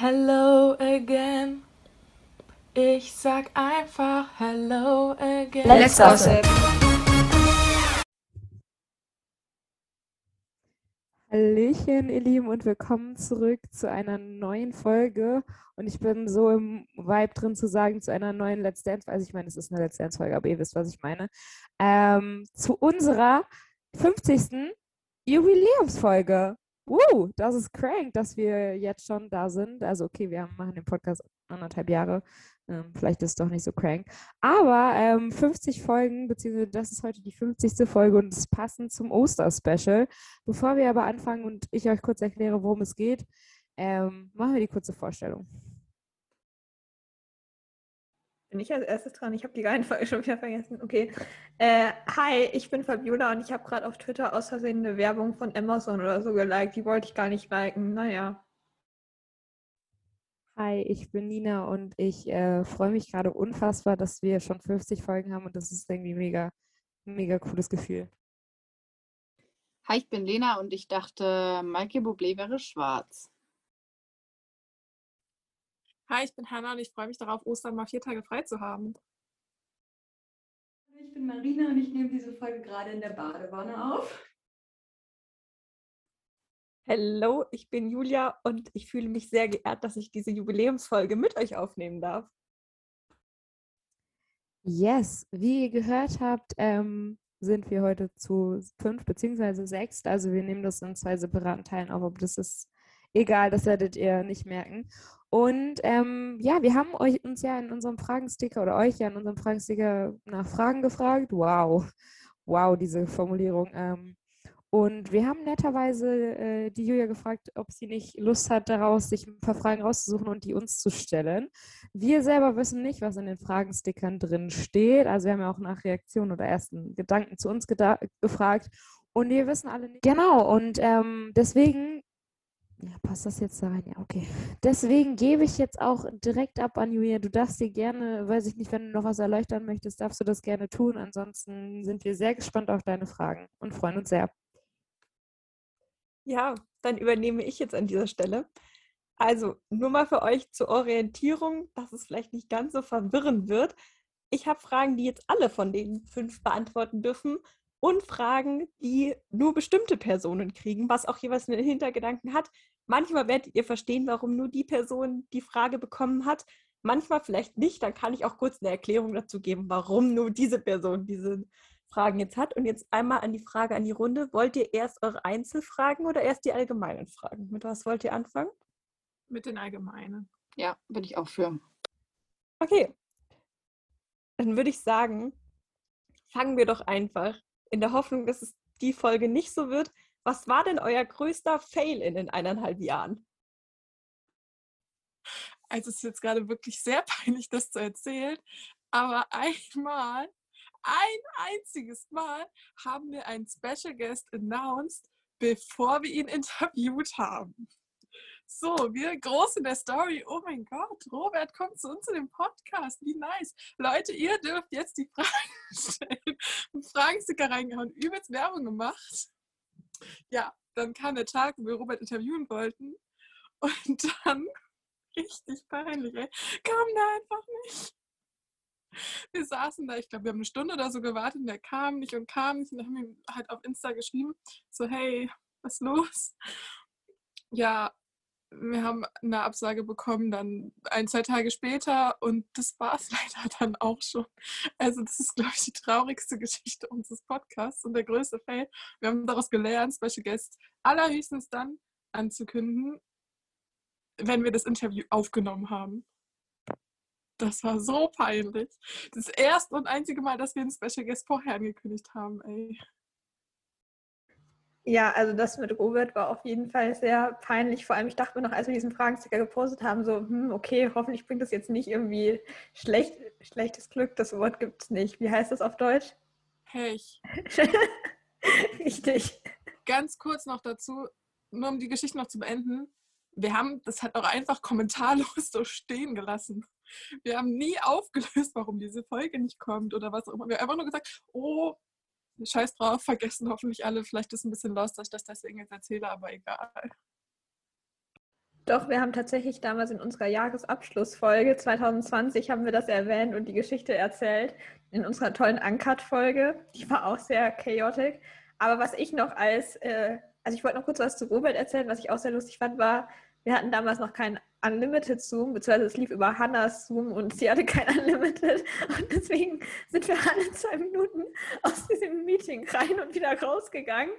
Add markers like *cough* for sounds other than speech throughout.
Hello again. Ich sag einfach Hello again. Let's gossip. Hallöchen, ihr Lieben, und willkommen zurück zu einer neuen Folge. Und ich bin so im Vibe drin zu sagen, zu einer neuen Let's Dance, also ich meine, es ist eine Let's Dance-Folge, aber ihr wisst, was ich meine. Ähm, zu unserer 50. Jubiläumsfolge. Woo, das ist crank, dass wir jetzt schon da sind. Also okay, wir machen den Podcast anderthalb Jahre. Ähm, vielleicht ist es doch nicht so crank. Aber ähm, 50 Folgen, beziehungsweise das ist heute die 50. Folge und es passend zum Oster-Special. Bevor wir aber anfangen und ich euch kurz erkläre, worum es geht, ähm, machen wir die kurze Vorstellung. Bin ich als erstes dran? Ich habe die Reihenfolge *laughs* schon wieder vergessen. Okay. Äh, hi, ich bin Fabiola und ich habe gerade auf Twitter aus Versehen eine Werbung von Amazon oder so geliked. Die wollte ich gar nicht liken. Naja. Hi, ich bin Nina und ich äh, freue mich gerade unfassbar, dass wir schon 50 Folgen haben und das ist irgendwie mega, mega cooles Gefühl. Hi, ich bin Lena und ich dachte, Michael Bublé wäre schwarz. Hi, ich bin Hanna und ich freue mich darauf, Ostern mal vier Tage frei zu haben. Ich bin Marina und ich nehme diese Folge gerade in der Badewanne auf. Hallo, ich bin Julia und ich fühle mich sehr geehrt, dass ich diese Jubiläumsfolge mit euch aufnehmen darf. Yes, wie ihr gehört habt, ähm, sind wir heute zu fünf beziehungsweise sechs. Also wir nehmen das in zwei separaten Teilen auf, aber das ist egal, das werdet ihr nicht merken. Und ähm, ja, wir haben euch uns ja in unserem Fragensticker oder euch ja in unserem Fragensticker nach Fragen gefragt. Wow, wow, diese Formulierung. Ähm, und wir haben netterweise äh, die Julia gefragt, ob sie nicht Lust hat, daraus sich ein paar Fragen rauszusuchen und die uns zu stellen. Wir selber wissen nicht, was in den Fragenstickern drin steht. Also wir haben ja auch nach Reaktionen oder ersten Gedanken zu uns gefragt. Und wir wissen alle nicht. Genau, und ähm, deswegen ja, passt das jetzt da rein? Ja, okay. Deswegen gebe ich jetzt auch direkt ab an Julia. Du darfst dir gerne, weiß ich nicht, wenn du noch was erleuchten möchtest, darfst du das gerne tun. Ansonsten sind wir sehr gespannt auf deine Fragen und freuen uns sehr. Ja, dann übernehme ich jetzt an dieser Stelle. Also, nur mal für euch zur Orientierung, dass es vielleicht nicht ganz so verwirrend wird. Ich habe Fragen, die jetzt alle von den fünf beantworten dürfen und Fragen, die nur bestimmte Personen kriegen, was auch jeweils einen Hintergedanken hat. Manchmal werdet ihr verstehen, warum nur die Person die Frage bekommen hat. Manchmal vielleicht nicht. Dann kann ich auch kurz eine Erklärung dazu geben, warum nur diese Person diese Fragen jetzt hat. Und jetzt einmal an die Frage an die Runde. Wollt ihr erst eure Einzelfragen oder erst die allgemeinen Fragen? Mit was wollt ihr anfangen? Mit den allgemeinen. Ja, bin ich auch für. Okay. Dann würde ich sagen, fangen wir doch einfach in der Hoffnung, dass es die Folge nicht so wird. Was war denn euer größter Fail in den eineinhalb Jahren? Also es ist jetzt gerade wirklich sehr *laughs* peinlich, das zu erzählen, aber einmal, ein einziges Mal haben wir einen Special Guest announced, bevor wir ihn *laughs* interviewt haben. So, wir groß in der Story. Oh mein Gott, Robert kommt zu uns in den Podcast. Wie nice. Leute, ihr dürft jetzt die Fragen *laughs* stellen. Fragensticker reingehauen, übelst Werbung gemacht. Ja, dann kam der Tag, wo wir Robert interviewen wollten. Und *laughs* dann, richtig peinlich, ey, kam der einfach nicht. Wir saßen da, ich glaube, wir haben eine Stunde oder so gewartet und der kam nicht und kam nicht. Und dann haben wir ihm halt auf Insta geschrieben, so, hey, was ist los? Ja, wir haben eine Absage bekommen, dann ein, zwei Tage später und das war es *laughs* leider dann auch schon. Also das ist, glaube ich, die traurigste Geschichte unseres Podcasts und der größte Fail. Wir haben daraus gelernt, Special Guests allerhöchstens dann anzukündigen, wenn wir das Interview aufgenommen haben. Das war so peinlich. Das erste und einzige Mal, dass wir einen Special Guest vorher angekündigt haben, ey. Ja, also das mit Robert war auf jeden Fall sehr peinlich. Vor allem, ich dachte mir noch, als wir diesen Fragensticker gepostet haben, so, hm, okay, hoffentlich bringt das jetzt nicht irgendwie schlecht, schlechtes Glück. Das Wort gibt es nicht. Wie heißt das auf Deutsch? Pech. *laughs* Richtig. Ganz kurz noch dazu, nur um die Geschichte noch zu beenden. Wir haben das halt auch einfach kommentarlos so stehen gelassen. Wir haben nie aufgelöst, warum diese Folge nicht kommt oder was auch immer. Wir haben einfach nur gesagt, oh, Scheiß drauf, vergessen hoffentlich alle. Vielleicht ist ein bisschen lost, dass ich das deswegen jetzt erzähle, aber egal. Doch, wir haben tatsächlich damals in unserer Jahresabschlussfolge 2020 haben wir das erwähnt und die Geschichte erzählt. In unserer tollen Uncut-Folge. Die war auch sehr chaotic. Aber was ich noch als, äh, also ich wollte noch kurz was zu Robert erzählen, was ich auch sehr lustig fand, war, wir hatten damals noch keinen Unlimited Zoom, beziehungsweise es lief über Hannahs Zoom und sie hatte kein *laughs* Unlimited. Und deswegen sind wir alle zwei Minuten aus diesem Meeting rein und wieder rausgegangen,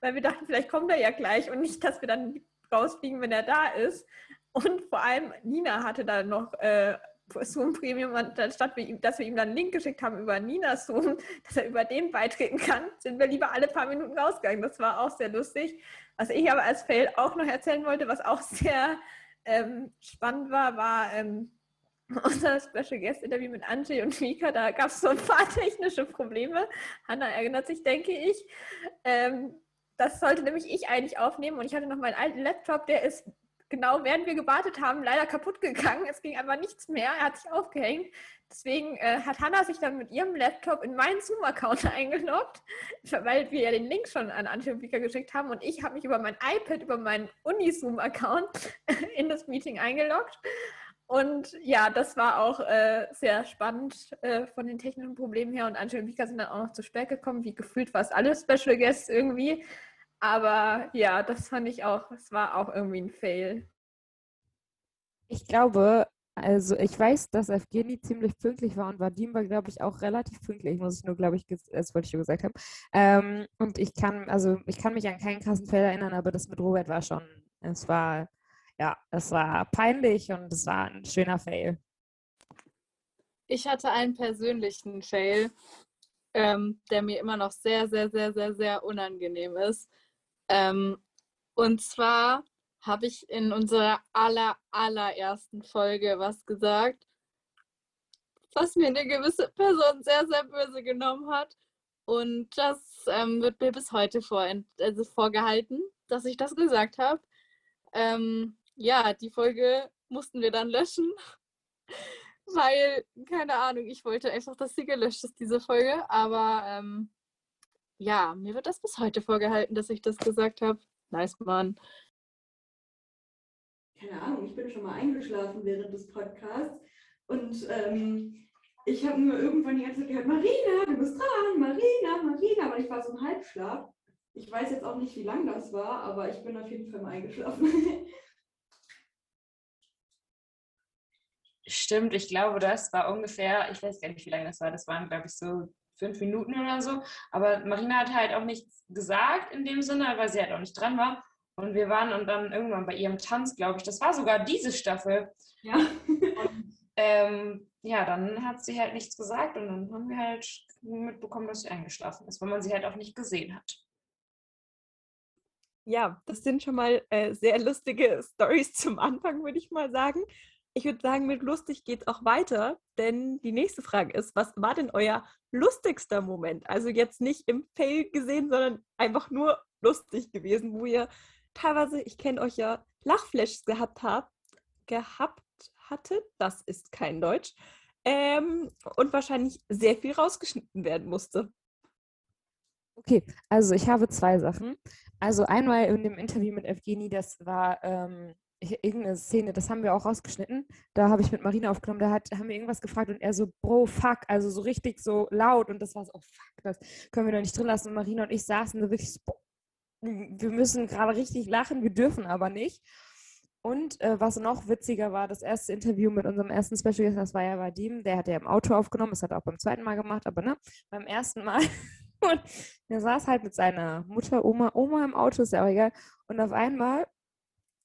weil wir dachten, vielleicht kommt er ja gleich und nicht, dass wir dann rausfliegen, wenn er da ist. Und vor allem Nina hatte da noch äh, Zoom Premium und anstatt dass wir ihm dann einen Link geschickt haben über Nina Zoom, *laughs* dass er über den beitreten kann, sind wir lieber alle paar Minuten rausgegangen. Das war auch sehr lustig. Was ich aber als Fail auch noch erzählen wollte, was auch *laughs* sehr ähm, spannend war, war ähm, *laughs* unser Special Guest Interview mit Angie und Mika. Da gab es so ein paar *laughs* technische Probleme. Hanna erinnert sich, denke ich. Ähm, das sollte nämlich ich eigentlich aufnehmen und ich hatte noch meinen alten Laptop, der ist genau während wir gewartet haben leider kaputt gegangen. Es ging einfach nichts mehr, er hat sich aufgehängt. Deswegen äh, hat Hannah sich dann mit ihrem Laptop in meinen Zoom-Account *laughs* eingeloggt, weil wir ja den Link schon an Antje und Vika geschickt haben und ich habe mich über mein iPad, über meinen Uni-Zoom-Account *laughs* in das Meeting eingeloggt. Und ja, das war auch äh, sehr spannend äh, von den technischen Problemen her. Und Antje und Vika sind dann auch noch zu spät gekommen, wie gefühlt fast alle Special Guests irgendwie. Aber ja, das fand ich auch, es war auch irgendwie ein Fail. Ich glaube, also ich weiß, dass Evgeny ziemlich pünktlich war und Vadim war, glaube ich, auch relativ pünktlich, muss ich nur, glaube ich, das wollte ich schon gesagt haben. Ähm, und ich kann, also ich kann mich an keinen krassen Fail erinnern, aber das mit Robert war schon, es war, ja, es war peinlich und es war ein schöner Fail. Ich hatte einen persönlichen Fail, ähm, der mir immer noch sehr, sehr, sehr, sehr, sehr unangenehm ist. Ähm, und zwar habe ich in unserer aller, allerersten Folge was gesagt, was mir eine gewisse Person sehr, sehr böse genommen hat. Und das ähm, wird mir bis heute vor, also vorgehalten, dass ich das gesagt habe. Ähm, ja, die Folge mussten wir dann löschen, *laughs* weil, keine Ahnung, ich wollte einfach, dass sie gelöscht ist, diese Folge. Aber ähm, ja, mir wird das bis heute vorgehalten, dass ich das gesagt habe. Nice, Mann. Keine Ahnung, ich bin schon mal eingeschlafen während des Podcasts und ähm, ich habe nur irgendwann die ganze Zeit gehört, Marina, du bist dran, Marina, Marina, aber ich war so im Halbschlaf. Ich weiß jetzt auch nicht, wie lang das war, aber ich bin auf jeden Fall mal eingeschlafen. *laughs* Stimmt, ich glaube, das war ungefähr, ich weiß gar nicht, wie lange das war, das waren, glaube ich, so fünf Minuten oder so. Aber Marina hat halt auch nichts gesagt in dem Sinne, weil sie halt auch nicht dran war. Und wir waren und dann irgendwann bei ihrem Tanz, glaube ich, das war sogar diese Staffel. Ja. Und, ähm, ja, dann hat sie halt nichts gesagt und dann haben wir halt mitbekommen, dass sie eingeschlafen ist, weil man sie halt auch nicht gesehen hat. Ja, das sind schon mal äh, sehr lustige Stories zum Anfang, würde ich mal sagen. Ich würde sagen, mit lustig geht es auch weiter, denn die nächste Frage ist, was war denn euer lustigster Moment? Also jetzt nicht im Fail gesehen, sondern einfach nur lustig gewesen, wo ihr teilweise, ich kenne euch ja, Lachflashes gehabt habt, gehabt hattet, das ist kein Deutsch, ähm, und wahrscheinlich sehr viel rausgeschnitten werden musste. Okay, also ich habe zwei Sachen. Also einmal in dem Interview mit Evgeny, das war ähm, irgendeine Szene, das haben wir auch rausgeschnitten. Da habe ich mit Marina aufgenommen, da hat, haben wir irgendwas gefragt und er so, Bro, fuck, also so richtig so laut und das war so, oh fuck, das können wir doch nicht drin lassen. Und Marina und ich saßen so wirklich so, wir müssen gerade richtig lachen, wir dürfen aber nicht. Und äh, was noch witziger war, das erste Interview mit unserem ersten Special Guest, das war ja Vadim, der hat ja im Auto aufgenommen, das hat er auch beim zweiten Mal gemacht, aber ne, beim ersten Mal. *laughs* Und er saß halt mit seiner Mutter, Oma, Oma im Auto, ist ja auch egal. Und auf einmal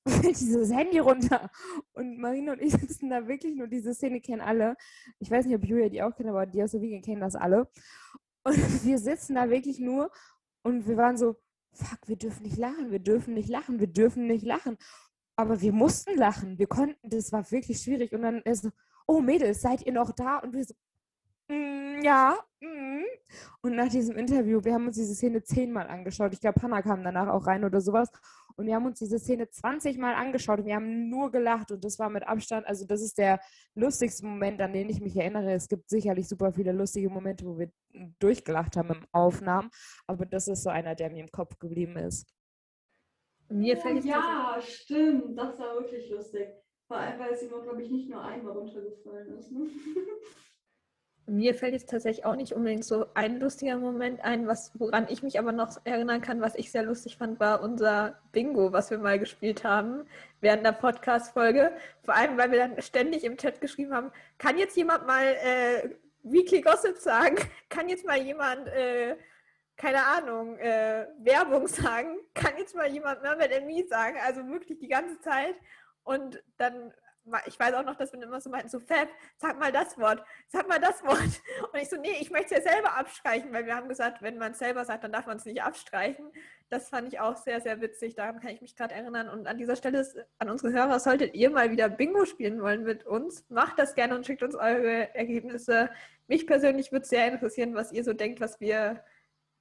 fällt *laughs* dieses Handy runter. Und Marina und ich sitzen da wirklich nur, diese Szene kennen alle. Ich weiß nicht, ob Julia die auch kennt, aber die aus der Wiege kennen das alle. Und *laughs* wir sitzen da wirklich nur und wir waren so, fuck, wir dürfen nicht lachen, wir dürfen nicht lachen, wir dürfen nicht lachen. Aber wir mussten lachen, wir konnten, das war wirklich schwierig. Und dann ist so, oh Mädels, seid ihr noch da? Und wir so, mm, ja. Mm. Und nach diesem Interview, wir haben uns diese Szene zehnmal angeschaut. Ich glaube, Hannah kam danach auch rein oder sowas. Und wir haben uns diese Szene 20 Mal angeschaut und wir haben nur gelacht und das war mit Abstand, also das ist der lustigste Moment, an den ich mich erinnere. Es gibt sicherlich super viele lustige Momente, wo wir durchgelacht haben im Aufnahmen, aber das ist so einer, der mir im Kopf geblieben ist. Mir oh, fällt jetzt ja, stimmt. Das war wirklich lustig. Vor allem, weil Simon, glaube ich, nicht nur einmal runtergefallen ist. Ne? *laughs* Mir fällt jetzt tatsächlich auch nicht unbedingt so ein lustiger Moment ein, was, woran ich mich aber noch erinnern kann, was ich sehr lustig fand, war unser Bingo, was wir mal gespielt haben während der Podcast-Folge. Vor allem, weil wir dann ständig im Chat geschrieben haben, kann jetzt jemand mal äh, Weekly Gossip sagen? *laughs* Kann jetzt mal jemand, äh, keine Ahnung, äh, Werbung sagen? Kann jetzt mal jemand Mermaid Me sagen? Also wirklich die ganze Zeit. Und dann ich weiß auch noch, dass wir immer so meinten, so Fab, sag mal das Wort, sag mal das Wort. *laughs* Und ich so, nee, ich möchte es ja selber abstreichen, weil wir haben gesagt, wenn man es selber sagt, dann darf man es nicht abstreichen. Das fand ich auch sehr, sehr witzig. Daran kann ich mich gerade erinnern. Und an dieser Stelle ist, an unsere Hörer, solltet ihr mal wieder Bingo spielen wollen mit uns, macht das gerne und schickt uns eure Ergebnisse. Mich persönlich würde sehr interessieren, was ihr so denkt, was wir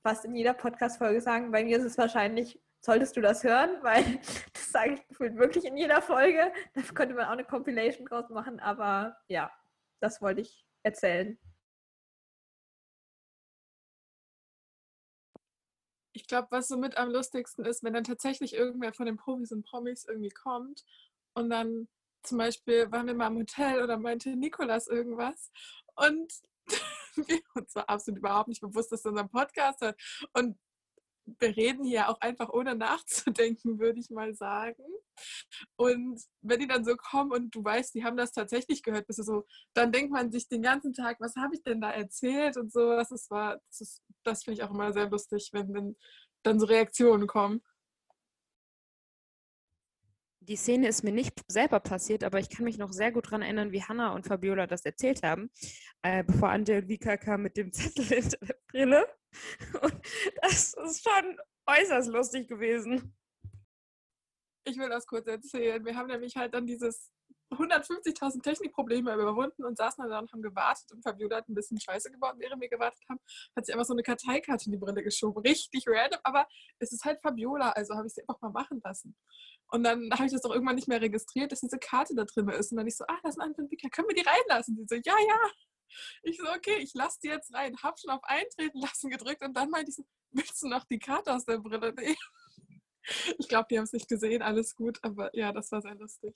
fast in jeder Podcast-Folge sagen. Bei mir ist es wahrscheinlich solltest du das hören, weil *laughs* das sage ich gefühlt wirklich in jeder Folge. Da könnte man auch eine Compilation draus machen, aber ja, das wollte ich erzählen. Ich glaube, was so mit am lustigsten ist, wenn dann tatsächlich irgendwer von den Profis und Promis irgendwie kommt und dann zum Beispiel waren wir mal im Hotel oder meinte Nikolas irgendwas und *laughs* wir uns war absolut überhaupt nicht bewusst, dass er unseren Podcast hat. Und wir reden hier auch einfach ohne nachzudenken, *laughs* würde ich mal sagen. Und wenn die dann so kommen und du weißt, die haben das tatsächlich gehört, bist du so, dann denkt man sich den ganzen Tag, was habe ich denn da erzählt und so. Das, das, das finde ich auch immer sehr lustig, wenn dann, dann so Reaktionen kommen. Die Szene ist mir nicht selber passiert, aber ich kann mich noch sehr gut daran erinnern, wie Hannah und Fabiola das erzählt haben, äh, bevor und Vika kamen mit dem Zettel hinter der Brille. Und das ist schon äußerst lustig gewesen. Ich will das kurz erzählen. Wir haben nämlich halt dann dieses 150.000 Technikprobleme überwunden und saßen dann da und haben gewartet und Fabiola hat ein bisschen Scheiße gebaut, während wir gewartet haben. Hat sie einfach so eine Karteikarte in die Brille geschoben. Richtig random, aber es ist halt Fabiola, also habe ich sie einfach mal machen lassen. Und dann habe ich das doch irgendwann nicht mehr registriert, dass diese Karte da drin ist. Und dann ich so, ah, das ist ein Entwickler, können wir die reinlassen? Die so, ja, ja. Ich so, okay, ich lasse die jetzt rein. Hab schon auf Eintreten lassen gedrückt und dann meinte ich willst du noch die Karte aus der Brille nehmen? *laughs* Ich glaube, die haben es nicht gesehen, alles gut, aber ja, das war sehr lustig.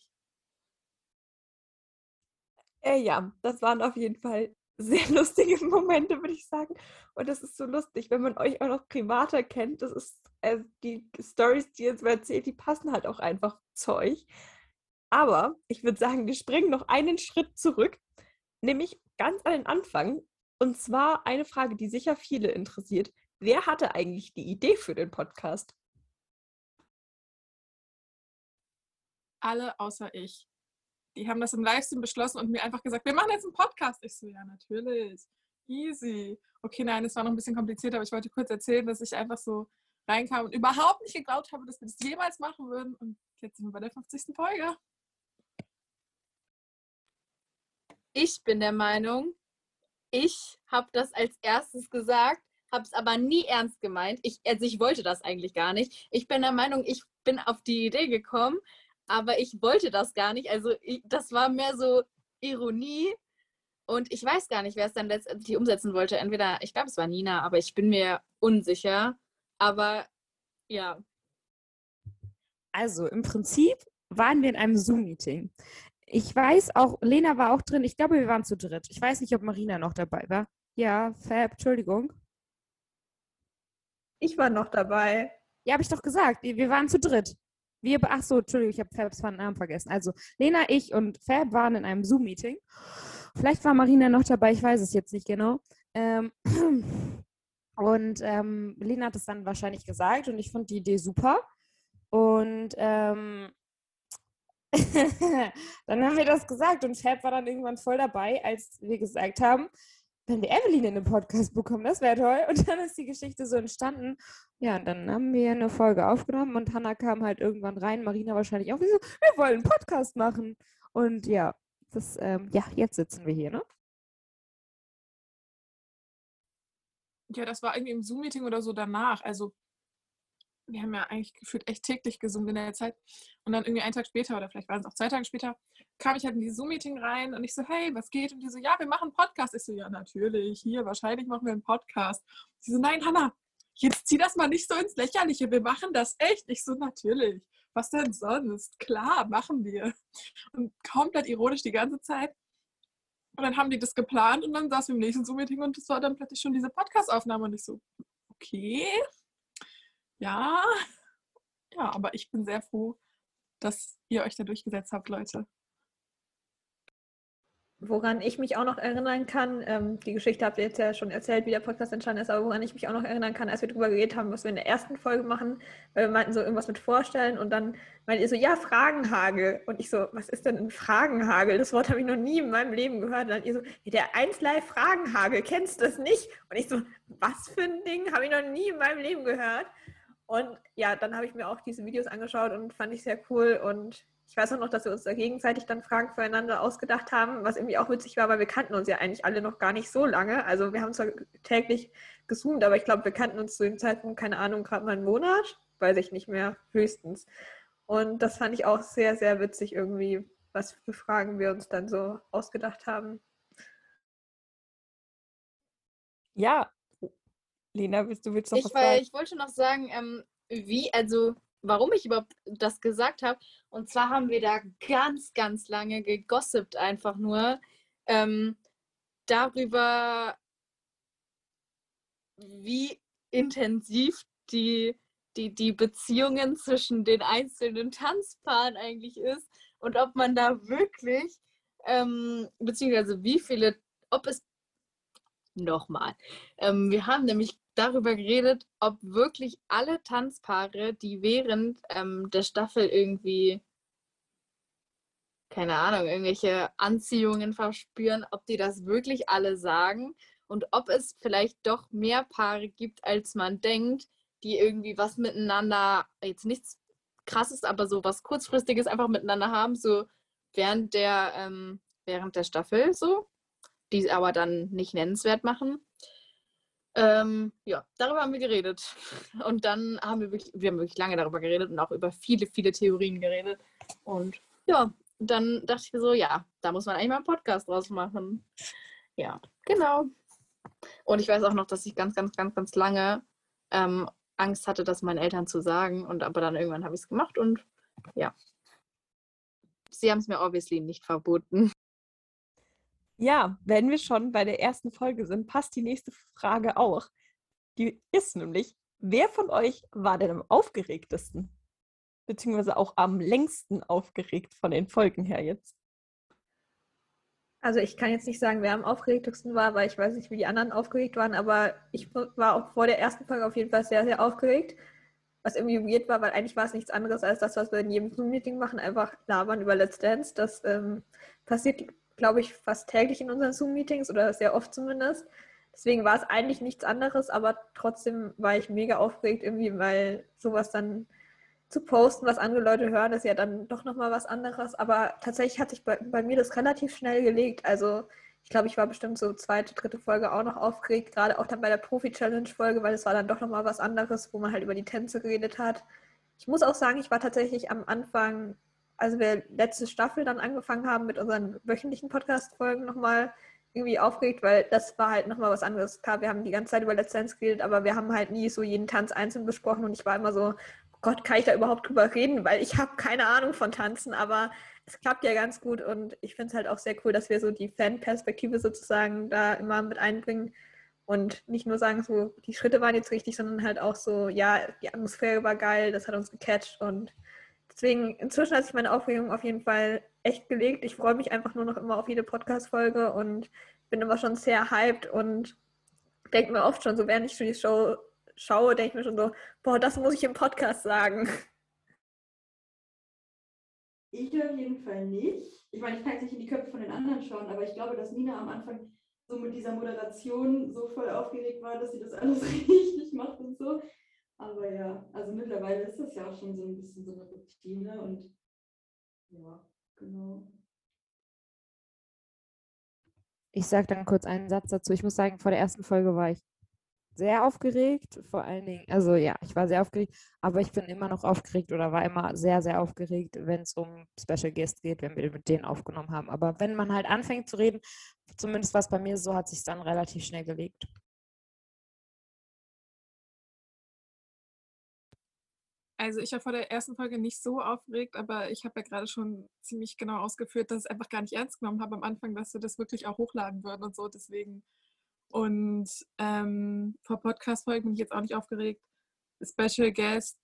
Äh, ja, das waren auf jeden Fall sehr *laughs* lustige Momente, würde ich sagen. Und das ist so lustig, wenn man euch auch noch privater kennt. Das ist, äh, die Stories, die ihr jetzt erzählt, die passen halt auch einfach zu euch. Aber ich würde sagen, wir springen noch einen Schritt zurück, nämlich ganz an den Anfang. Und zwar eine Frage, die sicher viele interessiert. Wer hatte eigentlich die Idee für den Podcast? Alle außer ich. Die haben das im Livestream beschlossen und mir einfach gesagt, wir machen jetzt einen Podcast. Ich so, ja, natürlich. Easy. Okay, nein, es war noch ein bisschen komplizierter, aber ich wollte kurz erzählen, dass ich einfach so reinkam und überhaupt nicht geglaubt habe, dass wir das jemals machen würden. Und jetzt sind wir bei der 50. Folge. Ich bin der Meinung, ich habe das als erstes gesagt, habe es aber nie ernst gemeint. Ich, also ich wollte das eigentlich gar nicht. Ich bin der Meinung, ich bin auf die Idee gekommen, aber ich wollte das gar nicht. Also ich, das war mehr so Ironie. Und ich weiß gar nicht, wer es dann letztendlich umsetzen wollte. Entweder, ich glaube, es war Nina, aber ich bin mir unsicher. Aber ja. Also im Prinzip waren wir in einem Zoom-Meeting. Ich weiß auch, Lena war auch drin. Ich glaube, wir waren zu dritt. Ich weiß nicht, ob Marina noch dabei war. Ja, Fab, Entschuldigung. Ich war noch dabei. Ja, habe ich doch gesagt. Wir waren zu dritt. Wir, ach so, Entschuldigung, ich habe Fabs Namen vergessen. Also Lena, ich und Fab waren in einem Zoom-Meeting. Vielleicht war Marina noch dabei, ich weiß es jetzt nicht genau. Ähm, *clears throat* und ähm, Lena hat es dann wahrscheinlich gesagt und ich fand die Idee super. Und ähm, *laughs* dann haben wir das gesagt und Fab war dann irgendwann voll dabei, als wir gesagt haben, wenn wir Evelyn in den Podcast bekommen, das wäre toll. Und dann ist die Geschichte so entstanden. Ja, und dann haben wir eine Folge aufgenommen und Hannah kam halt irgendwann rein, Marina wahrscheinlich auch. Wir, so, wir wollen einen Podcast machen. Und ja, das, ähm, ja, jetzt sitzen wir hier, ne? Ja, das war irgendwie im Zoom-Meeting oder so danach. Also wir haben ja eigentlich gefühlt echt täglich gesungen in der Zeit. Und dann irgendwie einen Tag später oder vielleicht waren es auch zwei Tage später, kam ich halt in die Zoom-Meeting rein und ich so, hey, was geht? Und die so, ja, wir machen einen Podcast. Ich so, ja, natürlich, hier, wahrscheinlich machen wir einen Podcast. Sie so, nein, Hanna, jetzt zieh das mal nicht so ins Lächerliche, wir machen das echt. Ich so, natürlich. Was denn sonst? Klar, machen wir. Und komplett ironisch die ganze Zeit. Und dann haben die das geplant und dann saßen wir im nächsten Zoom-Meeting und das war dann plötzlich schon diese Podcast-Aufnahme und ich so, okay, ja, ja, aber ich bin sehr froh, dass ihr euch da durchgesetzt habt, Leute. Woran ich mich auch noch erinnern kann, ähm, die Geschichte habt ihr jetzt ja schon erzählt, wie der Podcast entstanden ist, aber woran ich mich auch noch erinnern kann, als wir darüber geredet haben, was wir in der ersten Folge machen, weil wir meinten so irgendwas mit vorstellen und dann meint ihr so, ja, Fragenhagel. Und ich so, was ist denn ein Fragenhagel? Das Wort habe ich noch nie in meinem Leben gehört. Und dann ihr so, der 1 Live Fragenhagel, kennst du das nicht? Und ich so, was für ein Ding? Habe ich noch nie in meinem Leben gehört. Und ja, dann habe ich mir auch diese Videos angeschaut und fand ich sehr cool und ich weiß auch noch, dass wir uns da gegenseitig dann Fragen füreinander ausgedacht haben, was irgendwie auch witzig war, weil wir kannten uns ja eigentlich alle noch gar nicht so lange. Also wir haben zwar täglich gezoomt, aber ich glaube, wir kannten uns zu dem Zeitpunkt, keine Ahnung, gerade mal einen Monat, weiß ich nicht mehr, höchstens. Und das fand ich auch sehr, sehr witzig irgendwie, was für Fragen wir uns dann so ausgedacht haben. Ja, Lena, willst du willst noch Ich, was sagen? ich wollte noch sagen, ähm, wie, also warum ich überhaupt das gesagt habe. Und zwar haben wir da ganz, ganz lange gegossipt, einfach nur ähm, darüber, wie intensiv die, die, die Beziehungen zwischen den einzelnen Tanzpaaren eigentlich ist und ob man da wirklich, ähm, beziehungsweise wie viele, ob es nochmal. Ähm, wir haben nämlich darüber geredet, ob wirklich alle Tanzpaare, die während ähm, der Staffel irgendwie, keine Ahnung, irgendwelche Anziehungen verspüren, ob die das wirklich alle sagen und ob es vielleicht doch mehr Paare gibt, als man denkt, die irgendwie was miteinander, jetzt nichts krasses, aber so was kurzfristiges einfach miteinander haben, so während der, ähm, während der Staffel so, die es aber dann nicht nennenswert machen. Ähm, ja, darüber haben wir geredet. *laughs* Und dann haben wir wirklich, wir haben wirklich lange darüber geredet und auch über viele, viele Theorien geredet. Und ja, dann dachte ich mir so, ja, da muss man eigentlich mal einen Podcast draus machen. Ja, genau. Und ich weiß auch noch, dass ich ganz, ganz, ganz, ganz lange ähm, Angst hatte, das meinen Eltern zu sagen. Und aber dann irgendwann habe ich es gemacht und ja. Sie haben es mir obviously nicht verboten. Ja, wenn wir schon bei der ersten Folge sind, passt die nächste Frage auch. Die ist nämlich, wer von euch war denn am aufgeregtesten? Beziehungsweise auch am längsten aufgeregt von den Folgen her jetzt? Also ich kann jetzt nicht sagen, wer am aufgeregtesten war, weil ich weiß nicht, wie die anderen aufgeregt waren, aber ich war auch vor der ersten Folge auf jeden Fall sehr, sehr aufgeregt. Was irgendwie weird war, weil eigentlich war es nichts anderes als das, was wir in jedem Zoom-Meeting machen, einfach labern über Let's Dance. Das ähm, passiert, glaube ich, fast täglich in unseren Zoom-Meetings oder sehr oft zumindest. Deswegen war es eigentlich nichts anderes, aber trotzdem war ich mega aufgeregt irgendwie, weil sowas dann zu posten, was andere Leute hören, ist ja dann doch nochmal was anderes. Aber tatsächlich hat sich bei, bei mir das relativ schnell gelegt. Also ich glaube, ich war bestimmt so zweite, dritte Folge auch noch aufgeregt, gerade auch dann bei der Profi-Challenge-Folge, weil es war dann doch nochmal was anderes, wo man halt über die Tänze geredet hat. Ich muss auch sagen, ich war tatsächlich am Anfang, also wir letzte Staffel dann angefangen haben mit unseren wöchentlichen Podcast-Folgen nochmal irgendwie aufgeregt, weil das war halt nochmal was anderes. Klar, wir haben die ganze Zeit über Let's Dance geredet, aber wir haben halt nie so jeden Tanz einzeln besprochen und ich war immer so, Gott, kann ich da überhaupt drüber reden, weil ich habe keine Ahnung von Tanzen, aber es klappt ja ganz gut und ich finde es halt auch sehr cool, dass wir so die Fan-Perspektive sozusagen da immer mit einbringen und nicht nur sagen, so die Schritte waren jetzt richtig, sondern halt auch so, ja, die Atmosphäre war geil, das hat uns gecatcht und deswegen inzwischen hat sich meine Aufregung auf jeden Fall echt gelegt. Ich freue mich einfach nur noch immer auf jede Podcast-Folge und bin immer schon sehr hyped und denke mir oft schon so, während ich schon die Show schaue, denke ich mir schon so, boah, das muss ich im Podcast sagen. Ich auf jeden Fall nicht. Ich meine, ich kann jetzt nicht in die Köpfe von den anderen schauen, aber ich glaube, dass Nina am Anfang so mit dieser Moderation so voll aufgeregt war, dass sie das alles *laughs* richtig macht und so. Aber ja, also mittlerweile ist das ja auch schon so ein bisschen so eine Routine und ja, genau. Ich sage dann kurz einen Satz dazu. Ich muss sagen, vor der ersten Folge war ich sehr aufgeregt, vor allen Dingen, also ja, ich war sehr aufgeregt, aber ich bin immer noch aufgeregt oder war immer sehr, sehr aufgeregt, wenn es um Special Guest geht, wenn wir mit denen aufgenommen haben. Aber wenn man halt anfängt zu reden, zumindest was bei mir so, hat sich dann relativ schnell gelegt. Also ich war vor der ersten Folge nicht so aufgeregt, aber ich habe ja gerade schon ziemlich genau ausgeführt, dass ich es einfach gar nicht ernst genommen habe am Anfang, dass wir das wirklich auch hochladen würden und so. Deswegen. Und ähm, vor Podcast-Folgen bin ich jetzt auch nicht aufgeregt. Special Guest,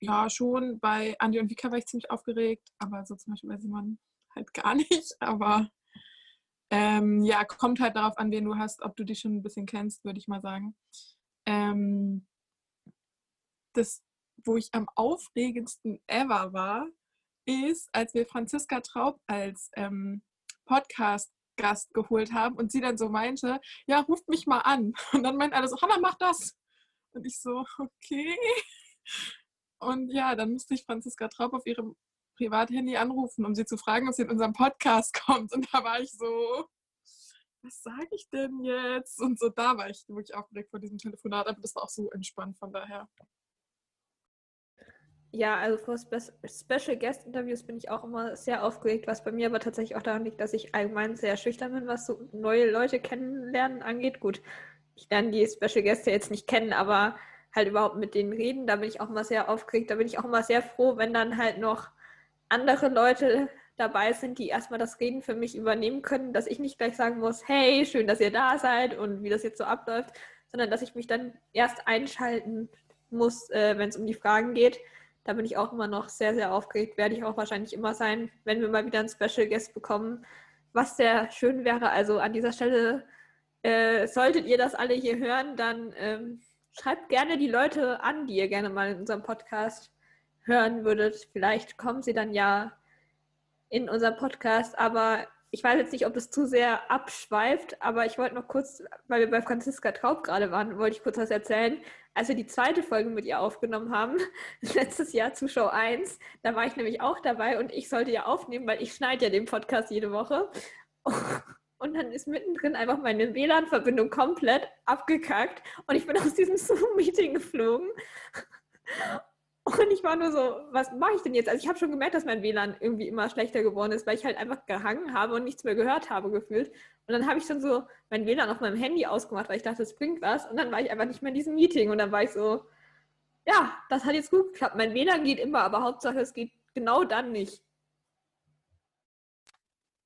ja schon. Bei Andi und Vika war ich ziemlich aufgeregt, aber so zum Beispiel bei Simon halt gar *laughs* nicht. Aber ähm, ja, kommt halt darauf an, wen du hast, ob du dich schon ein bisschen kennst, würde ich mal sagen. Ähm, das wo ich am aufregendsten ever war, ist, als wir Franziska Traub als ähm, Podcast-Gast geholt haben und sie dann so meinte, ja, ruft mich mal an. *laughs* Und dann meint alle so, Hanna, mach das. Und ich so, okay. Und ja, dann musste ich Franziska Traub auf ihrem Privathandy anrufen, um sie zu fragen, ob sie in unserem Podcast *laughs* kommt. Und da war ich so, was sage ich denn jetzt? Und so, da war ich wirklich aufgeregt vor diesem Telefonat, aber das war auch so entspannt von daher. Ja, also vor Spe Special Guest Interviews bin ich auch immer sehr aufgeregt, was bei mir aber tatsächlich auch daran liegt, dass ich allgemein sehr schüchtern bin, was so neue Leute kennenlernen angeht. Gut, ich lerne die Special Gäste jetzt nicht kennen, aber halt überhaupt mit denen reden, da bin ich auch immer sehr aufgeregt. Da bin ich auch immer sehr froh, wenn dann halt noch andere Leute dabei sind, die erstmal das Reden für mich übernehmen können, dass ich nicht gleich sagen muss, hey, schön, dass ihr da seid und wie das jetzt so abläuft, sondern dass ich mich dann erst einschalten muss, äh, wenn es um die Fragen geht da bin ich auch immer noch sehr, sehr aufgeregt. Werde ich auch wahrscheinlich immer sein, wenn wir mal wieder einen Special Guest bekommen. Was sehr schön wäre, also an dieser Stelle, äh, solltet ihr das alle hier hören, dann ähm, schreibt gerne die Leute an, die ihr gerne mal in unserem Podcast hören würdet. Vielleicht kommen sie dann ja in unserem Podcast, aber ich weiß jetzt nicht, ob das zu sehr abschweift, aber ich wollte noch kurz, weil wir bei Franziska Traub gerade waren, wollte ich kurz was erzählen. Als wir die zweite Folge mit ihr aufgenommen haben, *laughs* letztes Jahr zu Show 1, da war ich nämlich auch dabei und ich sollte ja aufnehmen, weil ich schneide ja den Podcast jede Woche. *laughs* Und dann ist mittendrin einfach meine WLAN-Verbindung komplett abgekackt und ich bin aus diesem *laughs* Zoom-Meeting geflogen. *laughs* Und ich war nur so, was mache ich denn jetzt? Also ich habe schon gemerkt, dass mein WLAN irgendwie immer schlechter geworden ist, weil ich halt einfach gehangen habe und nichts mehr gehört habe gefühlt. Und dann habe ich schon so mein WLAN auf meinem Handy ausgemacht, weil ich dachte, es bringt was. Und dann war ich einfach nicht mehr in diesem Meeting. Und dann war ich so, ja, das hat jetzt gut geklappt. Mein WLAN geht immer, aber Hauptsache es geht genau dann nicht.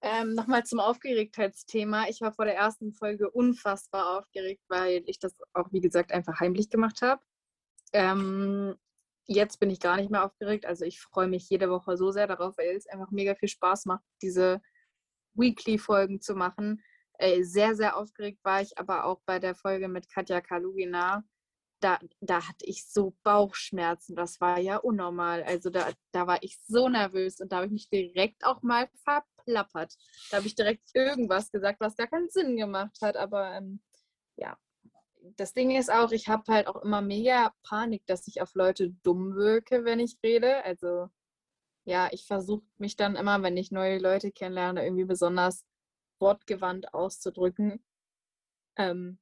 Ähm, Nochmal zum Aufgeregtheitsthema. Ich war vor der ersten Folge unfassbar aufgeregt, weil ich das auch, wie gesagt, einfach heimlich gemacht habe. Ähm, jetzt bin ich gar nicht mehr aufgeregt. Also ich freue mich jede Woche so sehr darauf, weil es einfach mega viel Spaß macht, diese Weekly-Folgen zu machen. Äh, sehr, sehr aufgeregt war ich aber auch bei der Folge mit Katja Kalugina. Da, da hatte ich so Bauchschmerzen. Das war ja unnormal. Also da, da war ich so nervös und da habe ich mich direkt auch mal verplappert. Da habe ich direkt irgendwas gesagt, was gar keinen Sinn gemacht hat. Aber ähm, ja, das Ding ist auch, ich habe halt auch immer mega Panik, dass ich auf Leute dumm wirke, wenn ich rede. Also ja, ich versuche mich dann immer, wenn ich neue Leute kennenlerne, irgendwie besonders wortgewandt auszudrücken. Ähm,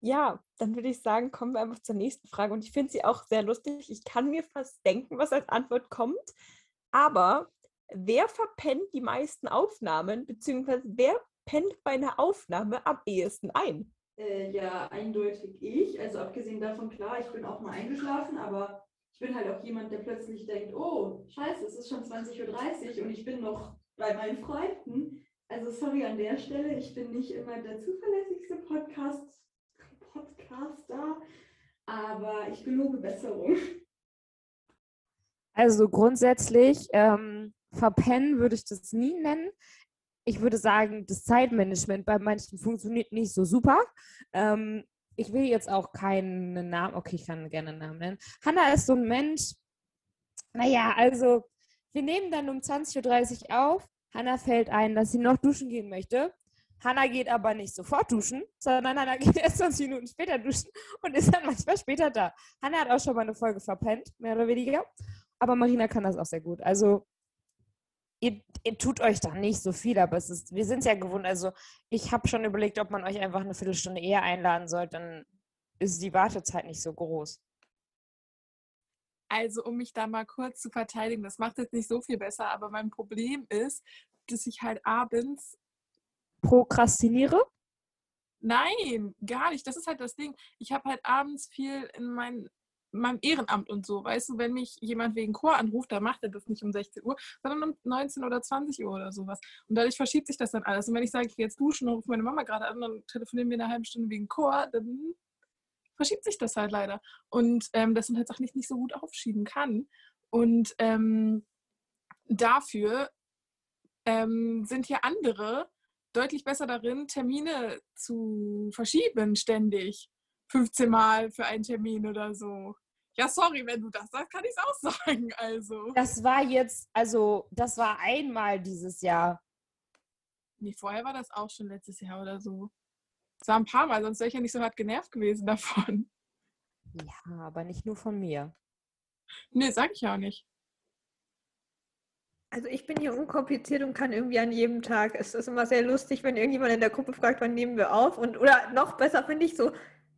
ja, dann würde ich sagen, kommen wir einfach zur nächsten Frage. Und ich finde sie auch sehr lustig. Ich kann mir fast denken, was als Antwort kommt. Aber wer verpennt die meisten Aufnahmen, beziehungsweise wer pennt bei einer Aufnahme am ehesten ein? Äh, ja, eindeutig ich. Also abgesehen davon, klar, ich bin auch mal eingeschlafen, aber ich bin halt auch jemand, der plötzlich denkt, oh, scheiße, es ist schon 20.30 Uhr und ich bin noch bei meinen Freunden. Also sorry an der Stelle, ich bin nicht immer der zuverlässigste Podcast, Podcaster, aber ich gelobe Besserung. Also grundsätzlich ähm, verpennen würde ich das nie nennen ich würde sagen, das Zeitmanagement bei manchen funktioniert nicht so super. Ähm, ich will jetzt auch keinen Namen, okay, ich kann gerne einen Namen nennen. Hanna ist so ein Mensch, naja, also wir nehmen dann um 20.30 Uhr auf. Hanna fällt ein, dass sie noch duschen gehen möchte. Hanna geht aber nicht sofort duschen, sondern Hanna *laughs* geht erst 20 Minuten später duschen und ist dann manchmal später da. Hanna hat auch schon mal eine Folge verpennt, mehr oder weniger. Aber Marina kann das auch sehr gut. Also ihr, ihr, tut euch da nicht so viel, aber es ist, wir sind es ja gewohnt. Also ich habe schon überlegt, ob man euch einfach eine Viertelstunde eher einladen soll, dann ist die Wartezeit nicht so groß. Also um mich da mal kurz zu verteidigen, das macht jetzt nicht so viel besser, aber mein Problem ist, dass ich halt abends prokrastiniere. Nein, gar nicht. Das ist halt das Ding. Ich habe halt abends viel in meinen meinem Ehrenamt und so. Weißt du, wenn mich jemand wegen Chor anruft, dann macht er das nicht um 16 Uhr, sondern um 19 oder 20 Uhr oder sowas. Und dadurch verschiebt sich das dann alles. Und wenn ich sage, ich gehe jetzt duschen und rufe meine Mama gerade an und telefonieren wir eine halbe Stunde wegen Chor, dann verschiebt sich das halt leider. Und ähm, das sind halt Sachen, ich nicht so gut aufschieben kann. Und ähm, dafür ähm, sind hier andere deutlich besser darin, Termine zu verschieben ständig. 15 Mal für einen Termin oder so. Ja, sorry, wenn du das sagst, kann ich es auch *laughs* sagen. Also. Das war jetzt, also, das war einmal dieses Jahr. Nee, vorher war das auch schon letztes Jahr oder so. Es war ein paar Mal, sonst wäre ich ja nicht so hart genervt gewesen *laughs* davon. Ja, aber nicht nur von mir. Nee, sag ich auch nicht. Also ich bin hier unkompliziert und kann irgendwie an jedem Tag. Es ist immer sehr lustig, wenn irgendjemand in der Gruppe fragt, wann nehmen wir auf. Und oder noch besser finde ich so,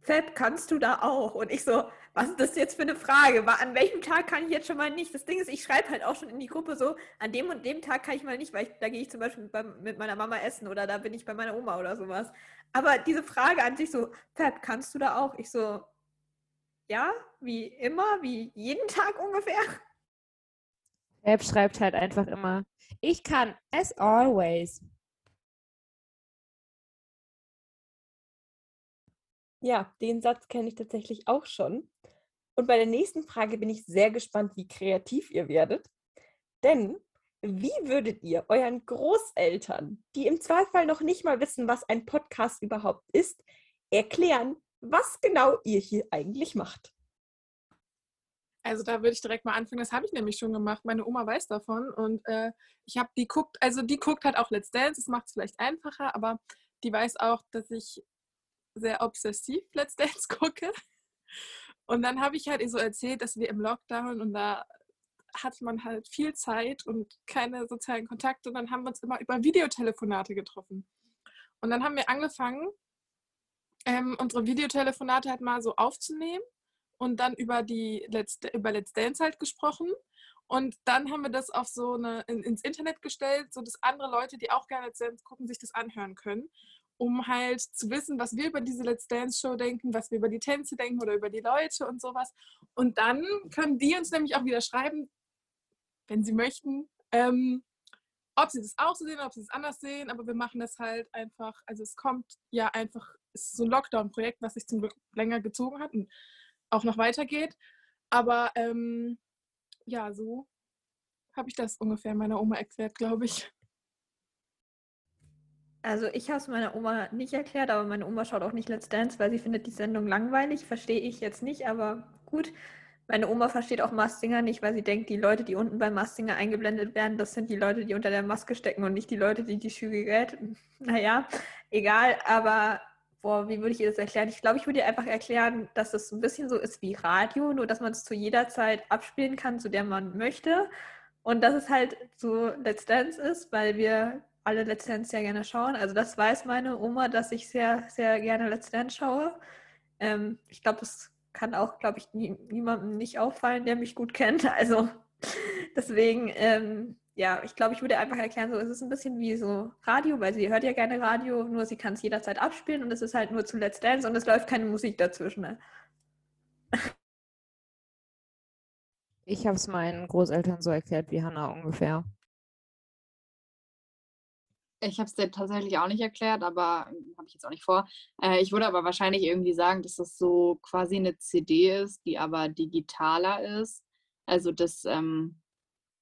Fab, kannst du da auch? Und ich so, was ist das jetzt für eine Frage? An welchem Tag kann ich jetzt schon mal nicht? Das Ding ist, ich schreibe halt auch schon in die Gruppe so, an dem und dem Tag kann ich mal nicht, weil ich, da gehe ich zum Beispiel beim, mit meiner Mama essen oder da bin ich bei meiner Oma oder sowas. Aber diese Frage an sich so, Fab, kannst du da auch? Ich so, ja, wie immer, wie jeden Tag ungefähr. Fab schreibt halt einfach immer, ich kann, as always. Ja, den Satz kenne ich tatsächlich auch schon. Und bei der nächsten Frage bin ich sehr gespannt, wie kreativ ihr werdet. Denn wie würdet ihr euren Großeltern, die im Zweifel noch nicht mal wissen, was ein Podcast überhaupt ist, erklären, was genau ihr hier eigentlich macht? Also da würde ich direkt mal anfangen. Das habe ich nämlich schon gemacht. Meine Oma weiß davon und äh, ich habe die guckt, also die guckt halt auch Let's Dance. Das macht es vielleicht einfacher, aber die weiß auch, dass ich sehr obsessiv Let's *laughs* Dance gucke. Und dann habe ich halt so erzählt, dass wir im Lockdown und da hatte man halt viel Zeit und keine sozialen Kontakte. Und dann haben wir uns immer über Videotelefonate getroffen. Und dann haben wir angefangen, ähm, unsere Videotelefonate halt mal so aufzunehmen und dann über die Let's, über Let's Dance halt gesprochen. Und dann haben wir das auf so eine in, ins Internet gestellt, so dass andere Leute, die auch gerne Let's Dance gucken, sich das anhören können um halt zu wissen, was wir über diese Let's Dance Show denken, was wir über die Tänze denken oder über die Leute und sowas. Und dann können die uns nämlich auch wieder schreiben, wenn sie möchten, ähm, ob sie das auch so sehen, ob sie es anders sehen. Aber wir machen das halt einfach, also es kommt ja einfach, es ist so ein Lockdown-Projekt, was sich zum Glück länger gezogen hat und auch noch weitergeht. Aber ähm, ja, so habe ich das ungefähr meiner Oma erklärt, glaube ich. Also ich habe es meiner Oma nicht erklärt, aber meine Oma schaut auch nicht Let's Dance, weil sie findet die Sendung langweilig. Verstehe ich jetzt nicht, aber gut. Meine Oma versteht auch Mastinger nicht, weil sie denkt, die Leute, die unten beim Mastinger eingeblendet werden, das sind die Leute, die unter der Maske stecken und nicht die Leute, die die Schüge gerät. *laughs* Naja, egal, aber boah, wie würde ich ihr das erklären? Ich glaube, ich würde ihr einfach erklären, dass es ein bisschen so ist wie Radio, nur dass man es zu jeder Zeit abspielen kann, zu der man möchte. Und dass es halt so Let's Dance ist, weil wir alle Let's Dance sehr gerne schauen. Also das weiß meine Oma, dass ich sehr, sehr gerne Let's Dance schaue. Ähm, ich glaube, das kann auch, glaube ich, nie, niemandem nicht auffallen, der mich gut kennt. *laughs* Also deswegen, ähm, ja, ich glaube, ich würde einfach erklären, so es ist ein bisschen wie so Radio, weil sie hört ja gerne Radio, nur sie kann es jederzeit abspielen und es ist halt nur zu Let's Dance und es läuft keine Musik dazwischen. Ne? Ich habe es meinen Großeltern so erklärt wie Hannah ungefähr. Ich habe es dir tatsächlich auch nicht erklärt, aber hm, habe ich jetzt auch nicht vor. Äh, ich würde aber wahrscheinlich irgendwie sagen, dass das so quasi eine CD ist, die aber digitaler ist. Also, dass ähm,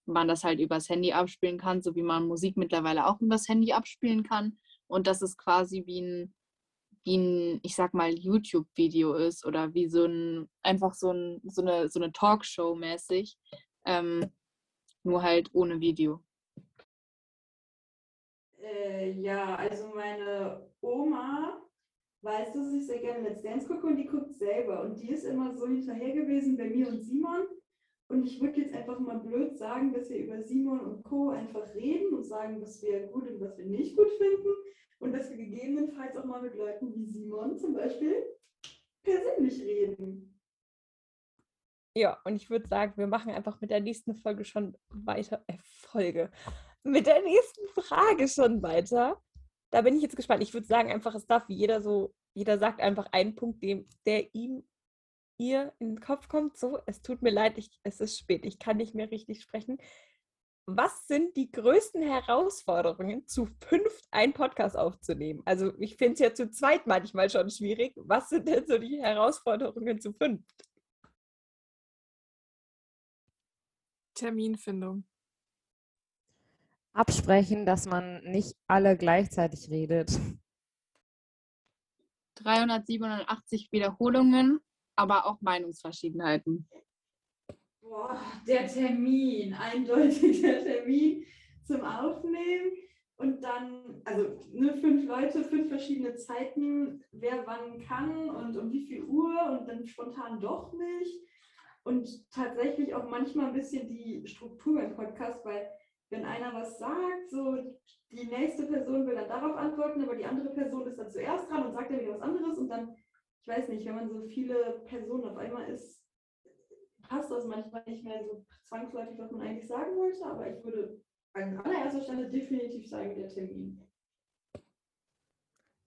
man das halt übers Handy abspielen kann, so wie man Musik mittlerweile auch übers Handy abspielen kann. Und dass es quasi wie ein, wie ein, ich sag mal, YouTube-Video ist oder wie so ein, einfach so, ein, so eine, so eine Talkshow mäßig. Ähm, nur halt ohne Video. Äh, ja, also meine Oma weiß, dass ich sehr gerne Let's Dance gucke und die guckt selber. Und die ist immer so hinterher gewesen bei mir und Simon. Und ich würde jetzt einfach mal blöd sagen, dass wir über Simon und Co. einfach reden und sagen, was wir gut und was wir nicht gut finden. Und dass wir gegebenenfalls auch mal mit Leuten wie Simon zum Beispiel persönlich reden. Ja, und ich würde sagen, wir machen einfach mit der nächsten Folge schon weiter. Äh, mit der nächsten Frage schon weiter. Da bin ich jetzt gespannt. Ich würde sagen, einfach, es darf jeder so, jeder sagt einfach einen Punkt, dem, der ihm, ihr in den Kopf kommt, so, es tut mir leid, ich, es ist spät, ich kann nicht mehr richtig sprechen. Was sind die größten Herausforderungen, zu fünft einen Podcast aufzunehmen? Also ich finde es ja zu zweit manchmal schon schwierig. Was sind denn so die Herausforderungen zu fünft? Terminfindung. Absprechen, dass man nicht alle gleichzeitig redet. 387 Wiederholungen, aber auch Meinungsverschiedenheiten. Boah, der Termin, eindeutig der Termin zum Aufnehmen. Und dann, also nur fünf Leute, fünf verschiedene Zeiten, wer wann kann und um wie viel Uhr und dann spontan doch nicht. Und tatsächlich auch manchmal ein bisschen die Struktur im Podcast, weil wenn einer was sagt, so die nächste Person will dann darauf antworten, aber die andere Person ist dann zuerst dran und sagt dann wieder was anderes und dann, ich weiß nicht, wenn man so viele Personen auf einmal ist, passt das manchmal nicht mehr so zwangsläufig, was man eigentlich sagen wollte, aber ich würde an allererster Stelle definitiv sagen, der Termin.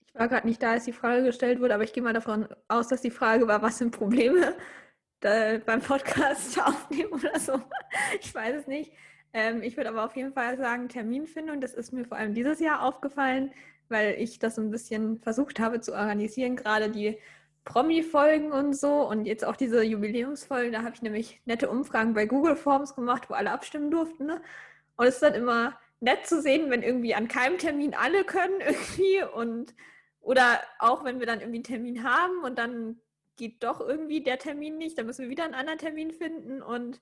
Ich war gerade nicht da, als die Frage gestellt wurde, aber ich gehe mal davon aus, dass die Frage war, was sind Probleme da, beim Podcast *laughs* aufnehmen oder so. Ich weiß es nicht. Ähm, ich würde aber auf jeden Fall sagen, Terminfindung, das ist mir vor allem dieses Jahr aufgefallen, weil ich das so ein bisschen versucht habe zu organisieren, gerade die Promi-Folgen und so und jetzt auch diese Jubiläumsfolgen, da habe ich nämlich nette Umfragen bei Google Forms gemacht, wo alle abstimmen durften. Ne? Und es ist dann immer nett zu sehen, wenn irgendwie an keinem Termin alle können *laughs* irgendwie und oder auch wenn wir dann irgendwie einen Termin haben und dann geht doch irgendwie der Termin nicht, dann müssen wir wieder einen anderen Termin finden und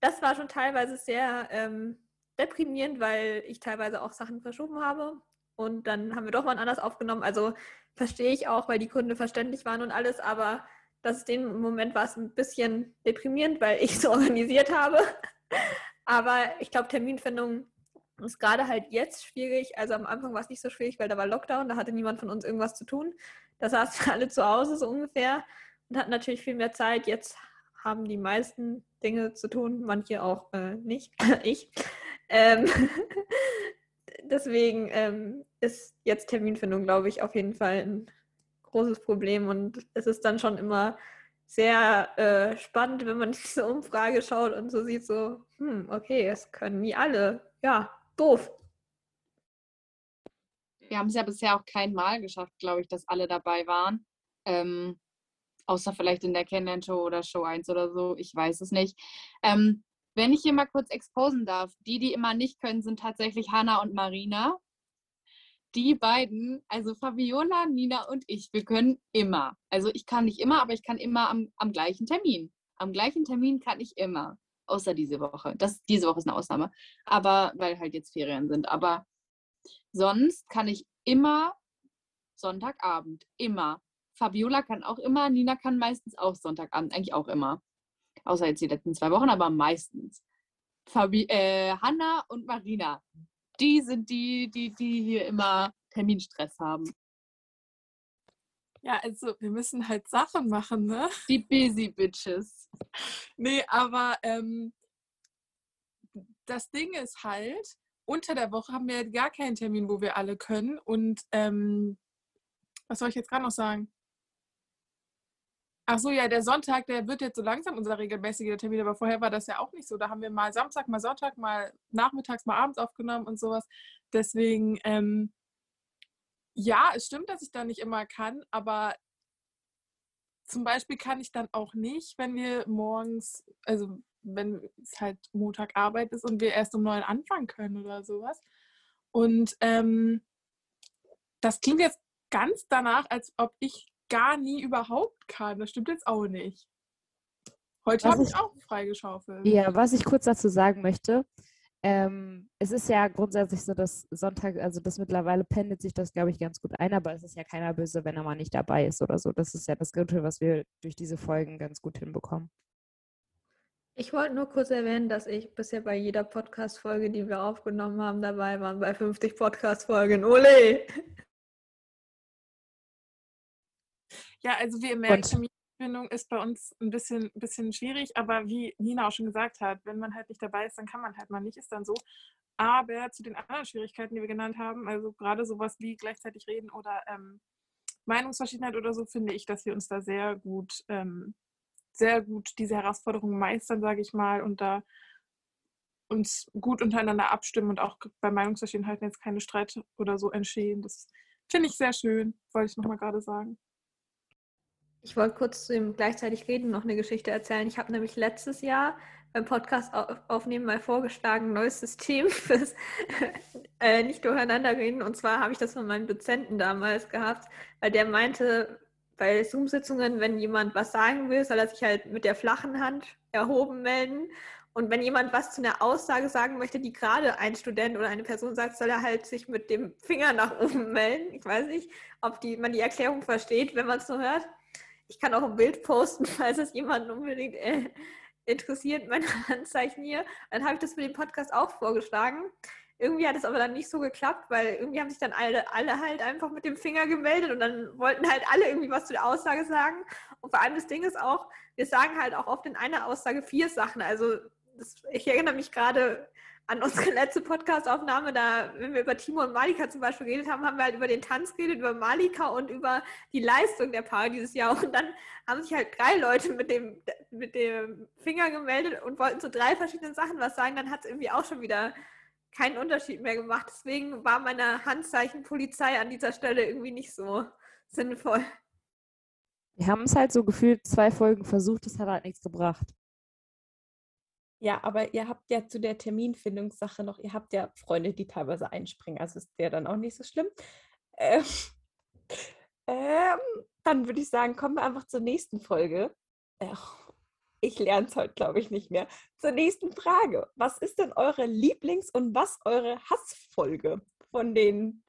das war schon teilweise sehr ähm, deprimierend, weil ich teilweise auch Sachen verschoben habe. Und dann haben wir doch mal anders aufgenommen. Also verstehe ich auch, weil die Gründe verständlich waren und alles, aber das den Moment war es ein bisschen deprimierend, weil ich es *laughs* organisiert habe. aber ich glaube, Terminfindung ist gerade halt jetzt schwierig. Also am Anfang war es nicht so schwierig, weil da war Lockdown, da hatte niemand von uns irgendwas zu tun. Da saßen *laughs* alle zu Hause so ungefähr und hatten natürlich viel mehr Zeit. Jetzt haben die meisten Dinge zu tun, manche auch äh, nicht. *laughs* ich. Ähm, *laughs* deswegen ähm, ist jetzt Terminfindung, glaube ich, auf jeden Fall ein großes Problem und es ist dann schon immer sehr äh, spannend, wenn man *laughs* diese Umfrage schaut und so sieht, so, hm, okay, es können nie alle. Ja, doof. Wir haben es ja bisher auch kein Mal geschafft, glaube ich, dass alle dabei waren. Ähm, außer vielleicht in der Kennenlern-Show oder Show 1 oder so, ich weiß es nicht. Ähm, wenn ich hier mal kurz exposen darf, die, die immer nicht können, sind tatsächlich Hanna und Marina. Die beiden, also Fabiola, Nina und ich, wir können immer. Also ich kann nicht immer, aber ich kann immer am, am gleichen Termin. Am gleichen Termin kann ich immer. Außer diese Woche. Das, diese Woche ist eine Ausnahme. Aber weil halt jetzt Ferien sind. Aber sonst kann ich immer Sonntagabend. Immer. Fabiola kann auch immer, Nina kann meistens auch Sonntagabend, eigentlich auch immer. Außer jetzt die letzten zwei Wochen, aber meistens. Fabi äh, Hanna und Marina, die sind die, die, die hier immer Terminstress haben. Ja, also wir müssen halt Sachen machen, ne? Die Busy Bitches. Nee, aber ähm, das Ding ist halt, unter der Woche haben wir gar keinen Termin, wo wir alle können. Und ähm, was soll ich jetzt gerade noch sagen? Ach so, ja, der Sonntag, der wird jetzt so langsam unser regelmäßiger Termin, aber vorher war das ja auch nicht so. Da haben wir mal Samstag, mal Sonntag, mal nachmittags, mal abends aufgenommen und sowas. Deswegen, ähm, ja, es stimmt, dass ich da nicht immer kann, aber zum Beispiel kann ich dann auch nicht, wenn wir morgens, also wenn es halt Montagarbeit ist und wir erst um neun anfangen können oder sowas. Und ähm, das klingt jetzt ganz danach, als ob ich gar nie überhaupt kann. Das stimmt jetzt auch nicht. Heute habe ich auch freigeschaufelt. Ja, was ich kurz dazu sagen möchte, ähm, es ist ja grundsätzlich so, dass Sonntag, also das mittlerweile pendelt sich das, glaube ich, ganz gut ein, aber es ist ja keiner böse, wenn er mal nicht dabei ist oder so. Das ist ja das Gute, was wir durch diese Folgen ganz gut hinbekommen. Ich wollte nur kurz erwähnen, dass ich bisher bei jeder Podcast-Folge, die wir aufgenommen haben, dabei war, bei 50 Podcast-Folgen. Ole! Ja, also wie ihr merkt, Terminfindung ist bei uns ein bisschen, bisschen schwierig, aber wie Nina auch schon gesagt hat, wenn man halt nicht dabei ist, dann kann man halt mal nicht, ist dann so. Aber zu den anderen Schwierigkeiten, die wir genannt haben, also gerade sowas wie gleichzeitig reden oder ähm, Meinungsverschiedenheit oder so, finde ich, dass wir uns da sehr gut, ähm, sehr gut diese Herausforderung meistern, sage ich mal, und da uns gut untereinander abstimmen und auch bei Meinungsverschiedenheiten jetzt keine Streit oder so entstehen. Das finde ich sehr schön, wollte ich nochmal gerade sagen. Ich wollte kurz zu dem gleichzeitig reden noch eine Geschichte erzählen. Ich habe nämlich letztes Jahr beim Podcast aufnehmen mal vorgeschlagen, ein neues System *laughs* fürs äh, nicht durcheinander reden. Und zwar habe ich das von meinem Dozenten damals gehabt, weil der meinte, bei Zoom-Sitzungen, wenn jemand was sagen will, soll er sich halt mit der flachen Hand erhoben melden. Und wenn jemand was zu einer Aussage sagen möchte, die gerade ein Student oder eine Person sagt, soll er halt sich mit dem Finger nach oben *laughs* melden. Ich weiß nicht, ob die, man die Erklärung versteht, wenn man es so hört. Ich kann auch ein Bild posten, *laughs* falls es jemanden unbedingt äh, interessiert, meine *laughs* Handzeichen hier. Dann habe ich das für den Podcast auch vorgeschlagen. Irgendwie hat es aber dann nicht so geklappt, weil irgendwie haben sich dann alle, alle halt einfach mit dem Finger gemeldet und dann wollten halt alle irgendwie was zu der Aussage sagen. Und vor allem das Ding ist auch, wir sagen halt auch oft in einer Aussage vier Sachen. Also das, ich erinnere mich gerade an unsere *laughs* letzte Podcast-Aufnahme, da, wenn wir über Timo und Malika zum Beispiel geredet haben, haben wir halt über den Tanz geredet, über Malika und über die Leistung der Paare dieses Jahr. Und dann haben sich halt drei Leute mit dem, mit dem Finger gemeldet und wollten zu drei verschiedenen Sachen was sagen. Dann hat es irgendwie auch schon wieder keinen Unterschied mehr gemacht. Deswegen war meine Handzeichen-Polizei an dieser Stelle irgendwie nicht so sinnvoll. Wir haben es halt so gefühlt zwei Folgen versucht, das hat halt nichts gebracht. Ja, aber ihr habt ja zu der Terminfindungssache noch, ihr habt ja Freunde, die teilweise einspringen, also ist der dann auch nicht so schlimm. Ähm, *laughs* ähm, dann würde ich sagen, kommen wir einfach zur nächsten Folge. Ich lerne es heute, glaube ich, nicht mehr. Zur nächsten Frage. Was ist denn eure Lieblings- und was eure Hassfolge von den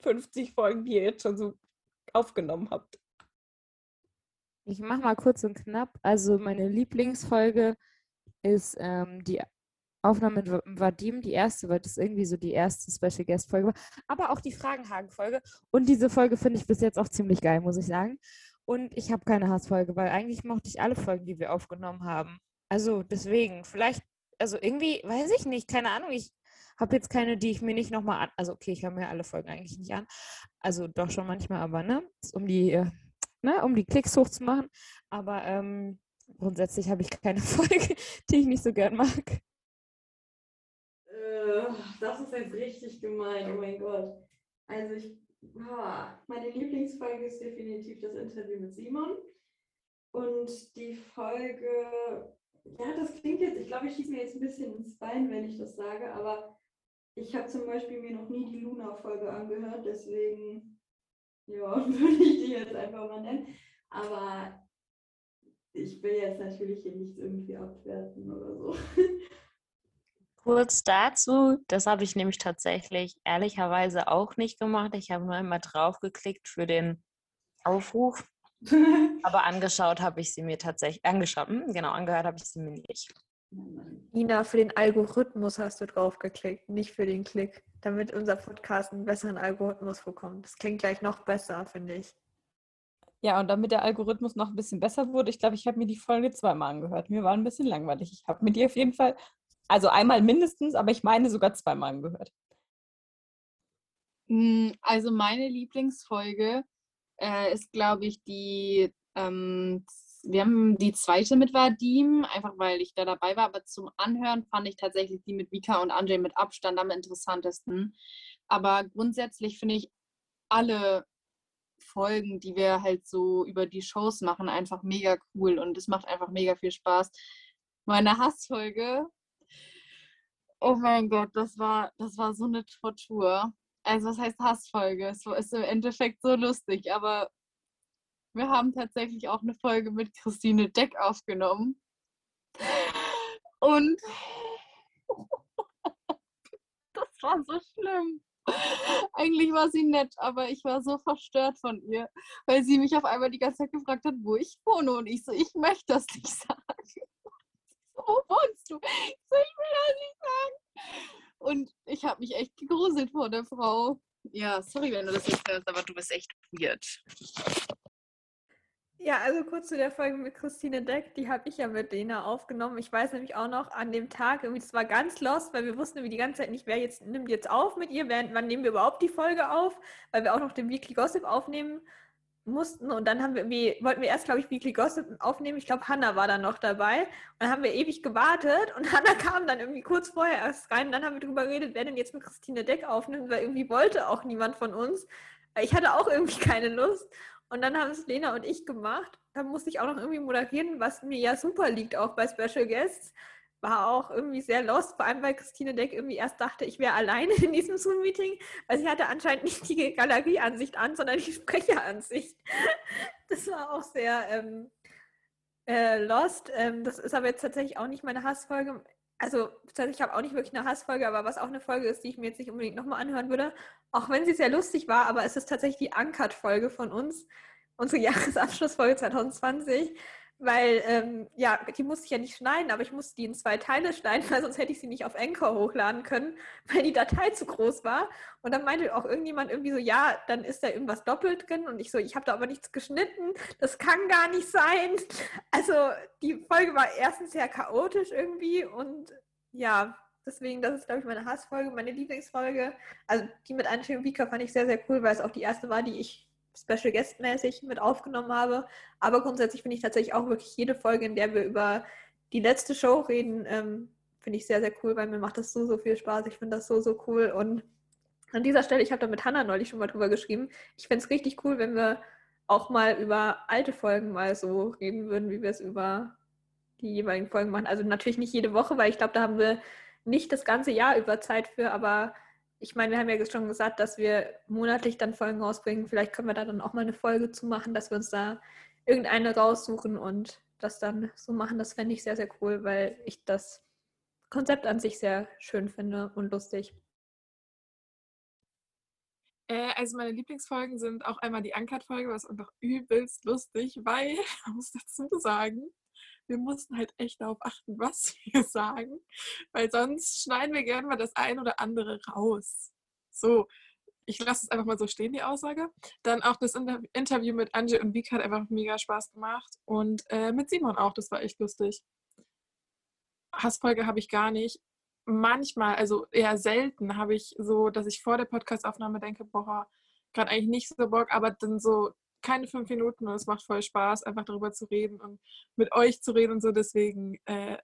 50 Folgen, die ihr jetzt schon so aufgenommen habt? Ich mache mal kurz und knapp. Also meine Lieblingsfolge ist ähm, die Aufnahme mit Vadim, die erste, weil das irgendwie so die erste Special Guest Folge war, aber auch die Fragenhagen-Folge. Und diese Folge finde ich bis jetzt auch ziemlich geil, muss ich sagen. Und ich habe keine Hassfolge, weil eigentlich mochte ich alle Folgen, die wir aufgenommen haben. Also deswegen, vielleicht, also irgendwie, weiß ich nicht, keine Ahnung, ich habe jetzt keine, die ich mir nicht nochmal an. Also okay, ich höre mir alle Folgen eigentlich nicht an. Also doch schon manchmal, aber ne, um die, äh, ne, um die Klicks hochzumachen. Aber ähm, grundsätzlich habe ich keine *laughs* Folge, die ich nicht so gern mag. Äh, das ist jetzt richtig gemein, oh mein Gott. Also ich, meine Lieblingsfolge ist definitiv das Interview mit Simon. Und die Folge, ja, das klingt jetzt, ich glaube, ich schieße mir jetzt ein bisschen ins Bein, wenn ich das sage, aber ich habe zum Beispiel mir noch nie die Luna-Folge angehört, deswegen, ja, *laughs* würde ich die jetzt einfach mal nennen. Aber ich will jetzt natürlich hier nichts irgendwie abwerten oder so. Kurz dazu, das habe ich nämlich tatsächlich ehrlicherweise auch nicht gemacht. Ich habe nur einmal draufgeklickt für den Aufruf. *laughs* Aber angeschaut habe ich sie mir tatsächlich, angeschaut, hm, genau, angehört habe ich sie mir nicht. Nina, für den Algorithmus hast du draufgeklickt, nicht für den Klick, damit unser Podcast einen besseren Algorithmus bekommt. Das klingt gleich noch besser, finde ich. Ja, und damit der Algorithmus noch ein bisschen besser wurde, ich glaube, ich habe mir die Folge zweimal angehört. Mir war ein bisschen langweilig. Ich habe mir die auf jeden Fall, also einmal mindestens, aber ich meine sogar zweimal angehört. Hm, also meine Lieblingsfolge äh, ist, glaube ich, die, ähm, wir haben die zweite mit Vadim, einfach weil ich da dabei war, aber zum Anhören fand ich tatsächlich die mit Vika und Andrzej mit Abstand am interessantesten. Aber grundsätzlich finde ich alle Folgen, die wir halt so über die Shows machen, einfach mega cool und es macht einfach mega viel Spaß. Meine Hassfolge, oh mein Gott, das war, das war so eine Tortur. Also was heißt Hassfolge? Es ist im Endeffekt so lustig, aber wir haben tatsächlich auch eine Folge mit Christine Deck aufgenommen. Und *laughs* das war so schlimm. Eigentlich war sie nett, aber ich war so verstört von ihr, weil sie mich auf einmal die ganze Zeit gefragt hat, wo ich wohne. Und ich so, ich möchte das nicht sagen. *laughs* wo wohnst du? Ich so, ich will das nicht sagen. Und ich habe mich echt gegruselt vor der Frau. Ja, sorry, wenn du das jetzt hörst, aber du bist echt weird. Ja, also kurz zu der Folge mit Christine Deck, die habe ich ja mit Dena aufgenommen. Ich weiß nämlich auch noch an dem Tag, irgendwie, das war ganz lost, weil wir wussten irgendwie die ganze Zeit nicht, wer jetzt nimmt jetzt auf mit ihr, wer, wann nehmen wir überhaupt die Folge auf, weil wir auch noch den Weekly Gossip aufnehmen mussten und dann haben wir irgendwie, wollten wir erst, glaube ich, Weekly Gossip aufnehmen. Ich glaube, Hannah war dann noch dabei. Und dann haben wir ewig gewartet und *laughs* Hannah kam dann irgendwie kurz vorher erst rein. Und dann haben wir darüber geredet, wer denn jetzt mit Christine Deck aufnimmt, weil irgendwie wollte auch niemand von uns. Ich hatte auch irgendwie *laughs* keine Lust. Und dann haben es Lena und ich gemacht. Dann musste ich auch noch irgendwie moderieren, was mir ja super liegt, auch bei Special Guests war auch irgendwie sehr lost, vor allem weil Christine Deck irgendwie erst dachte, ich wäre alleine in diesem Zoom-Meeting, weil sie hatte anscheinend nicht die Galerieansicht an, sondern die Sprecheransicht. *laughs* Das war auch sehr ähm, äh, lost. Ähm, das ist aber jetzt tatsächlich auch nicht meine Hassfolge. Also ich habe auch nicht wirklich eine Hassfolge, aber was auch eine Folge ist, die ich mir jetzt nicht unbedingt nochmal anhören würde, auch wenn sie sehr lustig war, aber es ist tatsächlich die Uncut-Folge von uns, unsere *laughs* Jahresabschlussfolge 2020 weil, ähm, ja, die musste ich ja nicht schneiden, aber ich musste die in zwei Teile schneiden, *laughs* weil sonst hätte ich sie nicht auf Anchor hochladen können, weil die Datei zu groß war. Und dann meinte auch irgendjemand irgendwie so, ja, dann ist da irgendwas doppelt drin. Und ich so, ich habe da aber nichts geschnitten, das kann gar nicht sein. *laughs* Also die Folge war erstens sehr chaotisch irgendwie und ja, deswegen, das ist, glaube ich, meine Hassfolge, meine Lieblingsfolge. Also die mit und Vika fand ich sehr, sehr cool, weil es auch die erste war, die ich Special Guest mäßig mit aufgenommen habe. Aber grundsätzlich finde ich tatsächlich auch wirklich jede Folge, in der wir über die letzte Show reden, ähm, finde ich sehr, sehr cool, weil mir macht das so, so viel Spaß. Ich finde das so, so cool. Und an dieser Stelle, ich habe da mit Hannah neulich schon mal drüber geschrieben, ich fände es richtig cool, wenn wir auch mal über alte Folgen mal so reden würden, wie wir es über die jeweiligen Folgen machen. Also natürlich nicht jede Woche, weil ich glaube, da haben wir nicht das ganze Jahr über Zeit für, aber ich meine, wir haben ja schon gesagt, dass wir monatlich dann Folgen rausbringen. Vielleicht können wir da dann auch mal eine Folge zu machen, dass wir uns da irgendeine raussuchen und das dann so machen. Das fände ich sehr, sehr cool, weil ich das Konzept an sich sehr schön finde und lustig. Äh, also meine Lieblingsfolgen sind auch einmal die Uncut-Folge, was einfach übelst lustig, weil, man *laughs* muss dazu sagen, wir mussten halt echt darauf achten, *laughs* was wir sagen, weil sonst schneiden wir gerne mal das ein oder andere raus. So, ich lasse es einfach mal so stehen, die Aussage. Dann auch das Inter Interview mit Angie und Vika hat einfach mega Spaß gemacht. Und äh, mit Simon auch, das war echt lustig. Hassfolge habe ich gar nicht. Manchmal, also eher selten, habe ich so, dass ich vor der Podcastaufnahme denke, boah, gerade eigentlich nicht so Bock, aber dann so keine fünf Minuten und es macht voll Spaß, einfach darüber zu reden und mit euch zu reden und so. Deswegen äh,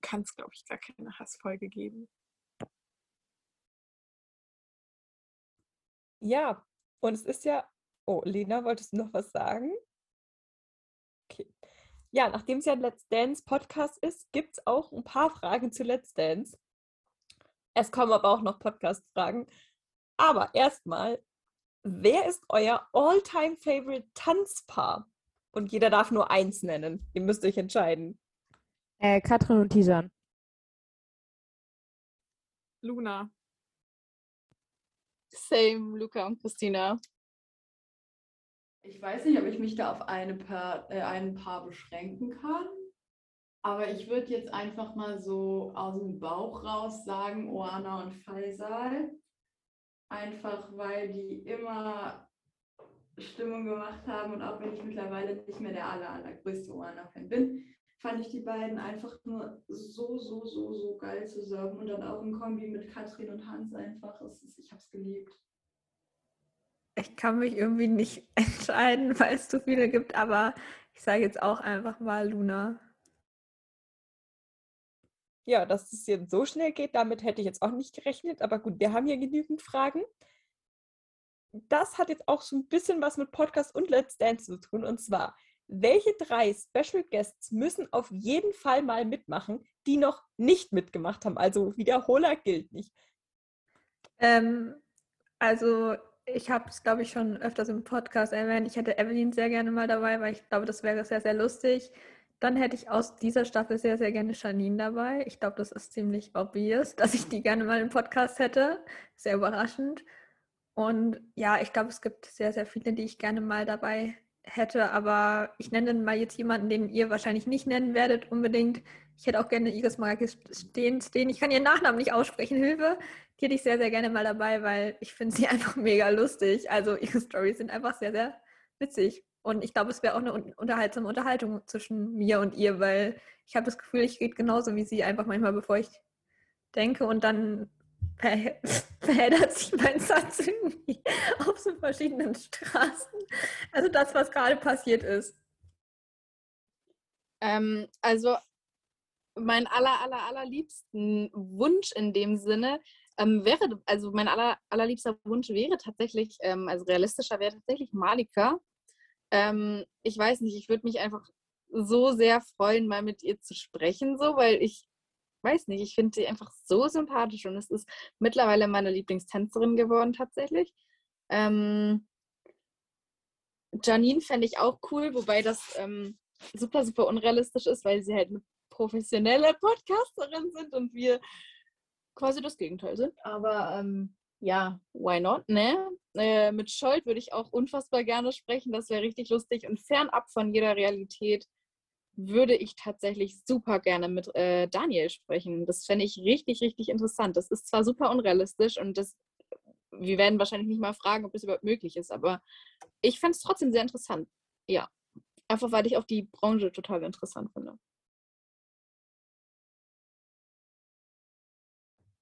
kann es, glaube ich, gar keine Hassfolge geben. Ja, und es ist ja. Oh, Lena, wolltest du noch was sagen? Okay. Ja, nachdem es ja ein Let's Dance Podcast ist, gibt es auch ein paar Fragen zu Let's Dance. Es kommen aber auch noch Podcast-Fragen. Aber erstmal Wer ist euer All-Time-Favorite Tanzpaar? Und jeder darf nur eins nennen. Ihr müsst euch entscheiden. Äh, Katrin und Tijan. Luna. Same, Luca und Christina. Ich weiß nicht, ob ich mich da auf eine Paar, äh, ein Paar beschränken kann. Aber ich würde jetzt einfach mal so aus dem Bauch raus sagen, Oana und Faisal einfach weil die immer Stimmung gemacht haben und auch wenn ich mittlerweile nicht mehr der aller, allergrößte Oana-Fan bin, fand ich die beiden einfach nur so, so, so, so geil zusammen und dann auch im Kombi mit Katrin und Hans einfach. Ist, ich habe es geliebt. Ich kann mich irgendwie nicht *laughs* entscheiden, weil es zu viele gibt, aber ich sage jetzt auch einfach mal Luna. Ja, dass es jetzt so schnell geht, damit hätte ich jetzt auch nicht gerechnet. Aber gut, wir haben hier genügend Fragen. Das hat jetzt auch so ein bisschen was mit Podcast und Let's Dance zu tun. Und zwar, welche drei Special Guests müssen auf jeden Fall mal mitmachen, die noch nicht mitgemacht haben? Also Wiederholer gilt nicht. Ähm, also ich habe es, glaube ich, schon öfters im Podcast erwähnt. Ich hätte Evelyn sehr gerne mal dabei, weil ich glaube, das wäre sehr, sehr lustig. Dann hätte ich aus dieser Staffel sehr, sehr gerne Janine dabei. Ich glaube, das ist ziemlich obvious, dass ich die gerne mal im Podcast hätte. Sehr überraschend. Und ja, ich glaube, es gibt sehr, sehr viele, die ich gerne mal dabei hätte. Aber ich nenne mal jetzt jemanden, den ihr wahrscheinlich nicht nennen werdet unbedingt. Ich hätte auch gerne Iris Marquez stehen, stehen. Ich kann ihren Nachnamen nicht aussprechen, Hilfe. Die hätte ich sehr, sehr gerne mal dabei, weil ich finde sie *laughs* einfach mega lustig. Also ihre Stories sind einfach sehr, sehr witzig. Und ich glaube, es wäre auch eine unterhaltsame Unterhaltung zwischen mir und ihr, weil ich habe das Gefühl, ich rede genauso wie sie einfach manchmal, bevor ich denke. Und dann ver *laughs* verheddert sich mein Satz irgendwie *laughs* auf so verschiedenen Straßen. Also das, was gerade passiert ist. Ähm, also mein aller, aller, allerliebsten Wunsch in dem Sinne ähm, wäre, also mein aller, allerliebster Wunsch wäre tatsächlich, ähm, also realistischer wäre tatsächlich Malika. Ähm, ich weiß nicht, ich würde mich einfach so sehr freuen, mal mit ihr zu sprechen, so, weil ich weiß nicht, ich finde sie einfach so sympathisch und es ist mittlerweile meine Lieblingstänzerin geworden tatsächlich. Ähm, Janine fände ich auch cool, wobei das ähm, super, super unrealistisch ist, weil sie halt eine professionelle Podcasterin sind und wir quasi das Gegenteil sind. Aber ähm, ja, why not, ne? Äh, mit Scholt würde ich auch unfassbar gerne sprechen, das wäre richtig lustig und fernab von jeder Realität würde ich tatsächlich super gerne mit äh, Daniel sprechen. Das fände ich richtig, richtig interessant. Das ist zwar super unrealistisch und das, wir werden wahrscheinlich nicht mal fragen, ob das überhaupt möglich ist, aber ich fände es trotzdem sehr interessant. Ja, einfach weil ich auch die Branche total interessant finde.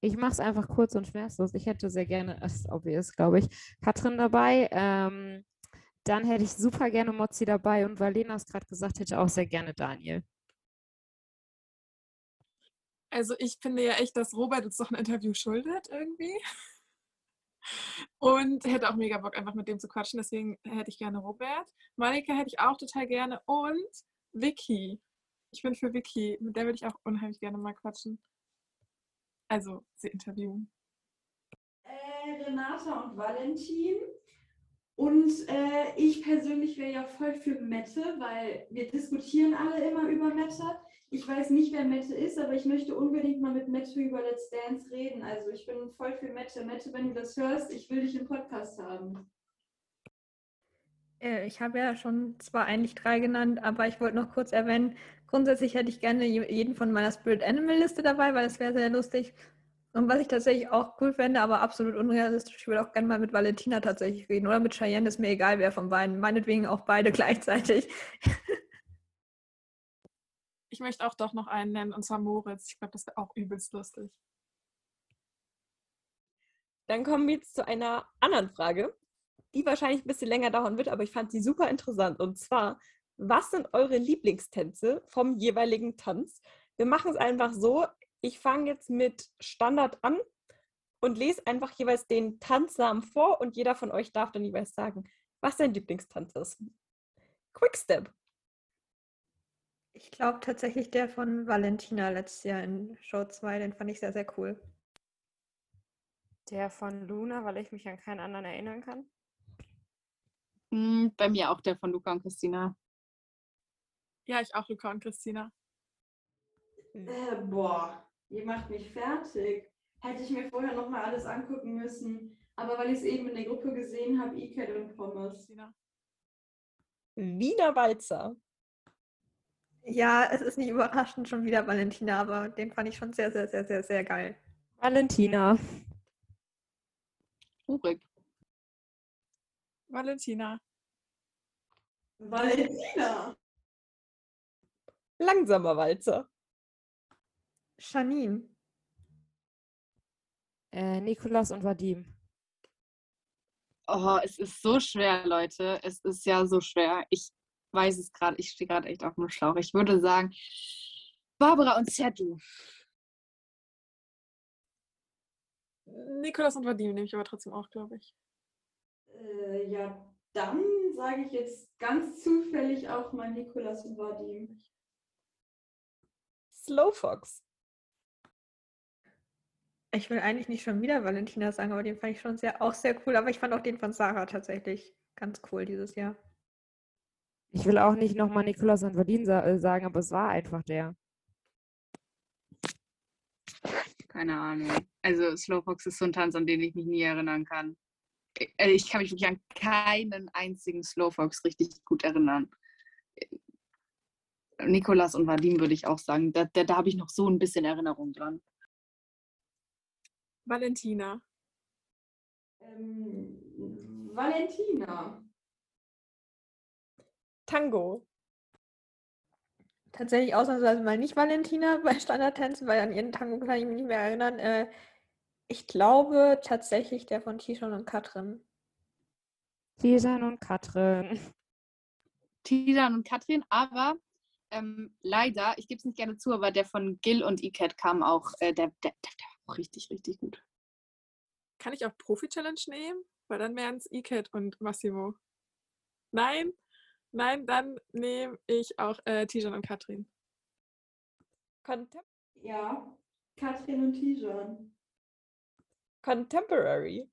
Ich mache es einfach kurz und schmerzlos. Ich hätte sehr gerne, das *laughs* ist obvious, glaube ich, Katrin dabei. Ähm, dann hätte ich super gerne Mozzi dabei und weil Lena es gerade gesagt hätte, auch sehr gerne Daniel. Also ich finde ja echt, dass Robert uns doch ein Interview schuldet irgendwie. Und hätte auch mega Bock, einfach mit dem zu quatschen. Deswegen hätte ich gerne Robert. Malika hätte ich auch total gerne. Und Vicky. Ich bin für Vicky. Mit der würde ich auch unheimlich gerne mal quatschen. Also sie interviewen. Äh, Renata und Valentin. Und äh, ich persönlich wäre ja voll für Mette, weil wir diskutieren alle immer über Mette. Ich weiß nicht, wer Mette ist, aber ich möchte unbedingt mal mit Mette über Let's Dance reden. Also ich bin voll für Mette. Mette, wenn du das hörst, ich will dich im Podcast haben. Äh, ich habe ja schon zwar eigentlich drei genannt, aber ich wollte noch kurz erwähnen, grundsätzlich hätte ich gerne jeden von meiner Spirit Animal Liste dabei, weil das wäre sehr lustig. Und was ich tatsächlich auch cool fände, aber absolut unrealistisch, ich würde auch gerne mal mit Valentina tatsächlich reden. Oder mit Cheyenne, ist mir egal, wer von beiden. Meinetwegen auch beide *laughs* gleichzeitig. Ich möchte auch doch noch einen nennen, und zwar Moritz. Ich glaube, das wäre auch übelst lustig. Dann kommen wir jetzt zu einer anderen Frage, die wahrscheinlich ein bisschen länger dauern wird, aber ich fand sie super interessant. Und zwar, was sind eure Lieblingstänze vom jeweiligen Tanz? Wir machen es einfach so, ich fange jetzt mit Standard an und lese einfach jeweils den Tanznamen vor und jeder von euch darf dann jeweils sagen, was sein Lieblingstanz ist. Quickstep. Ich glaube tatsächlich der von Valentina letztes Jahr in Show 2, den fand ich sehr, sehr cool. Der von Luna, weil ich mich an keinen anderen erinnern kann. Hm, bei mir auch der von Luca und Christina. Ja, ich auch Luca und Christina. Äh, boah, ihr macht mich fertig. Hätte ich mir vorher noch mal alles angucken müssen. Aber weil ich es eben in der Gruppe gesehen habe, Iket und Pommes. Christina. Wiener Walzer. Ja, es ist nicht überraschend schon wieder Valentina, aber den fand ich schon sehr, sehr, sehr, sehr, sehr geil. Valentina. Urik. Valentina. Valentina. Langsamer Walzer. Janine. Äh, Nikolas und Vadim. Oh, es ist so schwer, Leute. Es ist ja so schwer. Ich weiß es gerade. Ich stehe gerade echt auf dem Schlauch. Ich würde sagen, Barbara und Serdu. Nikolas und Vadim nehme ich aber trotzdem auch, glaube ich. Äh, ja, dann sage ich jetzt ganz zufällig auch mal Nikolas und Vadim. Slowfox. Ich will eigentlich nicht schon wieder Valentina sagen, aber den fand ich schon sehr, auch sehr cool. Aber ich fand auch den von Sarah tatsächlich ganz cool dieses Jahr. Ich will auch nicht nochmal Nikolas und sa äh, sagen, aber es war einfach der. Keine Ahnung. Also Slowfox ist so ein Tanz, an den ich mich nie erinnern kann. Ich, äh, ich kann mich wirklich an keinen einzigen Slowfox richtig gut erinnern. Nikolas und Vadim würde ich auch sagen. Da, da, da habe ich noch so ein bisschen Erinnerung dran. Valentina. Ähm, Valentina. Tango. Tatsächlich ausnahmsweise mal nicht Valentina *laughs* bei Standardtänzen, weil an ihren Tango kann ich mich nicht mehr erinnern. Äh, Ich glaube tatsächlich der von Tishon und Katrin. Tijan und Katrin. Tijan und Katrin, aber ähm, leider, ich gebe es nicht gerne zu, aber der von Gil und Iket kam auch, äh, der, der, der, der war auch richtig, richtig gut. Kann ich auch Profi-Challenge nehmen? Weil dann wären es Iket und Massimo. Nein? Nein, dann nehme ich auch äh, Tijan und Katrin. Contem Ja, Katrin und Tijan. Contemporary.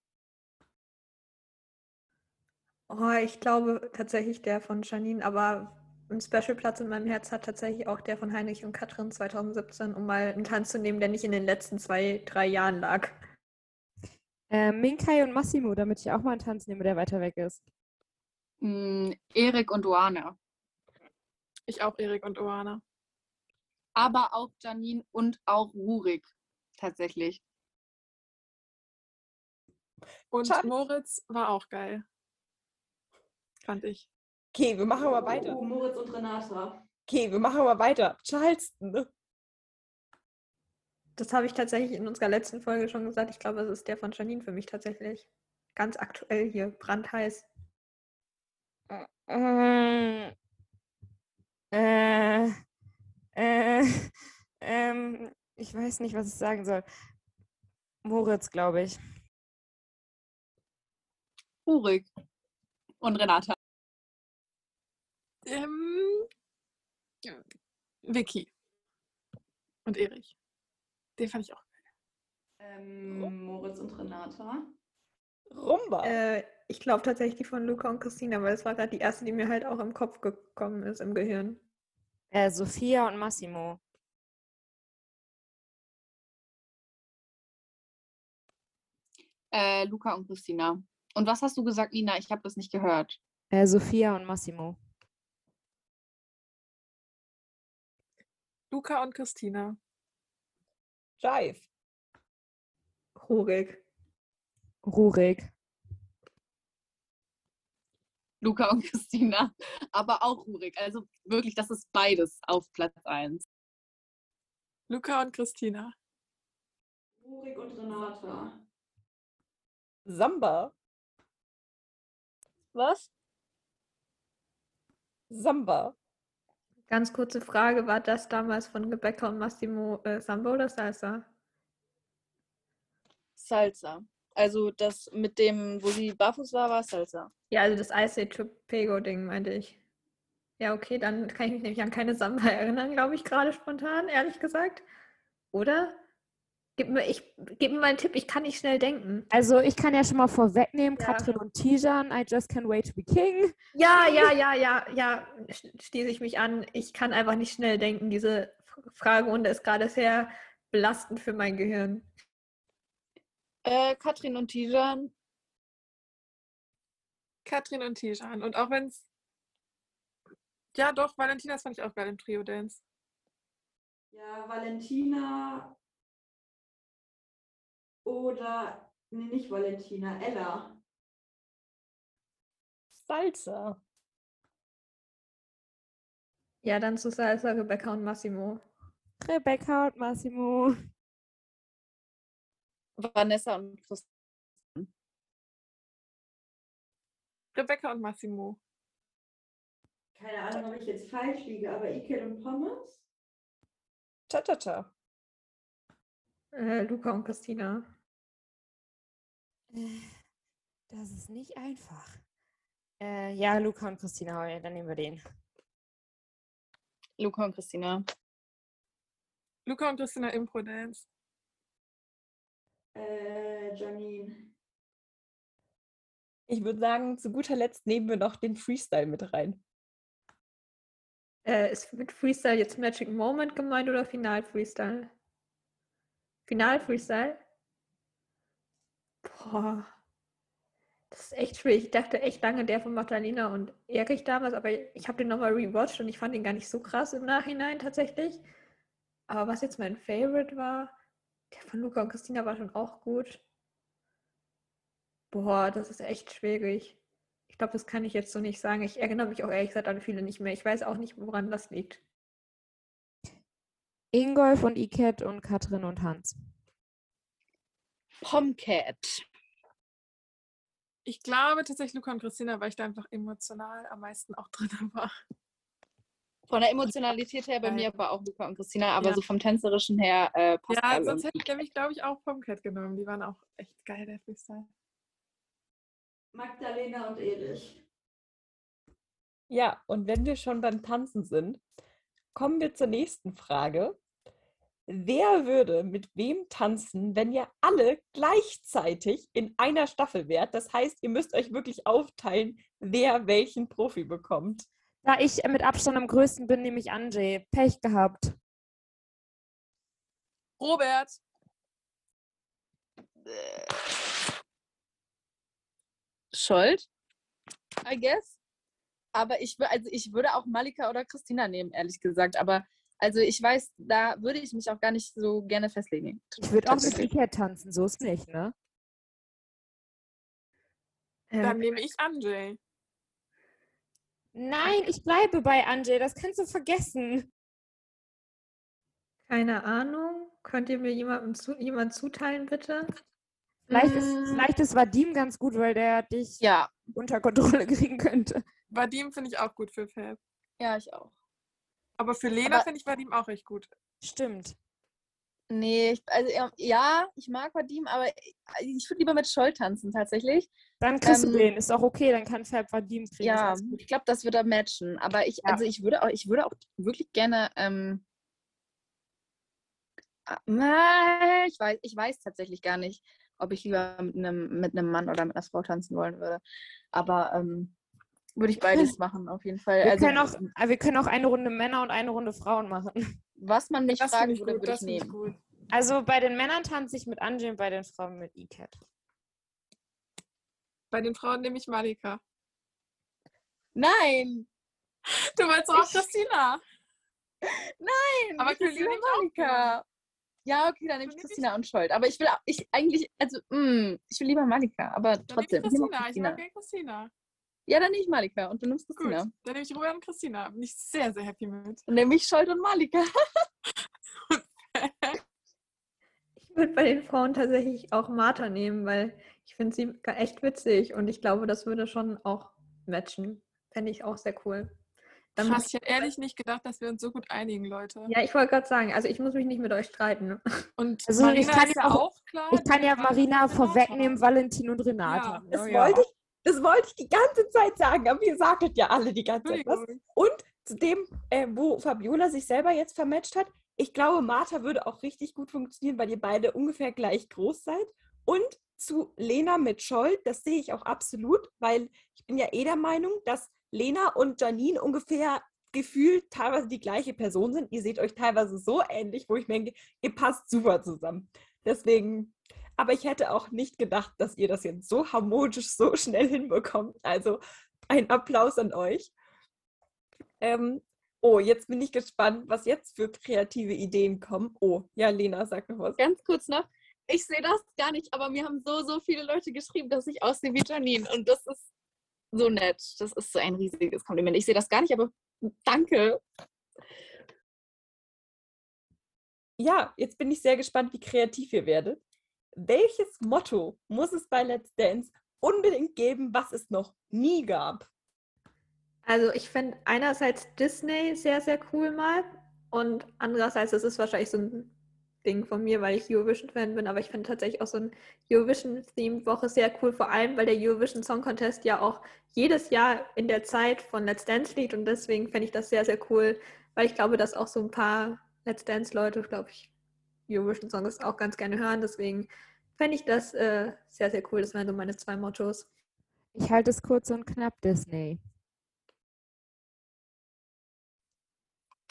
Oh, ich glaube tatsächlich der von Janine, aber einen Special-Platz in meinem Herz hat tatsächlich auch der von Heinrich und Katrin 2017, um mal einen Tanz zu nehmen, der nicht in den letzten zwei, drei Jahren lag. Äh, Minkai und Massimo, damit ich auch mal einen Tanz nehme, der weiter weg ist. Mm, Erik und Oana. Ich auch Erik und Oana. Aber auch Janine und auch Rurik. Tatsächlich. Und. Moritz war auch geil. Fand ich. Okay, wir machen mal weiter. Oh, Moritz und Renata. Okay, wir machen mal weiter. Charleston. ne? Das habe ich tatsächlich in unserer letzten Folge schon gesagt. Ich glaube, es ist der von Janine für mich tatsächlich. Ganz aktuell hier, brandheiß. Ähm, äh, äh, ähm, ich weiß nicht, was ich sagen soll. Moritz, glaube ich. Rurik. Und Renata. Ähm, Vicky. Und Erich. Den fand ich auch geil. Ähm, Moritz und Renata. Rumba. Äh, ich glaube tatsächlich die von Luca und Christina, weil es war gerade die erste, die mir halt auch im Kopf gekommen ist, im Gehirn. Äh, Sophia und Massimo. Äh, Luca und Christina. Und was hast du gesagt, Nina? Ich habe das nicht gehört. Äh, Sophia und Massimo. Luca und Christina. Jive. Rurik. Rurik. Luca und *laughs* Christina. Aber auch Rurik. Also wirklich, das ist beides auf Platz 1. Luca und Christina. Rurik und Renata. Samba. Was? Samba. Ganz kurze Frage, war das damals von Rebecca und Massimo äh, Samba oder Salsa? Salsa. Also das mit dem, wo sie barfuß war, war Salsa. Ja, also das Ice Age Trapego-Ding meinte ich. Ja, okay, dann kann ich mich nämlich an keine Samba erinnern, glaube ich, gerade spontan, ehrlich gesagt. Oder? Gib mir, ich, gib mir mal einen Tipp, ich kann nicht schnell denken. Also ich kann ja schon mal vorwegnehmen, Ja. Katrin und Tijan, I just can't wait to be king. Ja, ja, ja, ja, ja, schließe ich mich an. Ich kann einfach nicht schnell denken. Diese Fragerunde ist gerade sehr belastend für mein Gehirn. Äh, Katrin und Tijan. Katrin und Tijan. Und auch wenn es. Ja, doch, Valentinas fand ich auch geil im Trio-Dance. Ja, Valentina oder, nee, nicht Valentina, Ella. Salsa. Ja, dann zu Salsa, Rebecca und Massimo. Rebecca und Massimo. Vanessa und Christina. Rebecca und Massimo. Keine Ahnung, ob ich jetzt falsch liege, aber Ikel und Pommes? Ta-ta-ta. Äh, Luca und Christina. Äh, Das ist nicht einfach. Äh, ja, Luca und Christina, dann nehmen wir den. Luca und Christina. Luca und Christina Impro-Dance. Äh, Janine. Ich würde sagen, zu guter Letzt nehmen wir noch den Freestyle mit rein. Äh, ist mit Freestyle jetzt Magic Moment gemeint oder Final Freestyle? Final Freestyle? Boah. Das ist echt schwierig. Ich dachte echt lange der von Magdalena und Erich damals, aber ich habe den nochmal rewatcht und ich fand ihn gar nicht so krass im Nachhinein tatsächlich. Aber was jetzt mein Favorite war, der von Luca und Christina war schon auch gut. Boah, das ist echt schwierig. Ich glaube, das kann ich jetzt so nicht sagen. Ich erinnere mich auch ehrlich gesagt an viele nicht mehr. Ich weiß auch nicht, woran das liegt. Ingolf und Iket und Katrin und Hans. Pomcat. Ich glaube tatsächlich Luca und Christina, weil ich da einfach emotional am meisten auch drin *laughs* war. Von der Emotionalität her bei mir aber auch Luca und Christina, aber Ja. so vom Tänzerischen her äh, Ja, Pascal sonst hätte ich nämlich, glaube ich, auch Pomcat genommen. Die waren auch echt geil, der Freestyle. Magdalena und Erich. Ja, und wenn wir schon beim Tanzen sind, kommen wir zur nächsten Frage. Wer würde mit wem tanzen, wenn ihr alle gleichzeitig in einer Staffel wärt? Das heißt, ihr müsst euch wirklich aufteilen, wer welchen Profi bekommt. Da ich mit Abstand am größten bin, nehme ich Anjay. Pech gehabt. Robert! Scholt, I guess. Aber ich, also ich würde auch Malika oder Christina nehmen, ehrlich gesagt. Aber also ich weiß, da würde ich mich auch gar nicht so gerne festlegen. Ich würde auch mit. Iker tanzen, so ist nicht, ne? Dann Ähm, nehme ich Anjay. Nein, ich bleibe bei Anjay, das kannst du vergessen. Keine Ahnung. Könnt ihr mir jemandem zu, jemand zuteilen, bitte? Vielleicht ist, Mm. vielleicht ist Vadim ganz gut, weil der dich Ja, unter Kontrolle *laughs* kriegen könnte. Vadim finde ich auch gut für Fab. ja, ich auch. Aber für Lena finde ich Vadim auch echt gut. Stimmt. Nee, ich, also ja, ich mag Vadim, aber ich, ich würde lieber mit Scholl tanzen tatsächlich. Dann kriegst du Ähm, den, ist auch okay, dann kann Fab Vadim kriegen. Ja, ich glaube, das wird da matchen. Aber ich, Ja. also ich würde auch, ich würde auch wirklich gerne, ähm, ah, ich weiß, ich weiß tatsächlich gar nicht, ob ich lieber mit einem, mit einem Mann oder mit einer Frau tanzen wollen würde. Aber ähm, würde ich beides *laughs* machen, auf jeden Fall. Wir, Also, können auch, äh, wir können auch eine Runde Männer und eine Runde Frauen machen. *laughs* was man mich Das fragen ich würde, würde ich ich nehmen. gut. Also bei den Männern tanze ich mit Anjay und bei den Frauen mit Icat. Bei den Frauen nehme ich Malika. Nein! *laughs* Du meinst auch Ich- Christina. Nein! Aber ich will Christina lieber nehme ich auch Malika. Ja, okay, dann nehme ich nehme ich- Christina und Scholt. Aber ich will auch, ich eigentlich, also, mh, ich will lieber Malika, aber Dann trotzdem. ich ich Christina. Ich Christina. mag gerne Christina. Ja, dann nehme ich Malika und du nimmst Gut. Christina. Dann nehme ich Robert und Christina. Bin ich sehr, sehr happy mit. Dann nehme ich Scholt und Malika. *laughs* Ich würde bei den Frauen tatsächlich auch Martha nehmen, weil ich finde sie echt witzig und ich glaube, das würde schon auch matchen. Fände ich auch sehr cool. Dann Krass, ich hätte ehrlich nicht gedacht, dass wir uns so gut einigen, Leute. ja, ich wollte gerade sagen, also ich muss mich nicht mit euch streiten. *laughs* Und Also, Marina ich kann ist ja ja auch- auch klar. Ich kann ja Marina vorwegnehmen, Valentin und Renate. Ja, Das, Ja, ja. wollte ich, das wollte ich die ganze Zeit sagen, aber ihr sagtet ja alle die ganze Zeit was. Und zu dem, äh, wo Fabiola sich selber jetzt vermatcht hat, ich glaube, Martha würde auch richtig gut funktionieren, weil ihr beide ungefähr gleich groß seid. Und zu Lena mit Scholl, das sehe ich auch absolut, weil ich bin ja eh der Meinung, dass Lena und Janine ungefähr gefühlt teilweise die gleiche Person sind. Ihr seht euch teilweise so ähnlich, wo ich mir denke, ihr passt super zusammen. Deswegen, aber ich hätte auch nicht gedacht, dass ihr das jetzt so harmonisch, so schnell hinbekommt. Also ein Applaus an euch. Ähm, oh, jetzt bin ich gespannt, was jetzt für kreative Ideen kommen. Oh, ja, Lena, sag noch was. Ganz kurz noch. Ich sehe das gar nicht, aber mir haben so, so viele Leute geschrieben, dass ich aussehe wie Janine. Und das ist so nett. Das ist so ein riesiges Kompliment. Ich sehe das gar nicht, aber danke. Ja, jetzt bin ich sehr gespannt, wie kreativ ihr werdet. Welches Motto muss es bei Let's Dance unbedingt geben, was es noch nie gab? Also ich finde einerseits Disney sehr, sehr cool mal und andererseits, das ist wahrscheinlich so ein Ding von mir, weil ich Eurovision-Fan bin, aber ich finde tatsächlich auch so ein Eurovision-Themed-Woche sehr cool, vor allem weil der Eurovision Song Contest ja auch jedes Jahr in der Zeit von Let's Dance liegt und deswegen fände ich das sehr, sehr cool, weil ich glaube, dass auch so ein paar Let's Dance-Leute, glaube ich, Eurovision-Songs auch ganz gerne hören, deswegen fände ich das äh, sehr, sehr cool. Das wären so meine zwei Mottos. Ich halte es kurz und knapp, Disney.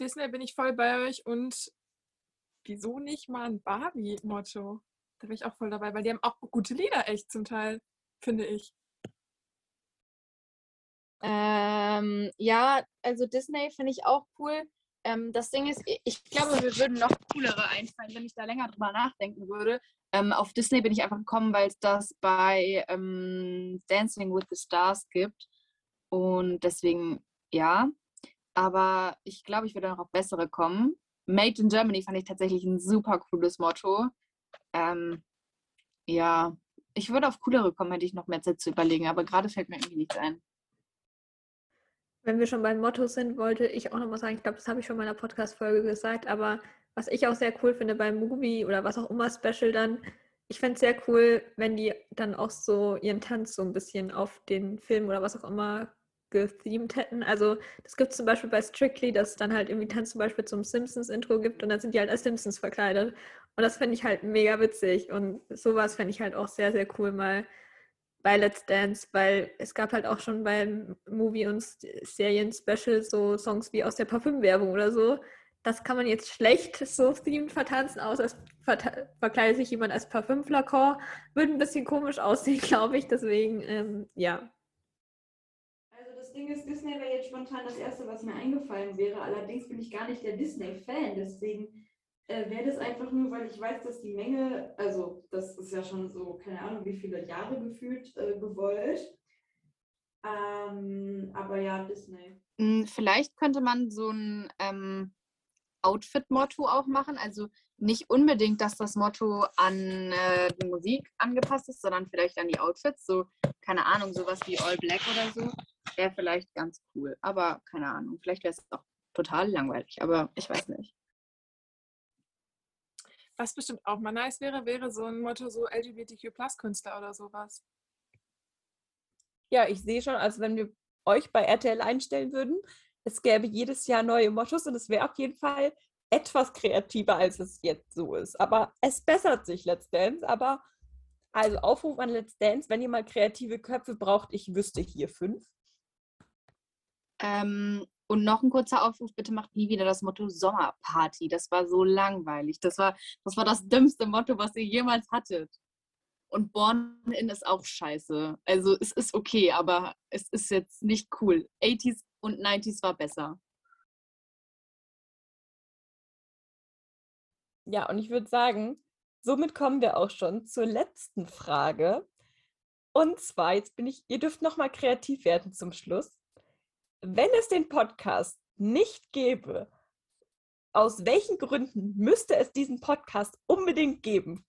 Disney bin ich voll bei euch und wieso nicht mal ein Barbie-Motto? Da bin ich auch voll dabei, weil die haben auch gute Lieder echt zum Teil, finde ich. Ähm, ja, also Disney finde ich auch cool. Ähm, das Ding ist, ich glaube, wir würden noch coolere einfallen, wenn ich da länger drüber nachdenken würde. Ähm, auf Disney bin ich einfach gekommen, weil es das bei ähm, Dancing with the Stars gibt. Und deswegen, ja. Aber ich glaube, ich würde noch auf bessere kommen. Made in Germany fand ich tatsächlich ein super cooles Motto. Ähm, Ja, ich würde auf coolere kommen, hätte ich noch mehr Zeit zu überlegen, aber gerade fällt mir irgendwie nichts ein. Wenn wir schon beim Motto sind, wollte ich auch nochmal sagen, ich glaube, das habe ich schon in meiner Podcast-Folge gesagt, aber was ich auch sehr cool finde beim Movie oder was auch immer Special dann, ich fände es sehr cool, wenn die dann auch so ihren Tanz so ein bisschen auf den Film oder was auch immer gethemed hätten. Also das gibt es zum Beispiel bei Strictly, dass es dann halt irgendwie Tanz zum Beispiel zum Simpsons-Intro gibt und dann sind die halt als Simpsons verkleidet. Und das finde ich halt mega witzig und sowas fände ich halt auch sehr, sehr cool mal bei Let's Dance, weil es gab halt auch schon beim Movie- und Serien-Special so Songs wie aus der Parfümwerbung oder so. Das kann man jetzt schlecht so themed vertanzen, außer es ver verkleidet sich jemand als Parfümflakon. Würde ein bisschen komisch aussehen, *laughs* glaube ich. Deswegen, ähm, ja. Also das Ding ist, Disney wäre jetzt spontan das Erste, was mir eingefallen wäre. Allerdings bin ich gar nicht der Disney-Fan. Deswegen äh, wäre das einfach nur, weil ich weiß, dass die Menge, also das ist ja schon so, keine Ahnung, wie viele Jahre gefühlt äh, gewollt. Ähm, aber ja, Disney. Hm, Vielleicht könnte man so ein ähm, Outfit-Motto auch machen. Also nicht unbedingt, dass das Motto an äh, die Musik angepasst ist, sondern vielleicht an die Outfits. So, keine Ahnung, sowas wie All Black oder so. Wäre vielleicht ganz cool. Aber keine Ahnung, vielleicht wäre es auch total langweilig. Aber ich weiß nicht. Was bestimmt auch mal nice wäre, wäre so ein Motto so LGBTQ-Plus-Künstler oder sowas. Ja, ich sehe schon, also wenn wir euch bei RTL einstellen würden, es gäbe jedes Jahr neue Mottos und es wäre auf jeden Fall etwas kreativer, als es jetzt so ist. Aber es bessert sich Let's Dance. Aber also Aufruf an Let's Dance, wenn ihr mal kreative Köpfe braucht, ich wüsste hier fünf. Ähm, und noch ein kurzer Aufruf, bitte macht nie wieder das Motto Sommerparty. Das war so langweilig. Das war das, war das dümmste Motto, was ihr jemals hattet. Und Born In ist auch scheiße. Also es ist okay, aber es ist jetzt nicht cool. 80s und 90s war besser. Ja, und ich würde sagen, somit kommen wir auch schon zur letzten Frage. Und zwar, jetzt bin ich, ihr dürft noch mal kreativ werden zum Schluss. Wenn es den Podcast nicht gäbe, aus welchen Gründen müsste es diesen Podcast unbedingt geben?